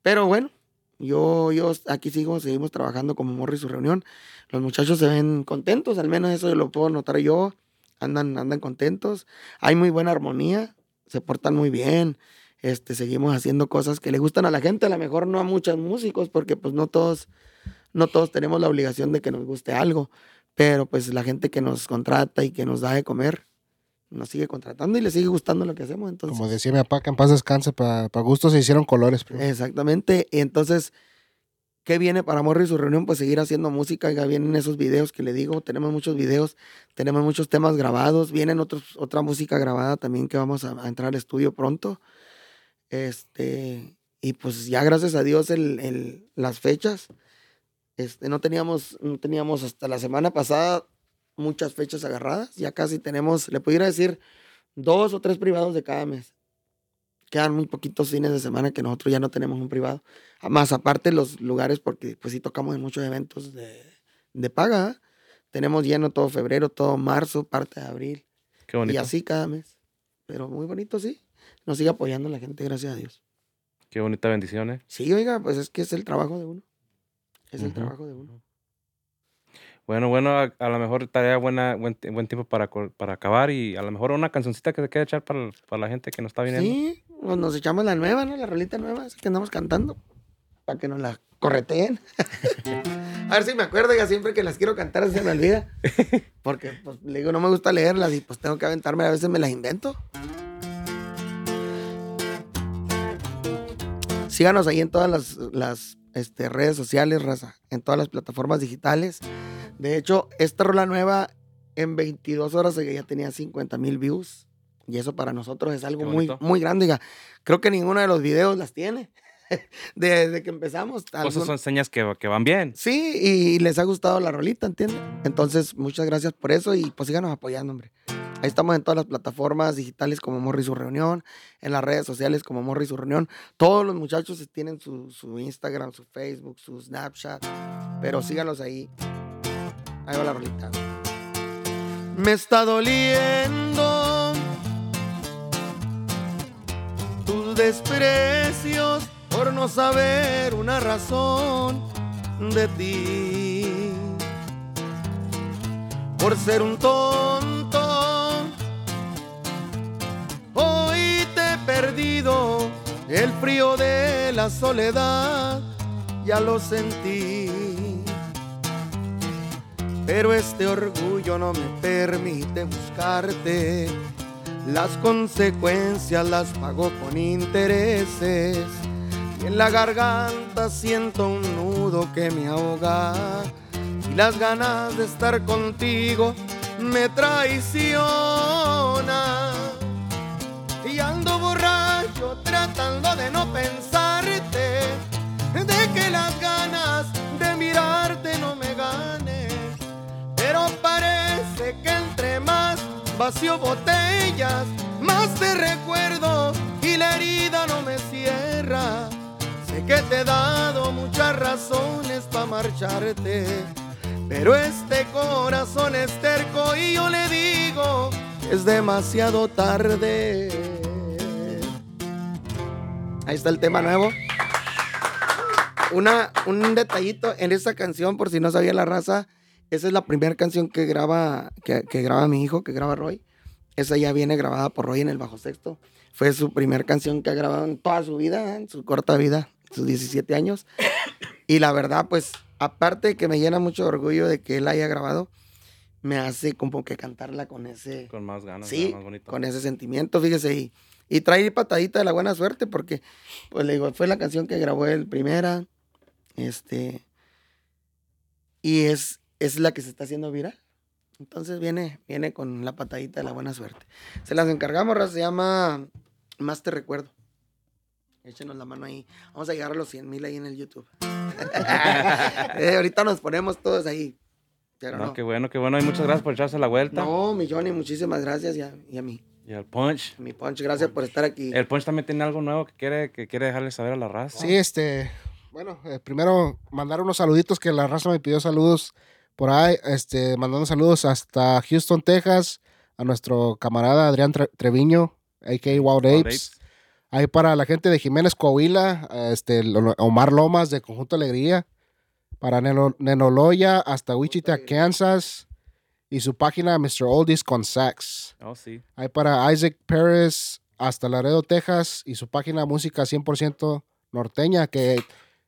Pero bueno, yo, yo aquí sigo, seguimos trabajando como Morri su reunión. Los muchachos se ven contentos, al menos eso lo puedo notar yo. Andan, andan contentos. Hay muy buena armonía, se portan muy bien. Este, seguimos haciendo cosas que le gustan a la gente, a lo mejor no a muchos músicos, porque pues no todos, no todos tenemos la obligación de que nos guste algo. Pero pues la gente que nos contrata y que nos da de comer, nos sigue contratando y le sigue gustando lo que hacemos. Entonces, Como decía mi papá, que en paz descanse, para gusto se hicieron colores. primo. Exactamente. Y entonces, ¿qué viene para Morri y su reunión? Pues seguir haciendo música. Ya vienen esos videos que le digo. Tenemos muchos videos, tenemos muchos temas grabados. Vienen otros, otra música grabada también que vamos a, a entrar al estudio pronto. Este, y pues ya gracias a Dios el, el- las fechas. Este, no teníamos, no teníamos hasta la semana pasada muchas fechas agarradas. Ya casi tenemos, le pudiera decir, dos o tres privados de cada mes quedan muy poquitos fines de semana que nosotros ya no tenemos un privado. Ah, Más aparte los lugares, porque pues sí tocamos en muchos eventos de, de paga. ¿eh? Tenemos lleno todo febrero, todo marzo, parte de abril. Qué bonito. Y así cada mes. Pero muy bonito, sí. Nos sigue apoyando la gente, gracias a Dios. Qué bonita bendición, ¿eh? Sí, oiga, pues es que es el trabajo de uno. Es el trabajo de uno. Bueno, bueno, a, a lo mejor estaría buena, buen, buen tiempo para, para acabar y a lo mejor una cancioncita que se quede echar para, para la gente que nos está viniendo. Sí, pues nos echamos la nueva, ¿no? La rolita nueva, esa que andamos cantando. Para que nos la correteen. <laughs> a ver si me acuerdo, ya siempre que las quiero cantar se me olvida. <laughs> Porque, pues, le digo, no me gusta leerlas y pues tengo que aventarme, a veces me las invento. Síganos ahí en todas las, las este, redes sociales, raza. En todas las plataformas digitales. De hecho, esta rola nueva en 22 horas ya tenía 50 mil views. Y eso para nosotros es algo muy, muy grande. Creo que ninguno de los videos las tiene. <laughs> Desde que empezamos. Pues Esas algún- son señas que, que van bien. Sí, y les ha gustado la rolita, ¿entiendes? Entonces, muchas gracias por eso y pues síganos apoyando, hombre. Ahí estamos en todas las plataformas digitales como Morri su reunión, en las redes sociales como Morri su reunión. Todos los muchachos tienen su, su Instagram, su Facebook, su Snapchat, pero síganos ahí. La rolita. Me está doliendo tus desprecios por no saber una razón de ti. Por ser un tonto, hoy te he perdido el frío de la soledad, ya lo sentí. Pero este orgullo no me permite buscarte. Las consecuencias las pago con intereses. Y en la garganta siento un nudo que me ahoga. Y las ganas de estar contigo me traiciona. Y ando borracho tratando de no pensarte. De que las ganas de mirarte parece que entre más vacío botellas, más te recuerdo y la herida no me cierra. Sé que te he dado muchas razones para marcharte, pero este corazón es terco y yo le digo, es demasiado tarde. Ahí está el tema nuevo. Una, un detallito en esta canción, por si no sabía la raza, esa es la primera canción que graba, que, que graba mi hijo, que graba Roy. Esa ya viene grabada por Roy en el bajo sexto. Fue su primera canción que ha grabado en toda su vida, en su corta vida, sus 17 años. Y la verdad, pues, aparte de que me llena mucho orgullo de que él haya grabado, me hace como que cantarla con ese, Con más ganas, sí, más bonito. con ese sentimiento, fíjese. Y, y trae patadita de la buena suerte porque, pues le digo, fue la canción que grabó él primera. Este. Y es, es la que se está haciendo viral. Entonces viene, viene con la patadita de la buena suerte. Se las encargamos, raza, se llama Más Te Recuerdo. Échenos la mano ahí. Vamos a llegar a los 100 mil ahí en el YouTube. <laughs> Eh, ahorita nos ponemos todos ahí. Pero No, no. qué bueno, qué bueno. Y muchas gracias por echarse la vuelta. No, mi Johnny, muchísimas gracias. Y a, y a mí. Y el Punch. Mi Punch, gracias por estar aquí. El Punch también tiene algo nuevo que quiere, que quiere dejarle saber a la raza. Sí, este, bueno, eh, primero mandar unos saluditos que la raza me pidió saludos por ahí, este, mandando saludos hasta Houston, Texas, a nuestro camarada Adrián Tre- Treviño, a.k.a. Wild Wild Apes. Apes. Ahí para la gente de Jiménez Coahuila, este, Omar Lomas de Conjunto Alegría, para Neno- Nenoloya hasta Wichita, Kansas, y su página Mr. Oldies con Sax. Oh, sí. Para Isaac Pérez hasta Laredo, Texas, y su página música 100% norteña, que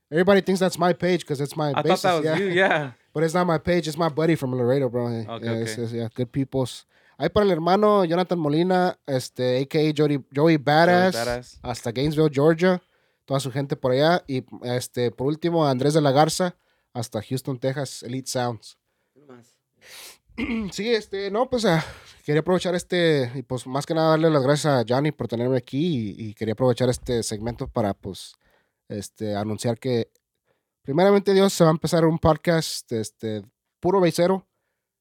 everybody thinks that's my page because it's my I thought that was yeah. you, yeah. <laughs> But it's not my page, it's my buddy from Laredo, bro. Eh, Okay, yeah, okay. it's- it's- yeah, good peoples. Hay para el hermano Jonathan Molina, este, a.k.a. Joey, Joey Badass, Badass. hasta Gainesville, Georgia. Toda su gente por allá. Y este, por último, Andrés de la Garza, hasta Houston, Texas, Elite Sounds. <clears throat> Sí, este, no, pues ah, quería aprovechar este, y pues más que nada darle las gracias a Johnny por tenerme aquí y, y quería aprovechar este segmento para pues, este, anunciar que primeramente Dios se va a empezar un podcast, este, puro beisero,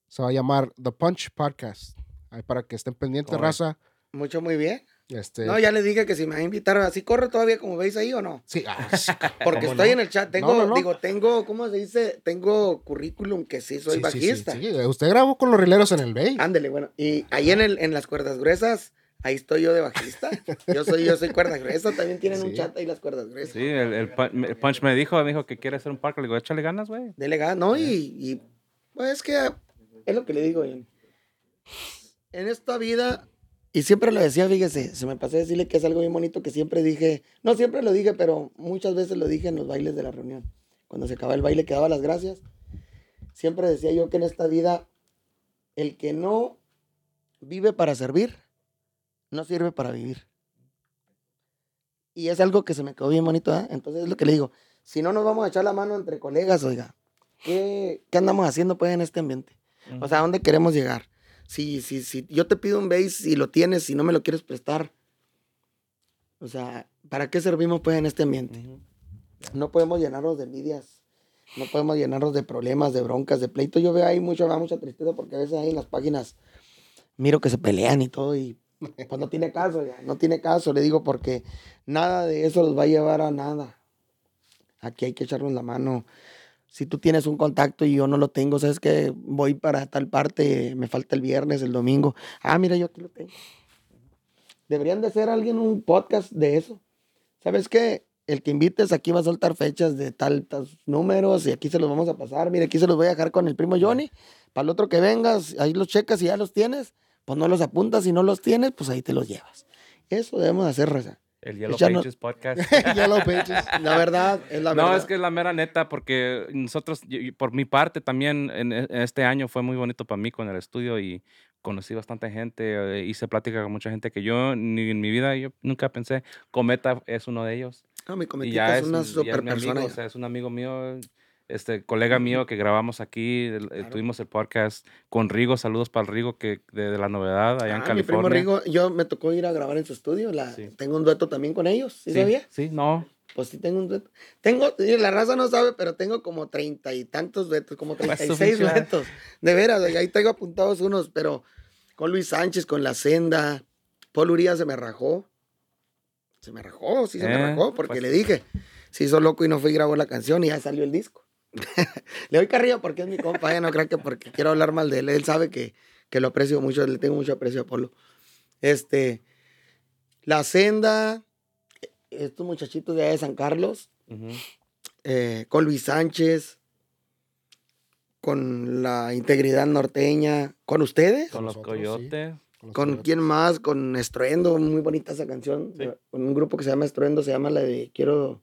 se va a llamar The Punch Podcast, ahí para que estén pendientes, raza, Mucho, muy bien. este, No, ya le dije que si me va a invitar, así corre todavía como veis ahí o no. sí, ah, <laughs> sí, Porque ¿cómo estoy no? en el chat, tengo, No, no, no. digo, tengo, ¿cómo se dice? Tengo currículum que sí soy Sí, sí, sí, bajista. sí, Usted grabó con los rileros en el Bay. Ándele, bueno. Y ahí en, el, en las cuerdas gruesas, ahí estoy yo de bajista. Yo soy, yo soy cuerda gruesa, también tienen un Sí. chat ahí las cuerdas gruesas. Sí, el, el, Pun- el Punch me dijo, me dijo que quiere hacer un parque. Le digo, échale ganas, güey. Dele ganas, ¿no? Y, y, pues es que es lo que le digo, Ian. En esta vida, y siempre lo decía, fíjese, se me pasó a decirle que es algo bien bonito que siempre dije, no siempre lo dije, pero muchas veces lo dije en los bailes de la reunión. Cuando se acababa el baile, que daba las gracias. Siempre decía yo que en esta vida, el que no vive para servir, no sirve para vivir. Y es algo que se me quedó bien bonito, ¿eh? Entonces es lo que le digo. Si no nos vamos a echar la mano entre colegas, oiga, ¿qué, qué andamos haciendo pues en este ambiente? O sea, ¿a dónde queremos llegar? Si, si, si yo te pido un bass y lo tienes y no me lo quieres prestar, o sea, ¿para qué servimos pues en este ambiente? No podemos llenarnos de envidias, no podemos llenarnos de problemas, de broncas, de pleito. Yo veo ahí da mucha tristeza porque a veces ahí en las páginas miro que se pelean y todo y pues no tiene caso ya, no tiene caso, le digo porque nada de eso los va a llevar a nada. Aquí hay que echarnos la mano. Si tú tienes un contacto y yo no lo tengo, sabes que voy para tal parte, me falta el viernes, el domingo. Ah, mira, yo aquí lo tengo. Deberían de hacer alguien un podcast de eso. ¿Sabes qué? El que invites aquí va a soltar fechas de tal, tal números y aquí se los vamos a pasar. Mira, aquí se los voy a dejar con el primo Johnny. Para el otro que vengas, ahí los checas y ya los tienes. Pues no los apuntas, si no los tienes, pues ahí te los llevas. Eso debemos hacer, Reza. El Yellow no- Pages podcast. <laughs> Yellow Pages. La verdad, es la no, verdad. es que es la mera neta, porque nosotros, por mi parte también, en, este año fue muy bonito para mí con el estudio y conocí bastante gente, eh, hice plática con mucha gente que yo ni en mi vida, yo nunca pensé, Cometa es uno de ellos. No, mi Y cometita es, es, una ya es super mi amigo, persona. o sea, es un amigo mío, este colega mío que grabamos aquí, el- eh, Claro. tuvimos el podcast con Rigo, saludos para el Rigo que de, de la novedad allá en Ah, mi primo California. Rigo, yo me tocó ir a grabar en su estudio. La, Sí. Tengo un dueto también con ellos, ¿sí, sí, sabía? Sí, no, Pues sí tengo un dueto. Tengo, y la raza no sabe, pero tengo como treinta y tantos duetos, como su 36 pinche duetos. De veras, ahí tengo apuntados unos, pero con Luis Sánchez, con La Senda, Paul Urias se me rajó. Se me rajó, sí se me Eh, rajó, porque pues. le dije, se hizo loco y no fue y grabó la canción y ya salió el disco. <laughs> le doy carrilla porque es mi compa, ya no crean que porque quiero hablar mal de él. Él sabe que, que lo aprecio mucho, le tengo mucho aprecio a Polo. Este, La Senda, estos muchachitos de allá de San Carlos, Ujú. eh, con Luis Sánchez, con la integridad norteña, con ustedes, Con los sí. coyotes. con quién más, con Estruendo, muy bonita esa canción, Sí. con un grupo que se llama Estruendo, se llama la de Quiero,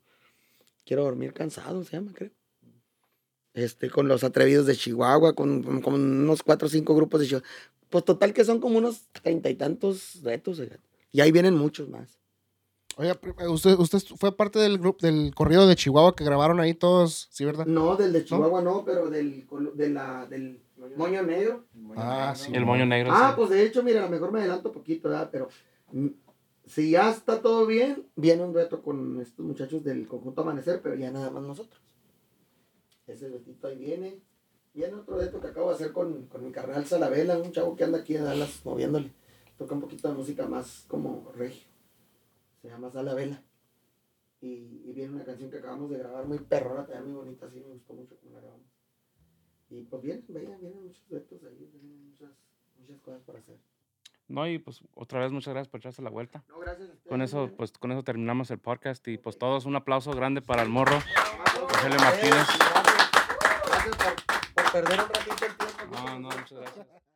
quiero dormir cansado, se llama, creo. Este, con los atrevidos de Chihuahua, con, con- con unos cuatro o cinco grupos de Chihuahua. Pues total que son como unos treinta y tantos retos. Y ahí vienen muchos más. Oiga, pri- eh, usted, usted fue parte del grupo del corrido de Chihuahua que grabaron ahí todos, ¿sí, verdad? No, del de Chihuahua no, pero del, colo- de la, del moño negro. Ah, sí. El moño negro. Ah, sí. pues de hecho, mira, a lo mejor me adelanto poquito, ¿verdad? Pero mm, si ya está todo bien, viene un dueto con estos muchachos del conjunto Amanecer, pero ya nada más nosotros. Ese duetito ahí viene. Viene otro dueto que acabo de hacer con, con mi carnal Salavela, un chavo que anda aquí en Dallas moviéndole. Toca un poquito de música más como regio. Se llama Salavela. Y, y viene una canción que acabamos de grabar muy perrona, también muy bonita, así me gustó mucho como la grabamos. Y pues vienen, vienen, vienen muchos duetos ahí, vienen muchas, muchas cosas para hacer. No, y pues otra vez muchas gracias por echarse la vuelta. No, gracias. a Con eso, pues con eso terminamos el podcast y pues todos un aplauso grande para el morro. Rogelio Martínez. Por, perder un ratito el tiempo.